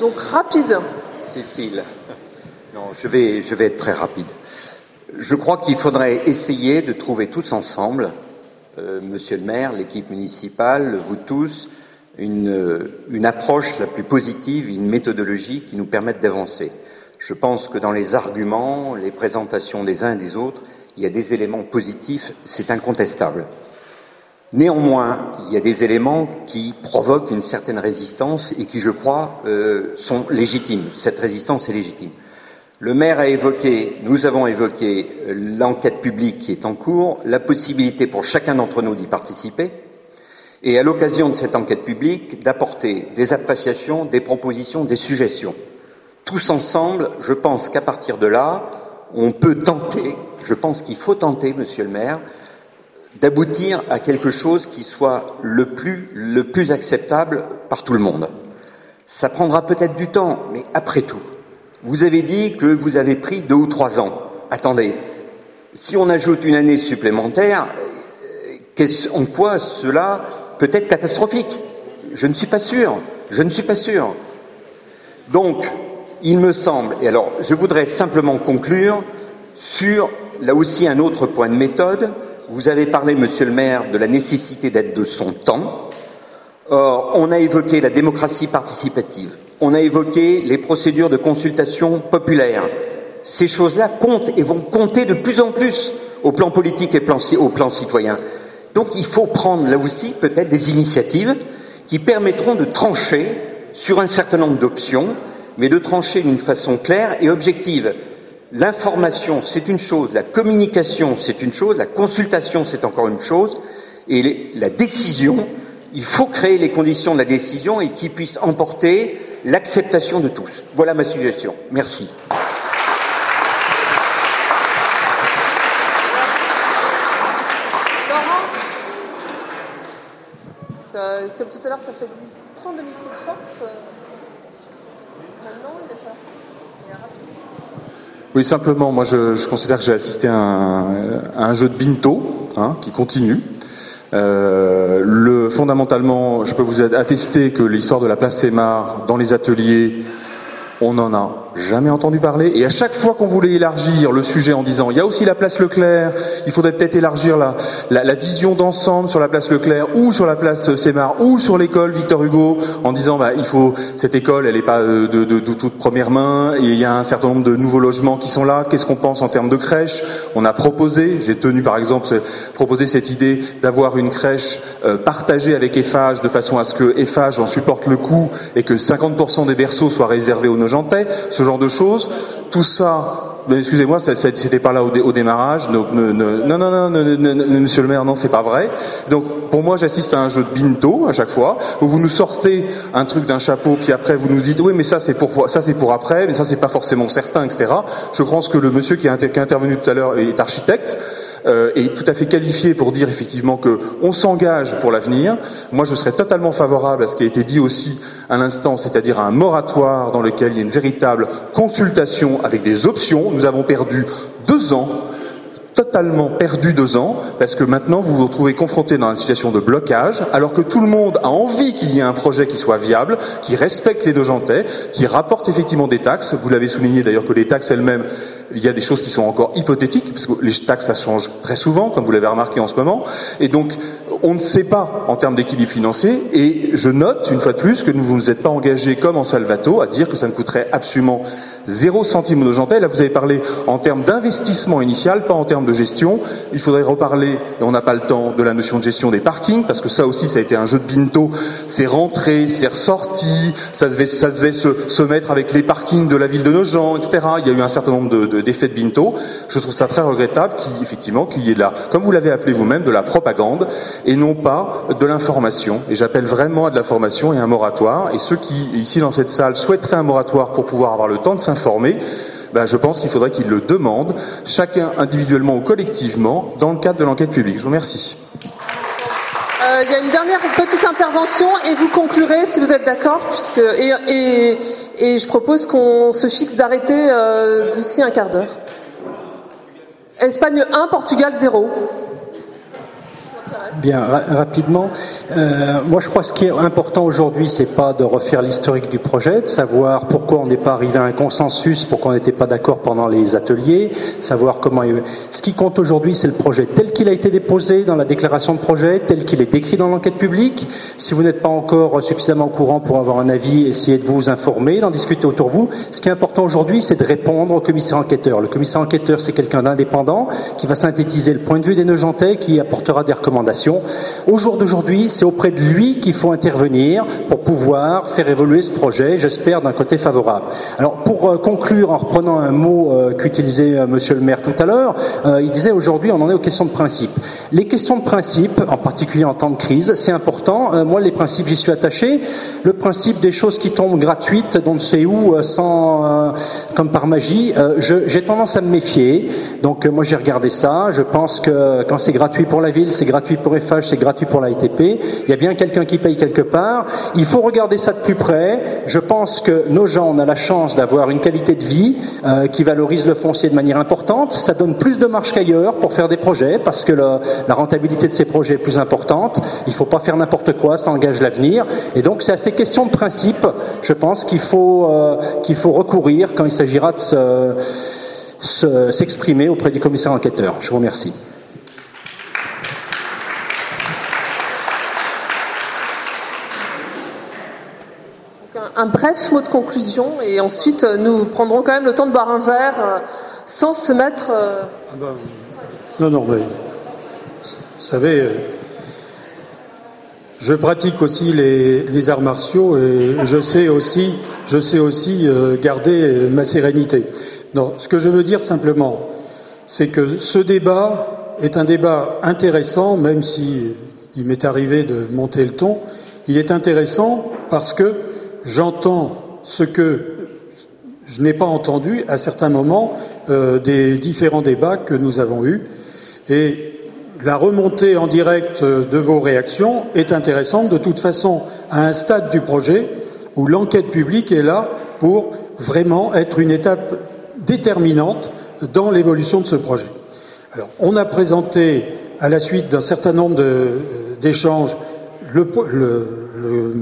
donc rapide. Cécile. Non, je vais, je vais être très rapide. Je crois qu'il faudrait essayer de trouver tous ensemble, euh, Monsieur le maire, l'équipe municipale, vous tous, une, une approche la plus positive, une méthodologie qui nous permette d'avancer. Je pense que dans les arguments, les présentations des uns et des autres, il y a des éléments positifs, c'est incontestable. Néanmoins, il y a des éléments qui provoquent une certaine résistance et qui, je crois, euh, sont légitimes. Cette résistance est légitime. Le maire a évoqué, nous avons évoqué euh, l'enquête publique qui est en cours, la possibilité pour chacun d'entre nous d'y participer, et à l'occasion de cette enquête publique, d'apporter des appréciations, des propositions, des suggestions tous ensemble, je pense qu'à partir de là, on peut tenter, je pense qu'il faut tenter, monsieur le maire, d'aboutir à quelque chose qui soit le plus, le plus acceptable par tout le monde. Ça prendra peut-être du temps, mais après tout, vous avez dit que vous avez pris deux ou trois ans. Attendez, si on ajoute une année supplémentaire, en quoi cela peut être catastrophique? Je ne suis pas sûr. Je ne suis pas sûr. Donc, il me semble, et alors je voudrais simplement conclure sur là aussi un autre point de méthode. Vous avez parlé, monsieur le maire, de la nécessité d'être de son temps. Or, on a évoqué la démocratie participative, on a évoqué les procédures de consultation populaire. Ces choses-là comptent et vont compter de plus en plus au plan politique et au plan citoyen. Donc il faut prendre là aussi peut-être des initiatives qui permettront de trancher sur un certain nombre d'options mais de trancher d'une façon claire et objective. L'information, c'est une chose, la communication, c'est une chose, la consultation, c'est encore une chose, et la décision, il faut créer les conditions de la décision et qui puisse emporter l'acceptation de tous. Voilà ma suggestion. Merci. comme tout à l'heure, ça fait prendre le micro de force. Oui, simplement, moi je, considère que j'ai assisté à un, jeu de binto hein, qui continue. Euh, le, fondamentalement, je peux vous attester que l'histoire de la place Sémar dans les ateliers, On n'en a jamais entendu parler. Et à chaque fois qu'on voulait élargir le sujet en disant il y a aussi la place Leclerc, il faudrait peut-être élargir la, la, vision d'ensemble sur la place Leclerc ou sur la place Sémar ou sur l'école Victor Hugo, en disant bah, il faut cette école, elle n'est pas euh, de, de, de, toute première main et il y a un certain nombre de nouveaux logements qui sont là. Qu'est-ce qu'on pense en termes de crèche? On a proposé, j'ai tenu par exemple proposer cette idée d'avoir une crèche euh, partagée avec EFAGE de façon à ce que EFAGE en supporte le coût et que 50% des berceaux soient réservés aux Nogentais, genre de choses. Tout ça excusez-moi, c'était pas là au, démarrage. Donc, non, non, non, non, Monsieur le Maire, non, c'est pas vrai. Donc, pour moi, j'assiste à un jeu de binto à chaque fois, où vous nous sortez un truc d'un chapeau, puis après vous nous dites, oui, mais ça c'est pour ça c'est pour après, mais ça c'est pas forcément certain, etc. Je pense que le monsieur qui a intervenu tout à l'heure est architecte euh, est tout à fait qualifié pour dire effectivement que on s'engage pour l'avenir. Moi, je serais totalement favorable à ce qui a été dit aussi à l'instant, c'est-à-dire à un moratoire dans lequel il y a une véritable consultation avec des options. Nous avons perdu deux ans totalement perdu deux ans, parce que maintenant vous vous retrouvez confronté dans une situation de blocage, alors que tout le monde a envie qu'il y ait un projet qui soit viable, qui respecte les Nogentais, qui rapporte effectivement des taxes. Vous l'avez souligné d'ailleurs que les taxes elles-mêmes, il y a des choses qui sont encore hypothétiques, parce que les taxes, ça change très souvent, comme vous l'avez remarqué en ce moment. Et donc, on ne sait pas en termes d'équilibre financier. Et je note, une fois de plus, que nous ne vous êtes pas engagés, comme en Salvato, à dire que ça ne coûterait absolument zéro centime aux Nogentais. Là, vous avez parlé en termes d'investissement initial, pas en termes de gestion. Il faudrait reparler, et on n'a pas le temps, de la notion de gestion des parkings, parce que ça aussi, ça a été un jeu de binto. C'est rentré, c'est ressorti, ça devait, ça devait se, se, mettre avec les parkings de la ville de Nogent, etc. Il y a eu un certain nombre d'effets de, de, binto. Je trouve ça très regrettable qu'effectivement, qu'il y ait là, comme vous l'avez appelé vous-même, de la propagande, et non pas de l'information. Et j'appelle vraiment à de la formation et un moratoire. Et ceux qui, ici dans cette salle, souhaiteraient un moratoire pour pouvoir avoir le temps de ben, je pense qu'il faudrait qu'ils le demandent, chacun individuellement ou collectivement, dans le cadre de l'enquête publique. Je vous remercie. Euh, il y a une dernière petite intervention et vous conclurez si vous êtes d'accord, puisque et, et, je propose qu'on se fixe d'arrêter euh, d'ici un quart d'heure. Espagne 1, Portugal 0. Bien, rapidement. Euh, moi, je crois que ce qui est important aujourd'hui, c'est pas de refaire l'historique du projet, de savoir pourquoi on n'est pas arrivé à un consensus, pourquoi on n'était pas d'accord pendant les ateliers, savoir comment. Ce qui compte aujourd'hui, c'est le projet tel qu'il a été déposé dans la déclaration de projet, tel qu'il est décrit dans l'enquête publique. Si vous n'êtes pas encore suffisamment au courant pour avoir un avis, essayez de vous informer, d'en discuter autour de vous. Ce qui est important aujourd'hui, c'est de répondre au commissaire enquêteur. Le commissaire enquêteur, c'est quelqu'un d'indépendant qui va synthétiser le point de vue des Neugentais, qui apportera des recommandations. Au jour d'aujourd'hui, c'est auprès de lui qu'il faut intervenir pour pouvoir faire évoluer ce projet, j'espère, d'un côté favorable. Alors, pour euh, conclure, en reprenant un mot euh, qu'utilisait euh, Monsieur le maire tout à l'heure, il disait aujourd'hui, on en est aux questions de principe. Les questions de principe, en particulier en temps de crise, c'est important. moi, les principes, j'y suis attaché. Le principe des choses qui tombent gratuites, dont ne sait où, sans, comme par magie, j'ai tendance à me méfier. Donc, moi, j'ai regardé ça. Je pense que quand c'est gratuit pour la ville, c'est gratuit pour C'est gratuit pour la ITP. Il y a bien quelqu'un qui paye quelque part. Il faut regarder ça de plus près. Je pense que nos gens, on a la chance d'avoir une qualité de vie euh, qui valorise le foncier de manière importante. Ça donne plus de marge qu'ailleurs pour faire des projets parce que la, rentabilité de ces projets est plus importante. Il ne faut pas faire n'importe quoi, ça engage l'avenir. Et donc c'est à ces questions de principe, je pense qu'il faut, euh, qu'il faut recourir quand il s'agira de s'exprimer auprès du commissaire enquêteur. Je vous remercie. Un bref mot de conclusion et ensuite euh, nous prendrons quand même le temps de boire un verre euh, sans se mettre. Euh, ah ben, non, non, mais vous savez, je pratique aussi les, arts martiaux et je sais aussi, je sais aussi garder ma sérénité. Non, ce que je veux dire simplement, c'est que ce débat est un débat intéressant, même si il m'est arrivé de monter le ton. Il est intéressant parce que j'entends ce que je n'ai pas entendu à certains moments euh, des différents débats que nous avons eus. Et la remontée en direct de vos réactions est intéressante de toute façon à un stade du projet où l'enquête publique est là pour vraiment être une étape déterminante dans l'évolution de ce projet. Alors, on a présenté, à la suite d'un certain nombre d'échanges, le, le, le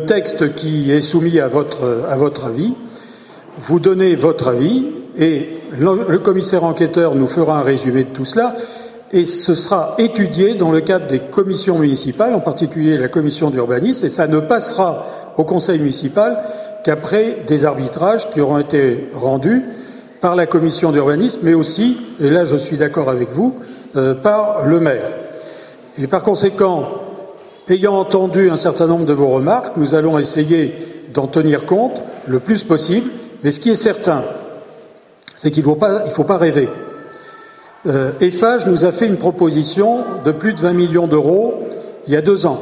texte qui est soumis à votre, à votre avis, vous donnez votre avis et le commissaire enquêteur nous fera un résumé de tout cela et ce sera étudié dans le cadre des commissions municipales, en particulier la commission d'urbanisme, et ça ne passera au conseil municipal qu'après des arbitrages qui auront été rendus par la commission d'urbanisme, mais aussi, et là je suis d'accord avec vous, euh, par le maire. Et par conséquent, ayant entendu un certain nombre de vos remarques, nous allons essayer d'en tenir compte le plus possible, mais ce qui est certain, c'est qu'il ne faut, pas rêver. Euh, EFAGE nous a fait une proposition de plus de 20 millions d'euros il y a deux ans.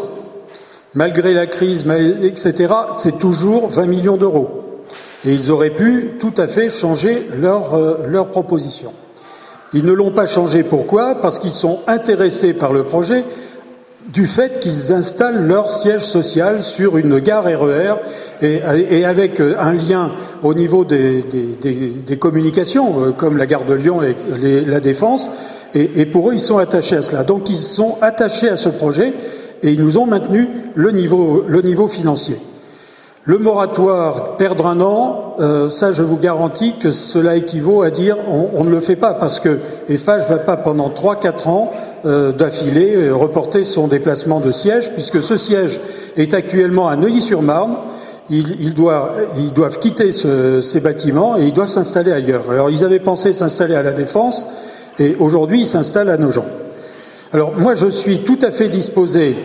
Malgré la crise, etc., c'est toujours 20 millions d'euros. Et ils auraient pu tout à fait changer leur, euh, proposition. Ils ne l'ont pas changé. Pourquoi? Parce qu'ils sont intéressés par le projet du fait qu'ils installent leur siège social sur une gare RER e et, avec euh, un lien au niveau des, communications, euh, comme la gare de Lyon et la Défense, et, pour eux, ils sont attachés à cela. Donc ils sont attachés à ce projet et ils nous ont maintenu le niveau, le niveau financier. Le moratoire, perdre un an, euh, ça je vous garantis que cela équivaut à dire on, ne le fait pas parce que EFAGE ne va pas pendant trois quatre ans euh, d'affilée reporter son déplacement de siège puisque ce siège est actuellement à Neuilly-sur-Marne. Ils, doivent, quitter ces bâtiments et ils doivent s'installer ailleurs. Alors ils avaient pensé s'installer à la Défense et aujourd'hui ils s'installent à Nogent. Alors moi je suis tout à fait disposé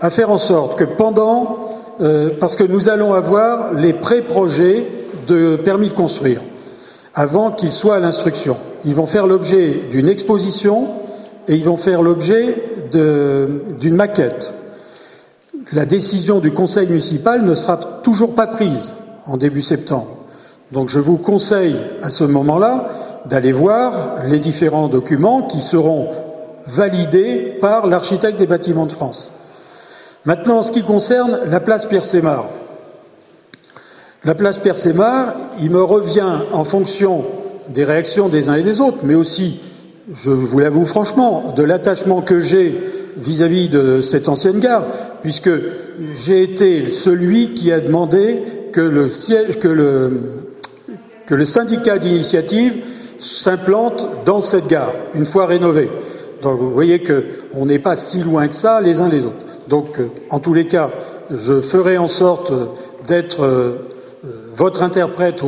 à faire en sorte que pendant euh, parce que nous allons avoir les pré-projets de permis de construire avant qu'ils soient à l'instruction. Ils vont faire l'objet d'une exposition et ils vont faire l'objet d'une maquette. La décision du conseil municipal ne sera toujours pas prise en début septembre. Donc je vous conseille à ce moment-là d'aller voir les différents documents qui seront validés par l'architecte des bâtiments de France. Maintenant, en ce qui concerne la place Pierre-Sémar, la place Pierre-Sémar, il me revient en fonction des réactions des uns et des autres, mais aussi, je vous l'avoue franchement, de l'attachement que j'ai vis-à-vis de cette ancienne gare, puisque j'ai été celui qui a demandé que le, que le, que le syndicat d'initiative s'implante dans cette gare, une fois rénovée. Donc vous voyez qu'on n'est pas si loin que ça les uns les autres. Donc, euh, en tous les cas, je ferai en sorte d'être euh, votre interprète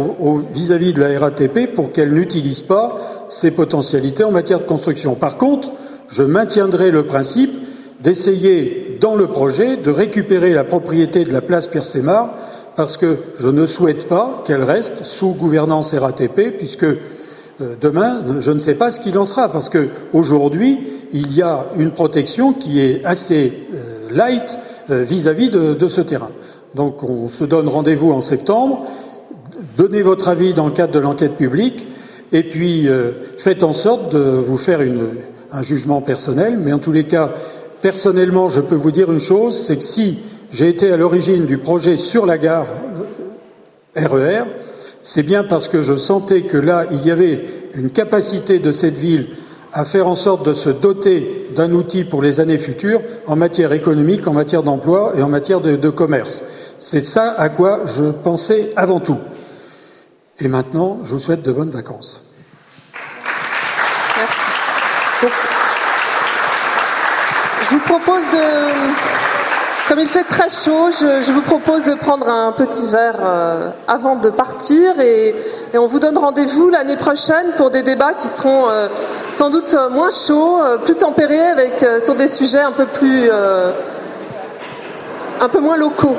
vis-à-vis de la RATP pour qu'elle n'utilise pas ses potentialités en matière de construction. Par contre, je maintiendrai le principe d'essayer, dans le projet, de récupérer la propriété de la place Pierre-Sémar, parce que je ne souhaite pas qu'elle reste sous gouvernance RATP, puisque euh, demain, je ne sais pas ce qu'il en sera, parce qu'aujourd'hui, il y a une protection qui est assez light euh, vis-à-vis de, ce terrain. Donc on se donne rendez-vous en septembre, donnez votre avis dans le cadre de l'enquête publique, et puis euh, faites en sorte de vous faire un jugement personnel, mais en tous les cas, personnellement, je peux vous dire une chose, c'est que si j'ai été à l'origine du projet sur la gare RER, e c'est bien parce que je sentais que là, il y avait une capacité de cette ville à faire en sorte de se doter d'un outil pour les années futures en matière économique, en matière d'emploi et en matière de, commerce. C'est ça à quoi je pensais avant tout. Et maintenant, je vous souhaite de bonnes vacances. Merci. je vous propose de comme il fait très chaud, je, vous propose de prendre un petit verre euh, avant de partir et, on vous donne rendez-vous l'année prochaine pour des débats qui seront euh, sans doute moins chauds, euh, plus tempérés, avec sur des sujets un peu plus, un peu moins locaux.